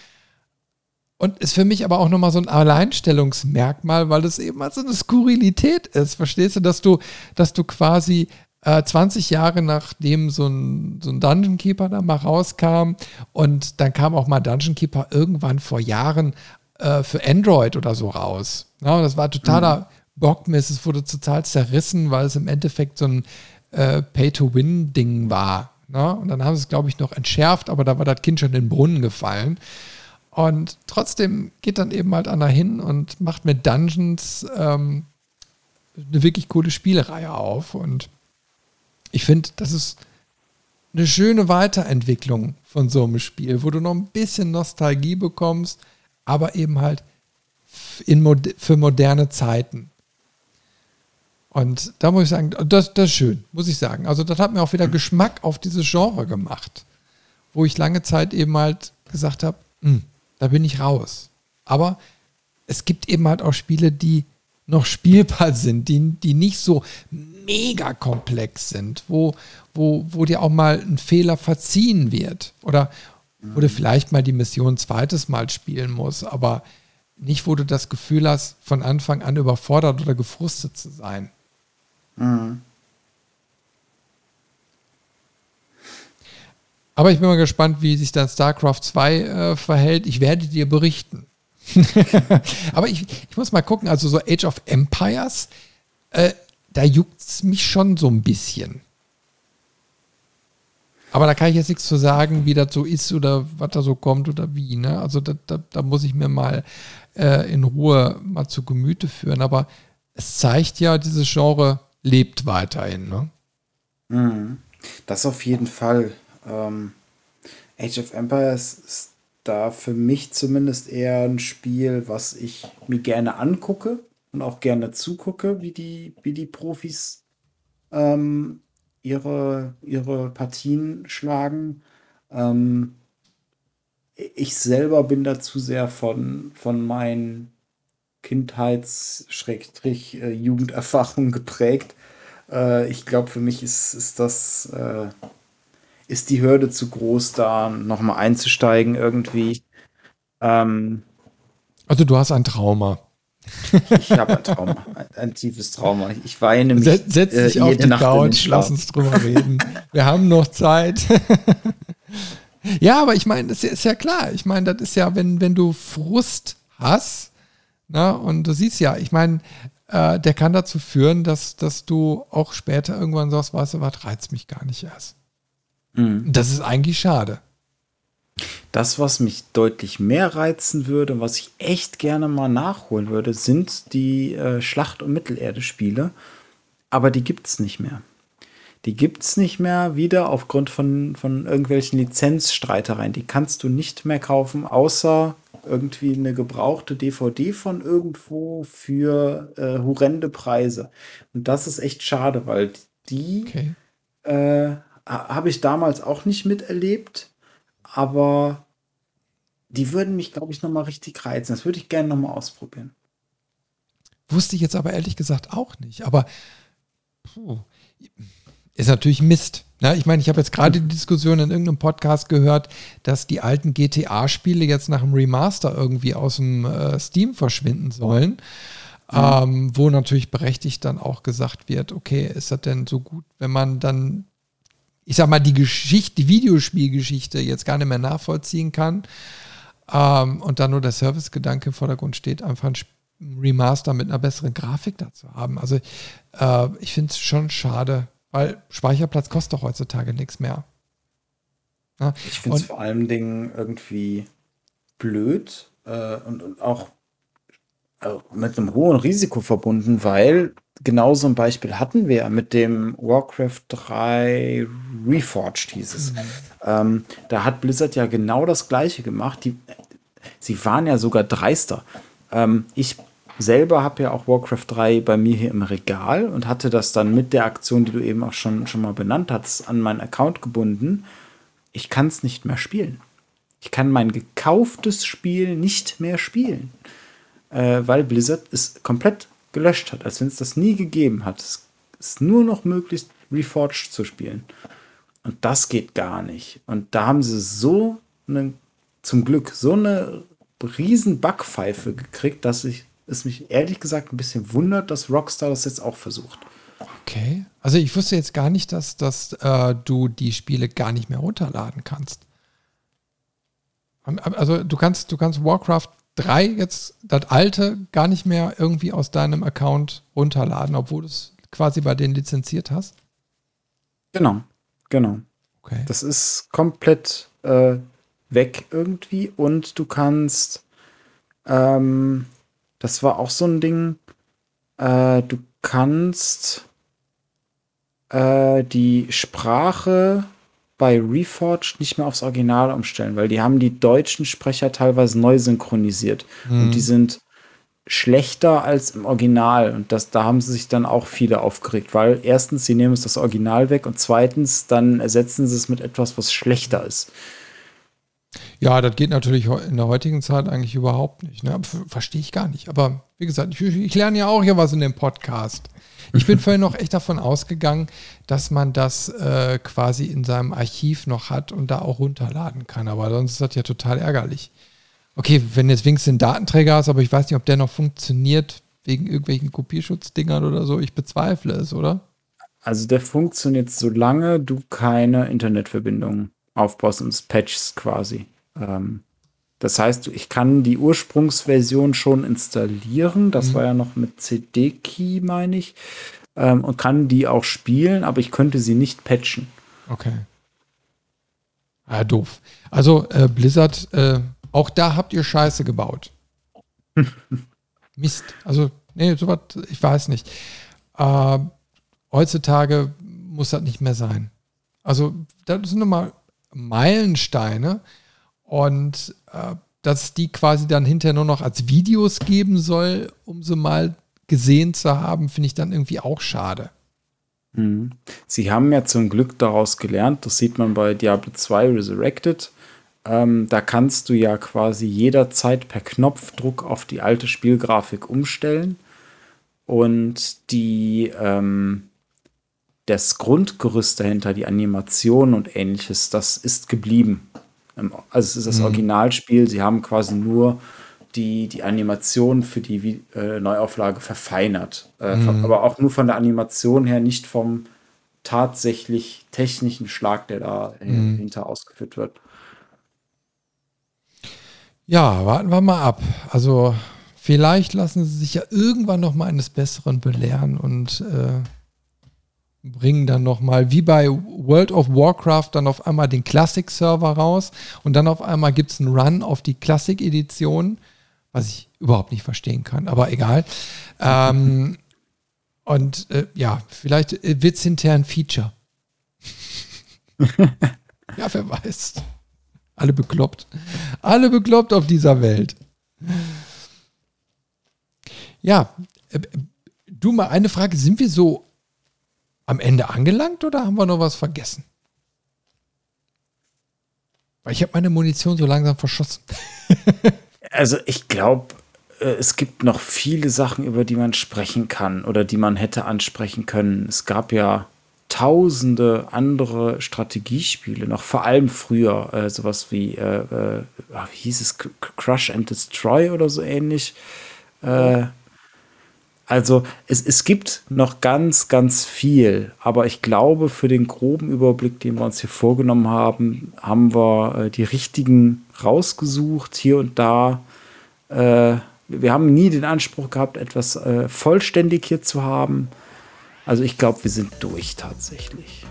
Und ist für mich aber auch nochmal so ein Alleinstellungsmerkmal, weil es eben halt so eine Skurrilität ist. Verstehst du, dass du, dass du quasi 20 äh, Jahre nachdem so ein, so ein Dungeon Keeper da mal rauskam und dann kam auch mal Dungeon Keeper irgendwann vor Jahren äh, für Android oder so raus. Ja, das war totaler mhm. Bockmist. Es wurde total zerrissen, weil es im Endeffekt so ein äh, Pay-to-Win-Ding war. Ne? Und dann haben sie es, glaube ich, noch entschärft, aber da war das Kind schon in den Brunnen gefallen. Und trotzdem geht dann eben halt einer hin und macht mit Dungeons ähm, eine wirklich coole Spielereihe auf. Und ich finde, das ist eine schöne Weiterentwicklung von so einem Spiel, wo du noch ein bisschen Nostalgie bekommst, aber eben halt in, für moderne Zeiten. Und da muss ich sagen, das, das ist schön, muss ich sagen. Also das hat mir auch wieder Geschmack auf dieses Genre gemacht, wo ich lange Zeit eben halt gesagt habe, hm, da bin ich raus. Aber es gibt eben halt auch Spiele, die noch spielbar sind, die, die nicht so mega komplex sind, wo, wo, wo dir auch mal ein Fehler verziehen wird. Oder wo du vielleicht mal die Mission zweites Mal spielen musst, aber nicht, wo du das Gefühl hast, von Anfang an überfordert oder gefrustet zu sein. Mhm. Aber ich bin mal gespannt, wie sich dann StarCraft 2 äh, verhält. Ich werde dir berichten. Aber ich, ich muss mal gucken, also so Age of Empires, äh, da juckt es mich schon so ein bisschen. Aber da kann ich jetzt nichts zu sagen, wie das so ist oder was da so kommt oder wie. Ne? Also da, da, da muss ich mir mal äh, in Ruhe mal zu Gemüte führen. Aber es zeigt ja, dieses Genre lebt weiterhin. Ne? Mhm. Das auf jeden Fall. Ähm, Age of Empires ist da für mich zumindest eher ein Spiel, was ich mir gerne angucke und auch gerne zugucke, wie die, wie die Profis ähm, ihre, ihre Partien schlagen. Ähm, ich selber bin da zu sehr von, von meinen Kindheits-Jugenderfahrungen geprägt. Äh, ich glaube, für mich ist, ist das äh, ist die Hürde zu groß, da nochmal einzusteigen irgendwie. Ähm, also du hast ein Trauma. Ich habe ein Trauma, ein, ein, tiefes Trauma. Ich weine mich. Setz, setz dich äh, auf die Nacht Couch, lass uns drüber reden. Wir haben noch Zeit. ja, aber ich meine, das ist ja klar. Ich meine, das ist ja, wenn, wenn du Frust hast, na, ne, und du siehst ja, ich meine, äh, der kann dazu führen, dass, dass du auch später irgendwann sagst, weißt du was, reizt mich gar nicht erst. Mhm. Das ist eigentlich schade. Das, was mich deutlich mehr reizen würde, was ich echt gerne mal nachholen würde, sind die äh, Schlacht- und Mittelerde-Spiele. Aber die gibt es nicht mehr. Die gibt es nicht mehr wieder aufgrund von, von irgendwelchen Lizenzstreitereien. Die kannst du nicht mehr kaufen, außer irgendwie eine gebrauchte DVD von irgendwo für äh, horrende Preise. Und das ist echt schade, weil die okay. äh, habe ich damals auch nicht miterlebt, aber die würden mich, glaube ich, noch mal richtig reizen. Das würde ich gerne noch mal ausprobieren. Wusste ich jetzt aber ehrlich gesagt auch nicht. Aber puh, ist natürlich Mist. Ja, ich meine, ich habe jetzt gerade die Diskussion in irgendeinem Podcast gehört, dass die alten GTA-Spiele jetzt nach dem Remaster irgendwie aus dem äh, Steam verschwinden sollen. Mhm. Ähm, wo natürlich berechtigt dann auch gesagt wird, okay, ist das denn so gut, wenn man dann ich sag mal, die Geschichte, die Videospielgeschichte jetzt gar nicht mehr nachvollziehen kann ähm, und dann nur der Servicegedanke im Vordergrund steht, einfach ein Remaster mit einer besseren Grafik dazu haben. Also äh, ich finde es schon schade, weil Speicherplatz kostet doch heutzutage nichts mehr. Ja? Ich finde es vor allen Dingen irgendwie blöd äh, und, und, auch äh, mit einem hohen Risiko verbunden, weil genau so ein Beispiel hatten wir mit dem Warcraft 3 Reforged hieß es. Mhm. Ähm, da hat Blizzard ja genau das gleiche gemacht. Die, sie waren ja sogar dreister. Ähm, ich selber habe ja auch Warcraft 3 bei mir hier im Regal und hatte das dann mit der Aktion, die du eben auch schon, schon mal benannt hast, an meinen Account gebunden. Ich kann es nicht mehr spielen. Ich kann mein gekauftes Spiel nicht mehr spielen, äh, weil Blizzard es komplett gelöscht hat, als wenn es das nie gegeben hat. Es ist nur noch möglich, Reforged zu spielen. Und das geht gar nicht. Und da haben sie so eine, zum Glück, so eine riesen Backpfeife gekriegt, dass ich es mich ehrlich gesagt ein bisschen wundert, dass Rockstar das jetzt auch versucht. Okay. Also ich wusste jetzt gar nicht, dass, dass äh, du die Spiele gar nicht mehr runterladen kannst. Also du kannst, du kannst Warcraft 3 jetzt das alte gar nicht mehr irgendwie aus deinem Account runterladen, obwohl du es quasi bei denen lizenziert hast? Genau, genau. Okay. Das ist komplett äh, weg irgendwie und du kannst, ähm, das war auch so ein Ding, äh, du kannst äh, die Sprache bei Reforged nicht mehr aufs Original umstellen, weil die haben die deutschen Sprecher teilweise neu synchronisiert. Mhm. Und die sind schlechter als im Original. Und das, da haben sie sich dann auch viele aufgeregt, weil erstens, sie nehmen es das Original weg und zweitens, dann ersetzen sie es mit etwas, was schlechter ist. Ja, das geht natürlich in der heutigen Zeit eigentlich überhaupt nicht. Ne? Verstehe ich gar nicht. Aber wie gesagt, ich, ich lerne ja auch hier was in dem Podcast. Ich bin vorhin noch echt davon ausgegangen, dass man das äh, quasi in seinem Archiv noch hat und da auch runterladen kann. Aber sonst ist das ja total ärgerlich. Okay, wenn jetzt wenigstens ein Datenträger hast, aber ich weiß nicht, ob der noch funktioniert wegen irgendwelchen Kopierschutzdingern oder so. Ich bezweifle es, oder? Also der funktioniert, solange du keine Internetverbindung aufbaust und es patchst quasi. Ähm, das heißt, ich kann die Ursprungsversion schon installieren. Das mhm. war ja noch mit CD-Key, meine ich. Ähm, und kann die auch spielen, aber ich könnte sie nicht patchen. Okay. Ah, doof. Also, äh, Blizzard, äh, auch da habt ihr Scheiße gebaut. Mist. Also, nee, sowas, ich weiß nicht. Äh, heutzutage muss das nicht mehr sein. Also, das sind nochmal Meilensteine und äh, dass die quasi dann hinterher nur noch als Videos geben soll, um sie mal gesehen zu haben, finde ich dann irgendwie auch schade. Mhm. Sie haben ja zum Glück daraus gelernt, das sieht man bei Diablo 2 Resurrected. Ähm, da kannst du ja quasi jederzeit per Knopfdruck auf die alte Spielgrafik umstellen. Und die, ähm, das Grundgerüst dahinter, die Animation und ähnliches, das ist geblieben. Ähm, also es ist das mhm. Originalspiel. Sie haben quasi nur die, die Animation für die äh, Neuauflage verfeinert. Äh, mhm. Aber auch nur von der Animation her, nicht vom tatsächlich technischen Schlag, der da mhm. hinter ausgeführt wird. Ja, warten wir mal ab. Also vielleicht lassen sie sich ja irgendwann noch mal eines Besseren belehren und äh, bringen dann nochmal, wie bei World of Warcraft, dann auf einmal den Classic-Server raus und dann auf einmal gibt es einen Run auf die Classic-Edition, was ich überhaupt nicht verstehen kann, aber egal. ähm, und äh, ja, vielleicht wird es hinterher ein Feature. ja, wer weiß. Alle bekloppt. Alle bekloppt auf dieser Welt. Ja, äh, du mal eine Frage, sind wir so am Ende angelangt oder haben wir noch was vergessen? Weil ich habe meine Munition so langsam verschossen. also ich glaube, äh, es gibt noch viele Sachen, über die man sprechen kann oder die man hätte ansprechen können. Es gab ja tausende andere Strategiespiele, noch vor allem früher, äh, sowas wie, äh, äh, wie hieß es, Crush and Destroy oder so ähnlich. Äh, also es, es gibt noch ganz, ganz viel, aber ich glaube, für den groben Überblick, den wir uns hier vorgenommen haben, haben wir äh, die richtigen rausgesucht, hier und da. Äh, wir haben nie den Anspruch gehabt, etwas äh, vollständig hier zu haben. Also ich glaube, wir sind durch tatsächlich.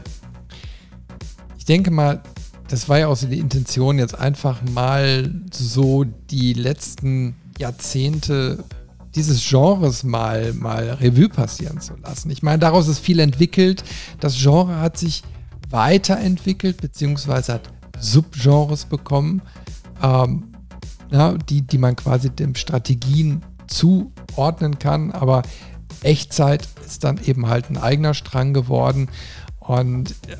Ich denke mal, das war ja auch so die Intention, jetzt einfach mal so die letzten Jahrzehnte dieses Genres mal, mal Revue passieren zu lassen. Ich meine, daraus ist viel entwickelt. Das Genre hat sich weiterentwickelt, beziehungsweise hat Subgenres bekommen, ähm, ja, die, die man quasi dem Strategien zuordnen kann. Aber Echtzeit ist dann eben halt ein eigener Strang geworden. Und äh,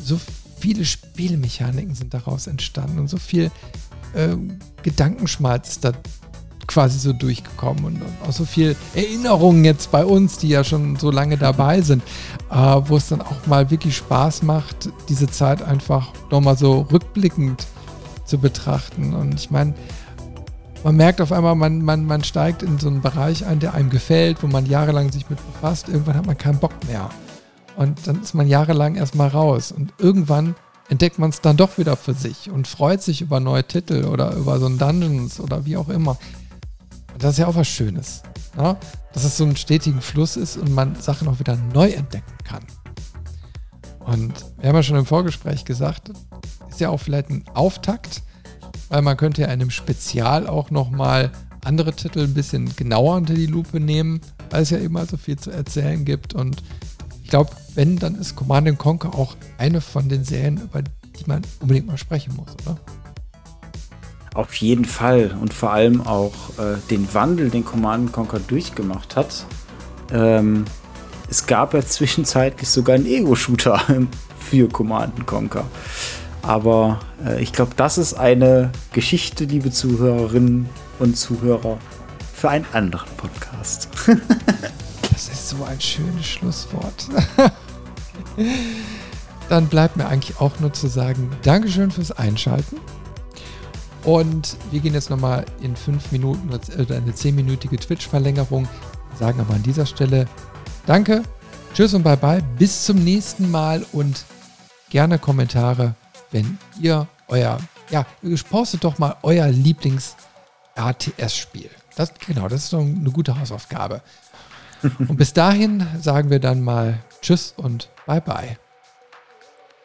so viele Spielmechaniken sind daraus entstanden und so viel äh, Gedankenschmalz ist da quasi so durchgekommen und, auch so viel Erinnerungen jetzt bei uns, die ja schon so lange dabei sind, äh, wo es dann auch mal wirklich Spaß macht, diese Zeit einfach nochmal so rückblickend zu betrachten. Und ich meine, man merkt auf einmal, man, man, man steigt in so einen Bereich ein, der einem gefällt, wo man jahrelang sich mit befasst. Irgendwann hat man keinen Bock mehr. Und dann ist man jahrelang erstmal raus. Und irgendwann entdeckt man es dann doch wieder für sich und freut sich über neue Titel oder über so ein Dungeons oder wie auch immer. Das ist ja auch was Schönes. Ne? Dass es so einen stetigen Fluss ist und man Sachen auch wieder neu entdecken kann. Und wir haben ja schon im Vorgespräch gesagt, ist ja auch vielleicht ein Auftakt, weil man könnte ja in einem Spezial auch nochmal andere Titel ein bisschen genauer unter die Lupe nehmen, weil es ja immer so viel zu erzählen gibt. Und ich glaube, wenn, dann ist Command Conquer auch eine von den Serien, über die man unbedingt mal sprechen muss, oder? Auf jeden Fall und vor allem auch äh, den Wandel, den Command Conquer durchgemacht hat. Ähm, es gab ja zwischenzeitlich sogar einen Ego-Shooter für Command Conquer. Aber äh, ich glaube, das ist eine Geschichte, liebe Zuhörerinnen und Zuhörer, für einen anderen Podcast. das ist so ein schönes Schlusswort. Dann bleibt mir eigentlich auch nur zu sagen, Dankeschön fürs Einschalten. Und wir gehen jetzt nochmal in fünf Minuten oder eine zehnminütige Twitch-Verlängerung. Sagen aber an dieser Stelle Danke, Tschüss und bye bye. Bis zum nächsten Mal und gerne Kommentare, wenn ihr euer, ja, postet doch mal euer Lieblings-RTS-Spiel. Das, genau, das ist doch eine gute Hausaufgabe. und bis dahin sagen wir dann mal Tschüss und bye bye.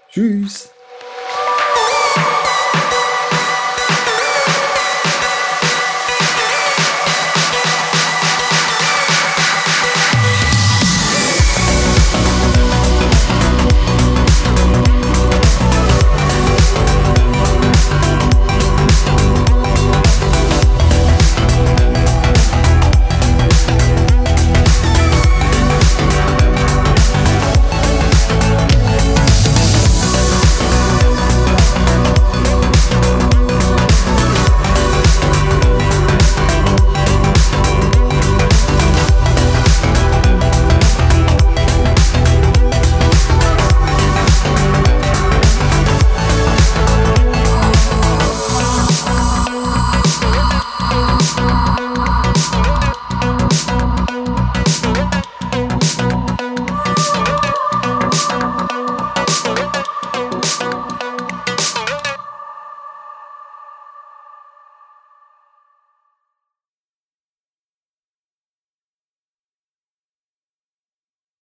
Tschüss.